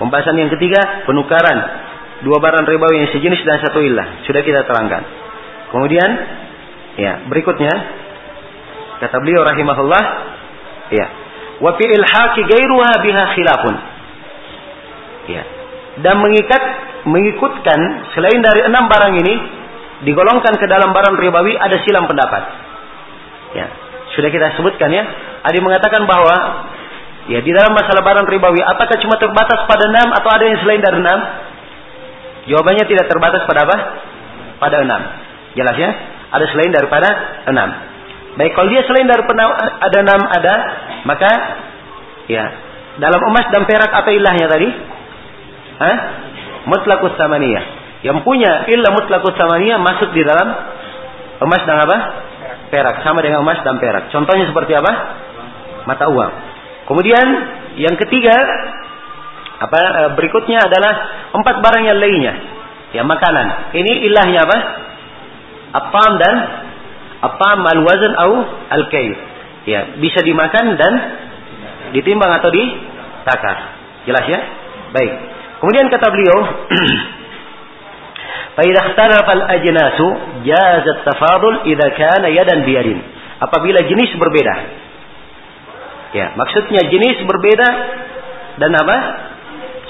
Pembahasan yang ketiga penukaran dua barang ribawi yang sejenis dan satu ilah sudah kita terangkan. Kemudian ya berikutnya kata beliau rahimahullah ya wa fi ilhaqi ghairuha biha khilafun. Ya. Dan mengikat mengikutkan selain dari enam barang ini digolongkan ke dalam barang ribawi ada silam pendapat. Ya, sudah kita sebutkan ya. Ada mengatakan bahwa ya di dalam masalah barang ribawi apakah cuma terbatas pada enam atau ada yang selain dari enam? Jawabannya tidak terbatas pada apa? Pada enam. Jelas ya? Ada selain daripada enam. Baik, kalau dia selain dari ada enam ada, maka ya dalam emas dan perak apa ilahnya tadi? Hah? Mutlakus samaniyah. Yang punya ilah mutlakus samaniyah masuk di dalam emas dan apa? Perak sama dengan emas dan perak. Contohnya seperti apa? Mata uang. Kemudian yang ketiga, Apa e, berikutnya adalah empat barang yang lainnya. Ya makanan. Ini ilahnya apa? Apam dan apam al wazan au al kayf. Ya, bisa dimakan dan ditimbang atau ditakar. Jelas ya? Baik. Kemudian kata beliau, فإذا اختلف الأجناس جاز التفاضل إذا كان يدا بيد. Apabila jenis berbeda. Ya, maksudnya jenis berbeda dan apa?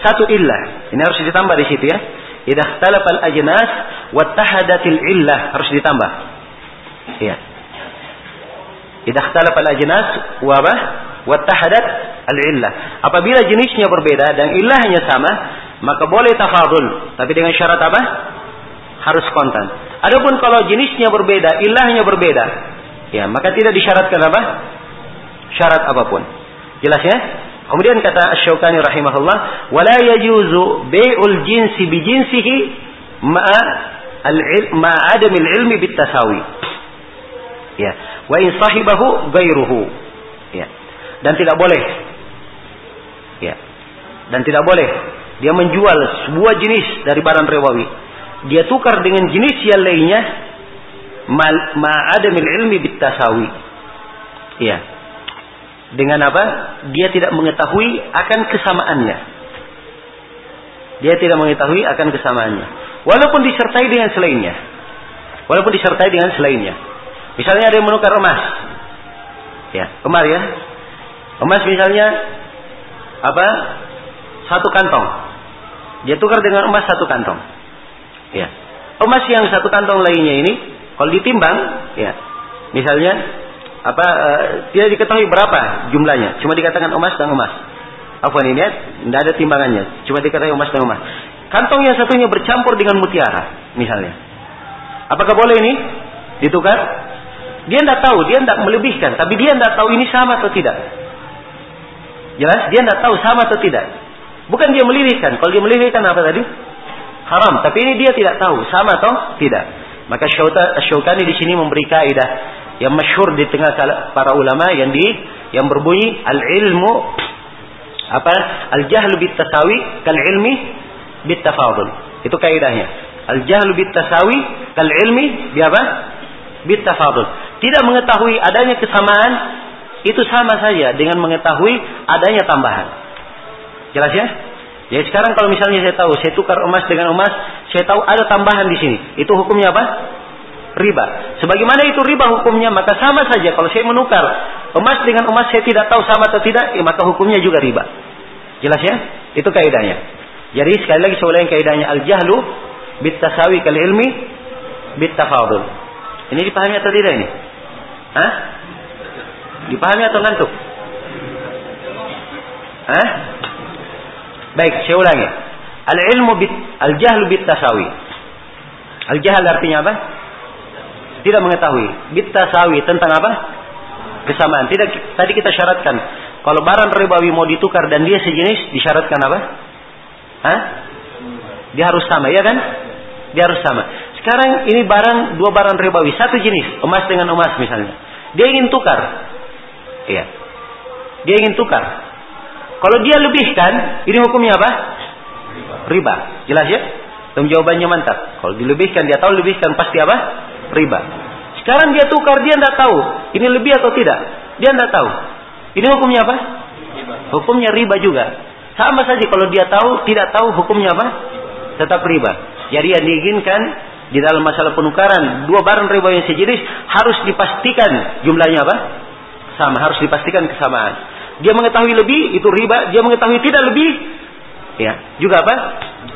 Satu illah. Ini harus ditambah di situ ya. Idza ikhtalafa al-ajnas wattahadatil illah harus ditambah. Ya. Idza ikhtalafa al-ajnas wa apa? Wattahadat al-illah. Apabila jenisnya berbeda dan illahnya sama, maka boleh tafadul. Tapi dengan syarat apa? harus kontan. Adapun kalau jenisnya berbeda, ilahnya berbeda, ya maka tidak disyaratkan apa? Syarat apa pun. Jelas ya? Kemudian kata Asy-Syaukani rahimahullah, "Wala yajuzu bai'ul jinsi bi jinsihi ma'a ma adam ilmi bit tasawi." Ya, wa in sahibahu ghairuhu. Ya. Dan tidak boleh. Ya. Dan tidak boleh dia menjual sebuah jenis dari barang rewawi dia tukar dengan jenis yang lainnya ma'adamil ilmi bitasawi. Ya. Dengan apa? Dia tidak mengetahui akan kesamaannya. Dia tidak mengetahui akan kesamaannya. Walaupun disertai dengan selainnya. Walaupun disertai dengan selainnya. Misalnya ada yang menukar emas. Ya, kemar ya. Emas misalnya apa? Satu kantong. Dia tukar dengan emas satu kantong. Ya. Emas yang satu kantong lainnya ini kalau ditimbang, ya. Misalnya apa uh, tidak diketahui berapa jumlahnya, cuma dikatakan emas dan emas. Apa ini ya? Tidak ada timbangannya, cuma dikatakan emas dan emas. Kantong yang satunya bercampur dengan mutiara, misalnya. Apakah boleh ini ditukar? Dia tidak tahu, dia tidak melebihkan, tapi dia tidak tahu ini sama atau tidak. Jelas? Dia tidak tahu sama atau tidak. Bukan dia melebihkan. Kalau dia melebihkan apa tadi? haram, tapi ini dia tidak tahu sama atau tidak. Maka Syaukani di sini memberi kaidah yang masyhur di tengah para ulama yang di yang berbunyi al ilmu apa al jahlu bit tasawi kal ilmi bit tafadul. Itu kaidahnya. Al jahlu bit tasawi kal ilmi bi apa? Bit tafadul. Tidak mengetahui adanya kesamaan itu sama saja dengan mengetahui adanya tambahan. Jelas ya? Ya sekarang kalau misalnya saya tahu, saya tukar emas dengan emas, saya tahu ada tambahan di sini. Itu hukumnya apa? Riba. Sebagaimana itu riba hukumnya, maka sama saja. Kalau saya menukar emas dengan emas, saya tidak tahu sama atau tidak, ya maka hukumnya juga riba. Jelas ya? Itu kaidahnya. Jadi sekali lagi saya ulangi kaidahnya al-jahlu bit tasawi kal ilmi bit tafadul. Ini dipahami atau tidak ini? Hah? Dipahami atau ngantuk? Hah? Baik, saya ulangi. Al-ilmu bit al-jahlu bit tasawi. Al-jahl artinya apa? Tidak mengetahui. Bit tasawi tentang apa? Kesamaan. Tidak tadi kita syaratkan kalau barang ribawi mau ditukar dan dia sejenis disyaratkan apa? Hah? Dia harus sama, ya kan? Dia harus sama. Sekarang ini barang dua barang ribawi satu jenis, emas dengan emas misalnya. Dia ingin tukar. Iya. Dia ingin tukar. Kalau dia lebihkan, ini hukumnya apa? Riba. Jelas ya? Dan jawabannya mantap. Kalau dilebihkan, dia tahu lebihkan pasti apa? Riba. Sekarang dia tukar, dia tidak tahu. Ini lebih atau tidak? Dia tidak tahu. Ini hukumnya apa? Riba. Hukumnya riba juga. Sama saja kalau dia tahu, tidak tahu hukumnya apa? Tetap riba. Jadi yang diinginkan di dalam masalah penukaran dua barang riba yang sejenis harus dipastikan jumlahnya apa? Sama, harus dipastikan kesamaan. Dia mengetahui lebih itu riba, dia mengetahui tidak lebih ya, juga apa?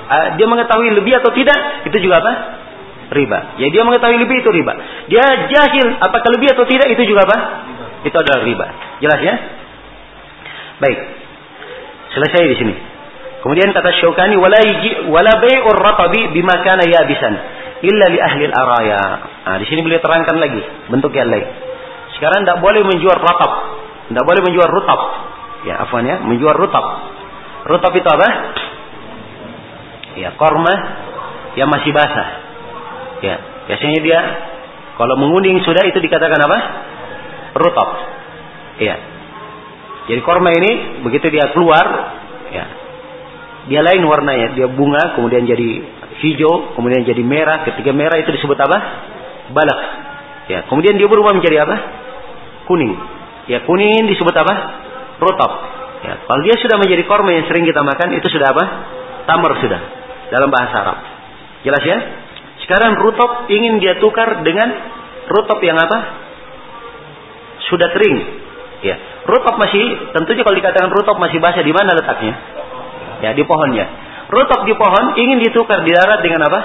Uh, dia mengetahui lebih atau tidak itu juga apa? Riba. Ya dia mengetahui lebih itu riba. Dia jahil apakah lebih atau tidak itu juga apa? Itu adalah riba. Jelas ya? Baik. Selesai di sini. Kemudian kata Syaukani wala yiji wala bai'ur ratabi bima kana yabisan illa li ahli al-araya. Nah, di sini beliau terangkan lagi bentuk yang lain. Sekarang tidak boleh menjual ratab tidak boleh menjual rutab. Ya, afwan ya, menjual rutab. Rutab itu apa? Ya, korma yang masih basah. Ya, biasanya dia kalau menguning sudah itu dikatakan apa? Rutab. Ya. Jadi korma ini begitu dia keluar, ya, Dia lain warnanya, dia bunga kemudian jadi hijau, kemudian jadi merah. Ketika merah itu disebut apa? Balak. Ya, kemudian dia berubah menjadi apa? Kuning. Ya, kuning disebut apa? Rotop. Ya, kalau dia sudah menjadi korma yang sering kita makan itu sudah apa? Tamar sudah dalam bahasa Arab. Jelas ya? Sekarang rutop ingin dia tukar dengan rutop yang apa? Sudah kering. Ya, rutop masih tentunya kalau dikatakan rutop masih basah di mana letaknya? Ya, di pohonnya. Rutop di pohon ingin ditukar di darat dengan apa?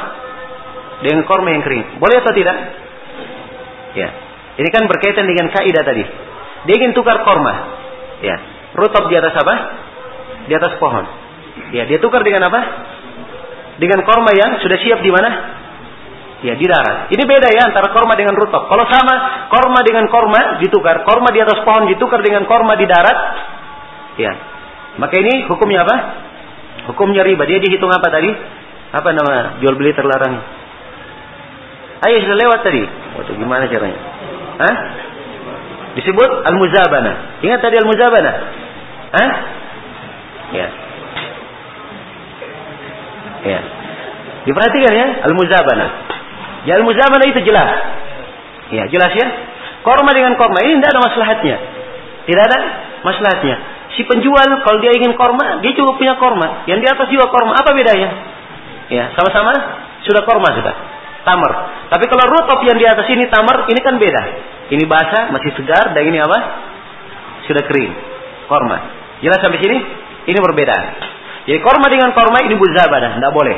Dengan korma yang kering. Boleh atau tidak? Ya. Ini kan berkaitan dengan kaidah tadi. Dia ingin tukar korma. Ya. Rutop di atas apa? Di atas pohon. Ya, dia tukar dengan apa? Dengan korma yang sudah siap di mana? Ya, di darat. Ini beda ya antara korma dengan rutop. Kalau sama, korma dengan korma ditukar. Korma di atas pohon ditukar dengan korma di darat. Ya. Maka ini hukumnya apa? Hukumnya riba. Dia dihitung apa tadi? Apa nama jual beli terlarang? Ayo sudah lewat tadi. Waduh, gimana caranya? Hah? Disebut al-muzabana. Ingat tadi al-muzabana? Hah? Ya. Ya. Diperhatikan ya, al-muzabana. Ya al-muzabana itu jelas. Ya, jelas ya. Korma dengan korma ini tidak ada maslahatnya. Tidak ada maslahatnya. Si penjual kalau dia ingin korma, dia juga punya korma. Yang di atas juga korma. Apa bedanya? Ya, sama-sama sudah korma sudah. Tamar. Tapi kalau rutop yang di atas ini tamar, ini kan beda. Ini basah, masih segar, dan ini apa? Sudah kering. Korma. Jelas sampai sini? Ini berbeda. Jadi korma dengan korma ini buzabadah, tidak boleh.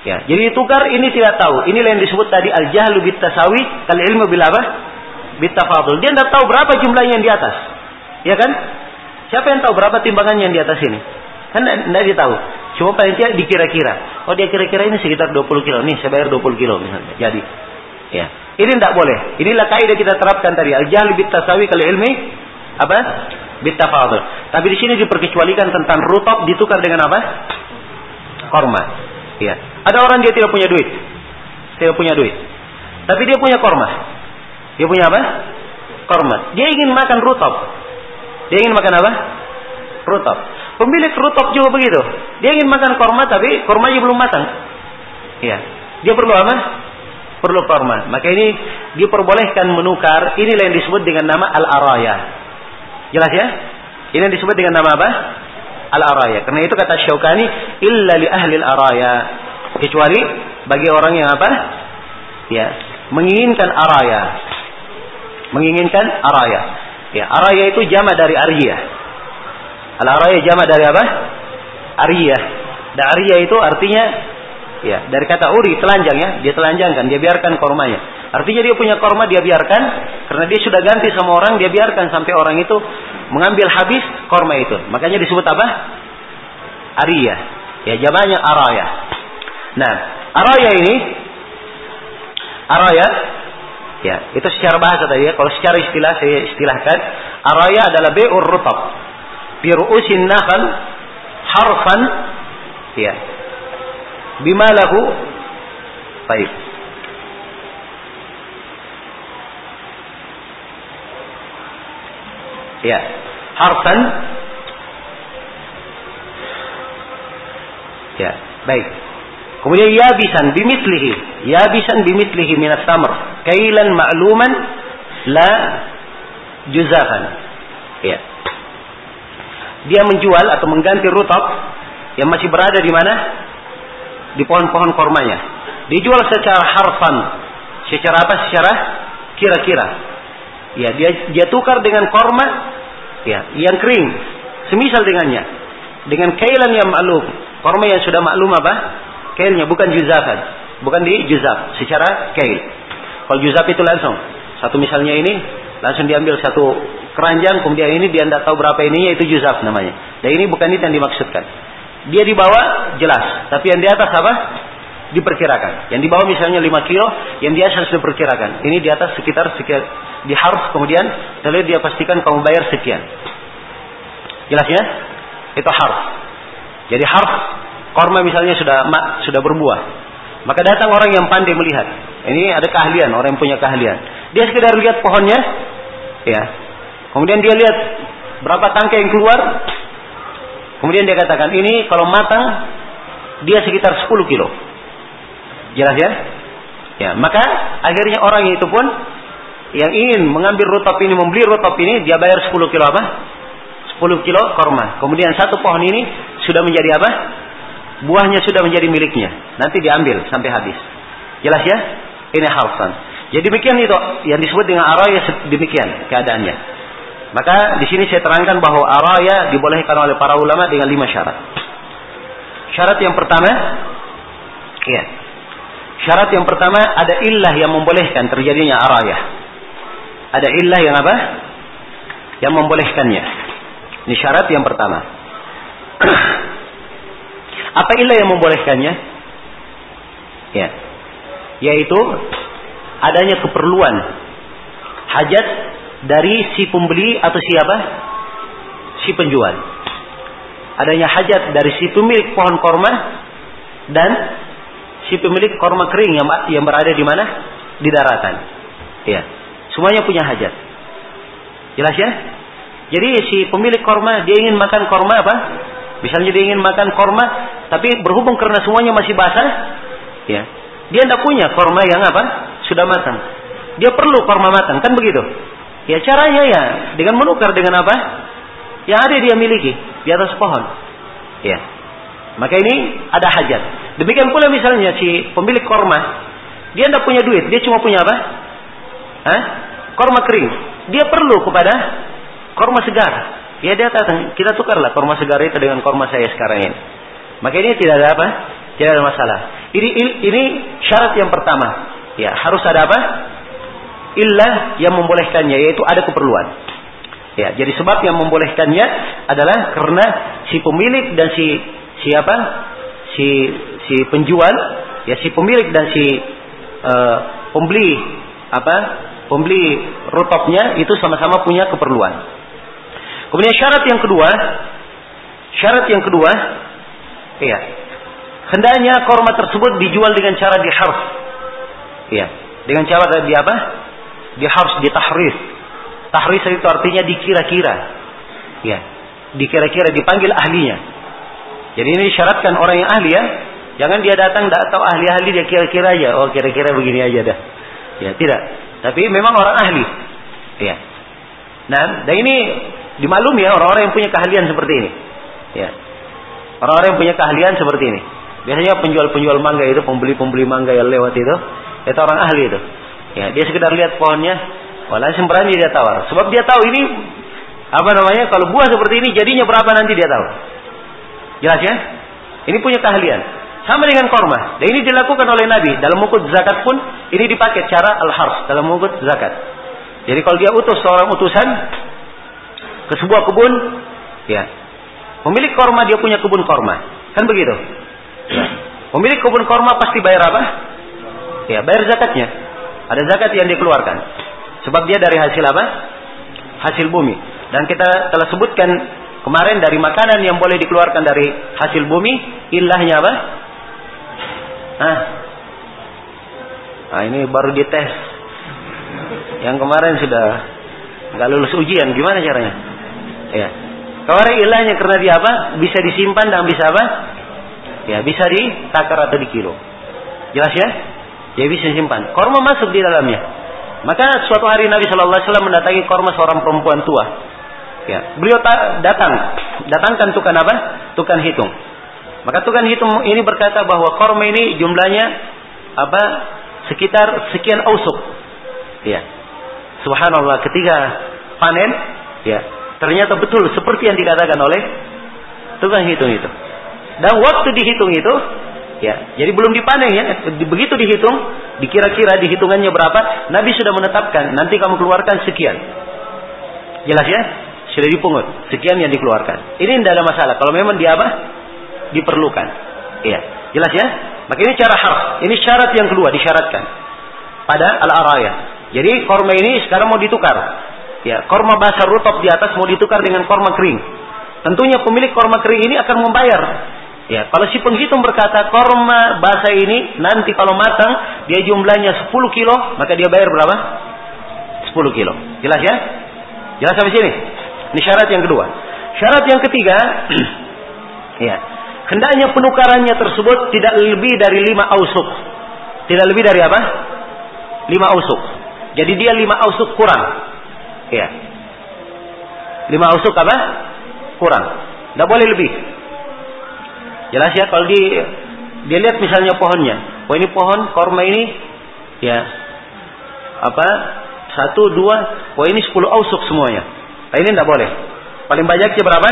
Ya, jadi tukar ini tidak tahu. Ini yang disebut tadi al jahlu bit tasawi, kal ilmu bil apa? Bit tafadul. Dia tidak tahu berapa jumlahnya yang di atas. Ya kan? Siapa yang tahu berapa timbangannya yang di atas ini? Kan tidak dia tahu. Cuma paling tidak dikira-kira. Oh dia kira-kira ini sekitar 20 kilo. Nih saya bayar 20 kilo misalnya. Jadi. Ya. Ini tidak boleh. Inilah kaidah kita terapkan tadi. Al jahl bit tasawi kal ilmi apa? bitafadul. Tapi di sini diperkecualikan tentang rutop ditukar dengan apa? Korma. Iya. Ada orang dia tidak punya duit. Tidak punya duit. Tapi dia punya korma. Dia punya apa? Korma. Dia ingin makan rutop. Dia ingin makan apa? Rutop. Pemilik rutop juga begitu. Dia ingin makan korma tapi kormanya belum matang. Iya. Dia perlu apa? Perlu korma. Maka ini diperbolehkan menukar. Inilah yang disebut dengan nama al-araya. Jelas ya? Ini yang disebut dengan nama apa? Al-araya. Karena itu kata Syaukani, illa li ahli al-araya. Kecuali bagi orang yang apa? Ya, menginginkan araya. Menginginkan araya. Ya, araya itu jama dari ariyah. Al-araya jama dari apa? Ariyah. Dan ariyah itu artinya ya, dari kata uri, telanjang ya. Dia telanjangkan, dia biarkan kormanya. Artinya dia punya korma dia biarkan karena dia sudah ganti sama orang dia biarkan sampai orang itu mengambil habis korma itu. Makanya disebut apa? Ariyah. Ya jamannya araya. Nah, araya ini araya ya itu secara bahasa tadi ya. Kalau secara istilah saya istilahkan araya adalah bi'ur rutab. Bi ru'usin harfan ya. Bima lahu. Ya, harfan Ya, baik. Kemudian yabisan bimislihi, yabisan bimislihi minas tamr, kailan ma'luman la juzafan. Ya. Dia menjual atau mengganti rutab yang masih berada di mana? Di pohon-pohon kormanya. Dijual secara harfan. Secara apa? Secara kira-kira. Ya, dia dia tukar dengan korma ya, yang kering, semisal dengannya. Dengan kailan yang maklum. Korma yang sudah maklum apa? Kailnya bukan juzafan. Bukan di juzaf, secara kail. Kalau juzaf itu langsung. Satu misalnya ini, langsung diambil satu keranjang, kemudian ini dia tidak tahu berapa ininya, itu juzaf namanya. Dan ini bukan itu yang dimaksudkan. Dia dibawa jelas, tapi yang di atas apa? diperkirakan. Yang di bawah misalnya 5 kilo, yang di atas diperkirakan. Ini di atas sekitar sekian di harus kemudian lalu dia pastikan kamu bayar sekian. Jelas ya? Itu harus. Jadi harus korma misalnya sudah sudah berbuah. Maka datang orang yang pandai melihat. Ini ada keahlian, orang yang punya keahlian. Dia sekedar lihat pohonnya, ya. Kemudian dia lihat berapa tangkai yang keluar, Kemudian dia katakan ini kalau matang dia sekitar 10 kilo. Jelas ya? Ya, maka akhirnya orang itu pun yang ingin mengambil rotop ini, membeli rotop ini, dia bayar 10 kilo apa? 10 kilo korma. Kemudian satu pohon ini sudah menjadi apa? Buahnya sudah menjadi miliknya. Nanti diambil sampai habis. Jelas ya? Ini harsan. Jadi demikian itu yang disebut dengan araya demikian keadaannya. Maka di sini saya terangkan bahwa araya dibolehkan oleh para ulama dengan lima syarat. Syarat yang pertama, ya. Syarat yang pertama ada illah yang membolehkan terjadinya araya. Ada illah yang apa? Yang membolehkannya. Ini syarat yang pertama. apa illah yang membolehkannya? Ya. Yaitu adanya keperluan hajat dari si pembeli atau siapa? Si penjual. Adanya hajat dari si pemilik pohon korma dan si pemilik korma kering yang yang berada di mana? Di daratan. Ya. Semuanya punya hajat. Jelas ya? Jadi si pemilik korma dia ingin makan korma apa? Misalnya dia ingin makan korma, tapi berhubung karena semuanya masih basah, ya, dia tidak punya korma yang apa? Sudah matang. Dia perlu korma matang, kan begitu? Ya caranya ya dengan menukar dengan apa? Yang ada dia miliki di atas pohon. Ya. Maka ini ada hajat. Demikian pula misalnya si pemilik korma, dia tidak punya duit, dia cuma punya apa? Hah? Korma kering. Dia perlu kepada korma segar. Ya dia datang, kita tukarlah korma segar itu dengan korma saya sekarang ini. Maka ini tidak ada apa? Tidak ada masalah. Ini ini syarat yang pertama. Ya, harus ada apa? Illah yang membolehkannya yaitu ada keperluan. Ya, jadi sebab yang membolehkannya adalah karena si pemilik dan si siapa? Si si penjual, ya si pemilik dan si uh, pembeli apa? Pembeli rutopnya itu sama-sama punya keperluan. Kemudian syarat yang kedua, syarat yang kedua, ya, hendaknya korma tersebut dijual dengan cara diharf. Ya, dengan cara di apa? Dia harus ditahrif. Tahrif itu artinya dikira-kira. Ya, dikira-kira dipanggil ahlinya. Jadi ini disyaratkan orang yang ahli ya. Jangan dia datang tidak tahu ahli-ahli dia kira-kira aja. Oh kira-kira begini aja dah. Ya tidak. Tapi memang orang ahli. Ya. Nah, dan ini dimaklum ya orang-orang yang punya keahlian seperti ini. Ya. Orang-orang yang punya keahlian seperti ini. Biasanya penjual-penjual mangga itu, pembeli-pembeli mangga yang lewat itu, itu orang ahli itu. Ya, dia sekedar lihat pohonnya, langsung berani dia tawar. Sebab dia tahu ini apa namanya? Kalau buah seperti ini jadinya berapa nanti dia tahu. Jelas ya? Ini punya keahlian. Sama dengan korma. Dan ini dilakukan oleh Nabi. Dalam mengukut zakat pun ini dipakai cara al-harf dalam mengukut zakat. Jadi kalau dia utus seorang utusan ke sebuah kebun, ya. Pemilik korma dia punya kebun korma. Kan begitu? Pemilik kebun korma pasti bayar apa? Ya, bayar zakatnya. Ada zakat yang dikeluarkan. Sebab dia dari hasil apa? Hasil bumi. Dan kita telah sebutkan kemarin dari makanan yang boleh dikeluarkan dari hasil bumi, ilahnya apa? Ah. Nah, ini baru dites. Yang kemarin sudah nggak lulus ujian, gimana caranya? Ya. Kemarin ilahnya karena dia apa? Bisa disimpan dan bisa apa? Ya, bisa ditakar atau dikilo. Jelas ya? Dia bisa simpan. Korma masuk di dalamnya. Maka suatu hari Nabi Shallallahu Alaihi Wasallam mendatangi korma seorang perempuan tua. Ya, beliau datang, datangkan tukang apa? Tukang hitung. Maka tukang hitung ini berkata bahwa korma ini jumlahnya apa? Sekitar sekian ausuk. Ya, Subhanallah. Ketika panen, ya ternyata betul seperti yang dikatakan oleh tukang hitung itu. Dan waktu dihitung itu Ya, jadi belum dipanen ya. Begitu dihitung, dikira-kira dihitungannya berapa, Nabi sudah menetapkan, nanti kamu keluarkan sekian. Jelas ya? Sudah dipungut, sekian yang dikeluarkan. Ini tidak ada masalah. Kalau memang dia apa? Diperlukan. Iya. Jelas ya? Maka ini cara harf. Ini syarat yang kedua disyaratkan pada al-araya. Jadi korma ini sekarang mau ditukar. Ya, korma basah rutop di atas mau ditukar dengan korma kering. Tentunya pemilik korma kering ini akan membayar Ya, kalau si penghitung berkata korma bahasa ini nanti kalau matang dia jumlahnya 10 kilo, maka dia bayar berapa? 10 kilo. Jelas ya? Jelas sampai sini? Ini syarat yang kedua. Syarat yang ketiga, Ya. Hendaknya penukarannya tersebut tidak lebih dari lima ausuk. Tidak lebih dari apa? Lima ausuk. Jadi dia lima ausuk kurang. Ya. Lima ausuk apa? Kurang. Tidak boleh lebih. Jelas ya kalau di dia lihat misalnya pohonnya. Oh ini pohon korma ini ya apa satu dua oh ini sepuluh ausuk semuanya. Nah, ini tidak boleh. Paling banyaknya berapa?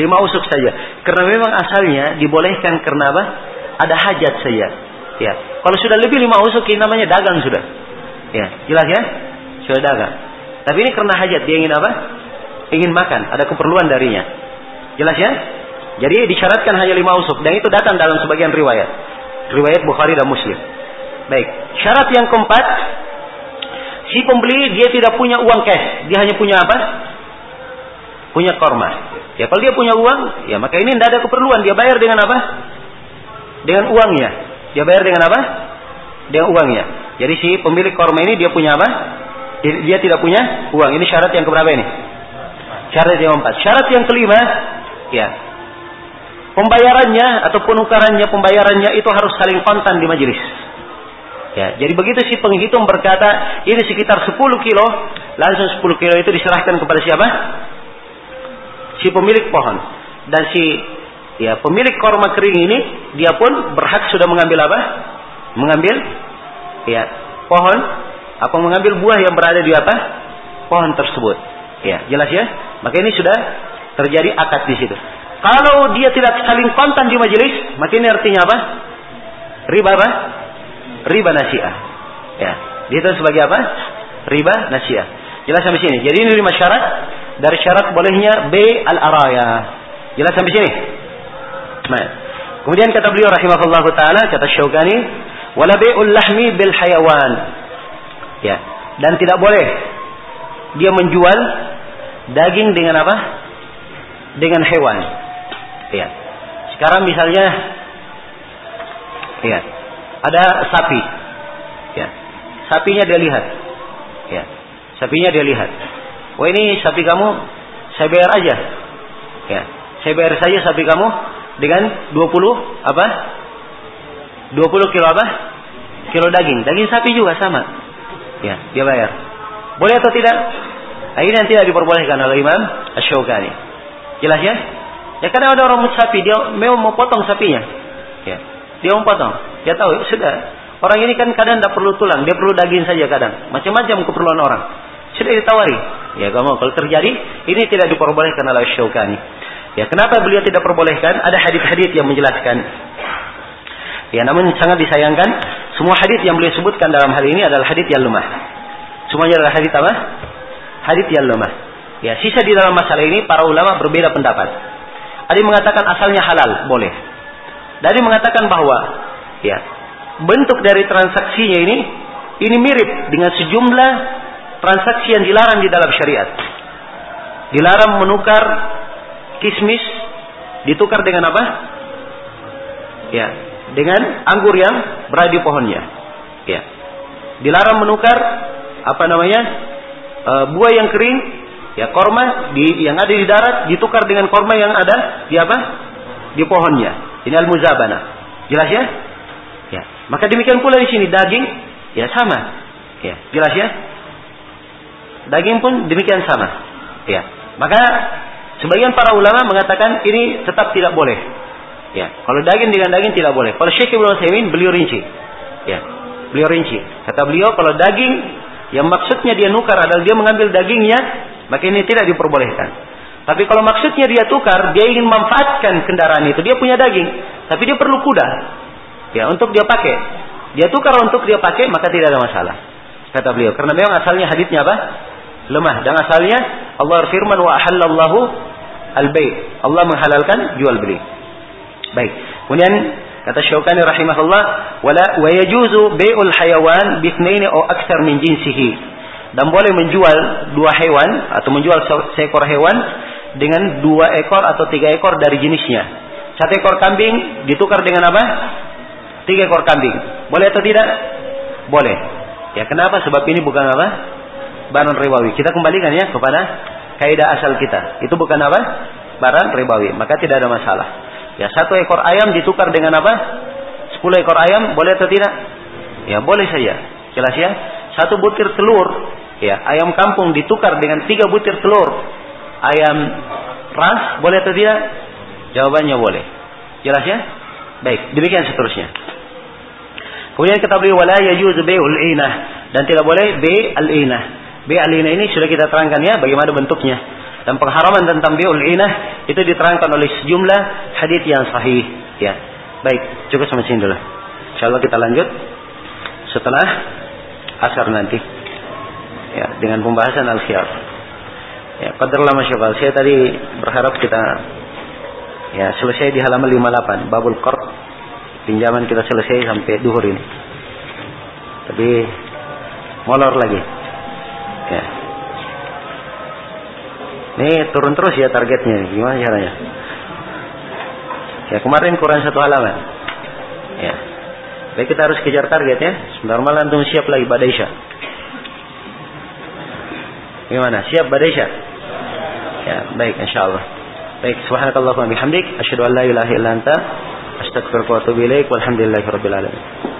Lima usuk saja. Karena memang asalnya dibolehkan karena apa? Ada hajat saja. Ya. Kalau sudah lebih lima usuk ini namanya dagang sudah. Ya, jelas ya? Sudah dagang. Tapi ini karena hajat dia ingin apa? Ingin makan, ada keperluan darinya. Jelas ya? Jadi disyaratkan hanya lima usuk dan itu datang dalam sebagian riwayat. Riwayat Bukhari dan Muslim. Baik. Syarat yang keempat, si pembeli dia tidak punya uang cash, dia hanya punya apa? Punya korma. Ya kalau dia punya uang, ya maka ini tidak ada keperluan. Dia bayar dengan apa? Dengan uangnya. Dia bayar dengan apa? Dengan uangnya. Jadi si pemilik korma ini dia punya apa? Dia tidak punya uang. Ini syarat yang keberapa ini? Syarat yang keempat. Syarat yang kelima, ya pembayarannya atau penukarannya pembayarannya itu harus saling kontan di majelis. Ya, jadi begitu si penghitung berkata ini sekitar 10 kilo, langsung 10 kilo itu diserahkan kepada siapa? Si pemilik pohon dan si ya pemilik korma kering ini dia pun berhak sudah mengambil apa? Mengambil ya pohon apa mengambil buah yang berada di apa? Pohon tersebut. Ya, jelas ya? Maka ini sudah terjadi akad di situ. Kalau dia tidak saling kontan di majelis, maka ini artinya apa? Riba apa? Riba nasiah. Ya, dia itu sebagai apa? Riba nasiah. Jelas sampai sini. Jadi ini lima syarat dari syarat bolehnya B al araya. Jelas sampai sini. Nah. Kemudian kata beliau rahimahullah taala kata Syaukani, wala bai'ul lahmi bil hayawan. Ya, dan tidak boleh dia menjual daging dengan apa? Dengan hewan. Ya. Sekarang misalnya ya, ada sapi. Ya. Sapinya dia lihat. Ya. Sapinya dia lihat. Wah ini sapi kamu saya bayar aja. Ya. Saya bayar saja sapi kamu dengan 20 apa? 20 kilo apa? Kilo daging. Daging sapi juga sama. Ya, dia bayar. Boleh atau tidak? Nah, ini yang tidak diperbolehkan oleh Imam Ash-Shawqani. Jelas ya? Ya karena ada orang sapi, dia memang mau potong sapinya. Ya. Dia mau potong. Dia tahu, ya, sudah. Orang ini kan kadang tidak perlu tulang, dia perlu daging saja kadang. Macam-macam keperluan orang. Sudah ditawari. Ya kamu kalau terjadi, ini tidak diperbolehkan oleh Syaukani. Ya kenapa beliau tidak perbolehkan? Ada hadis-hadis yang menjelaskan. Ya namun sangat disayangkan, semua hadis yang beliau sebutkan dalam hal ini adalah hadis yang lemah. Semuanya adalah hadis apa? Hadis yang lemah. Ya, sisa di dalam masalah ini para ulama berbeda pendapat. Ada yang mengatakan asalnya halal, boleh. Dari mengatakan bahwa ya bentuk dari transaksinya ini ini mirip dengan sejumlah transaksi yang dilarang di dalam syariat. Dilarang menukar kismis ditukar dengan apa? Ya, dengan anggur yang berada di pohonnya. Ya. Dilarang menukar apa namanya? E, buah yang kering Ya korma di, yang ada di darat ditukar dengan korma yang ada di apa? Di pohonnya. Ini al-muzabana. Jelas ya? Ya. Maka demikian pula di sini daging ya sama. Ya, jelas ya? Daging pun demikian sama. Ya. Maka sebagian para ulama mengatakan ini tetap tidak boleh. Ya, kalau daging dengan daging tidak boleh. Kalau Syekh Ibnu Utsaimin beliau rinci. Ya. Beliau rinci. Kata beliau kalau daging yang maksudnya dia nukar adalah dia mengambil dagingnya maka ini tidak diperbolehkan. Tapi kalau maksudnya dia tukar, dia ingin memanfaatkan kendaraan itu, dia punya daging, tapi dia perlu kuda. Ya, untuk dia pakai. Dia tukar untuk dia pakai, maka tidak ada masalah. Kata beliau, karena memang asalnya hadisnya apa? Lemah. Dan asalnya Allah firman wa ahallallahu al-bay. Allah menghalalkan jual beli. Baik. Kemudian kata Syaukani rahimahullah, wala wa yajuzu bai'ul hayawan bi aw aktsar min jinsihi dan boleh menjual dua hewan atau menjual seekor hewan dengan dua ekor atau tiga ekor dari jenisnya. Satu ekor kambing ditukar dengan apa? Tiga ekor kambing. Boleh atau tidak? Boleh. Ya kenapa? Sebab ini bukan apa? Barang ribawi. Kita kembalikan ya kepada kaidah asal kita. Itu bukan apa? Barang ribawi. Maka tidak ada masalah. Ya, satu ekor ayam ditukar dengan apa? Sepuluh ekor ayam, boleh atau tidak? Ya, boleh saja. Jelas ya? Satu butir telur, ya, ayam kampung ditukar dengan tiga butir telur. Ayam ras, boleh atau tidak? Jawabannya boleh. Jelas ya? Baik, demikian seterusnya. Kemudian kita beri wala yajuz bai'ul inah dan tidak boleh bi' al-inah. Bi' al-inah ini sudah kita terangkan ya bagaimana bentuknya. Dan pengharaman tentang bi'ul inah itu diterangkan oleh sejumlah hadis yang sahih. Ya. Baik, cukup sampai sini dulu. Insyaallah kita lanjut setelah asar nanti. Ya, dengan pembahasan al-khiyar. Ya, qadarullah masyaallah. Saya tadi berharap kita ya selesai di halaman 58 babul qard. Pinjaman kita selesai sampai duhur ini. Tapi molor lagi. Ya. Ini turun terus ya targetnya. Gimana caranya? Ya kemarin kurang satu halaman. Ya. Baik kita harus kejar target ya. Sebentar malam antum siap lagi pada Isya. Gimana? Siap Isya? Ya, baik insyaallah. Baik, subhanakallah wa bihamdik asyhadu an la ilaha illa anta astaghfiruka wa atubu ilaik walhamdulillahi rabbil alamin.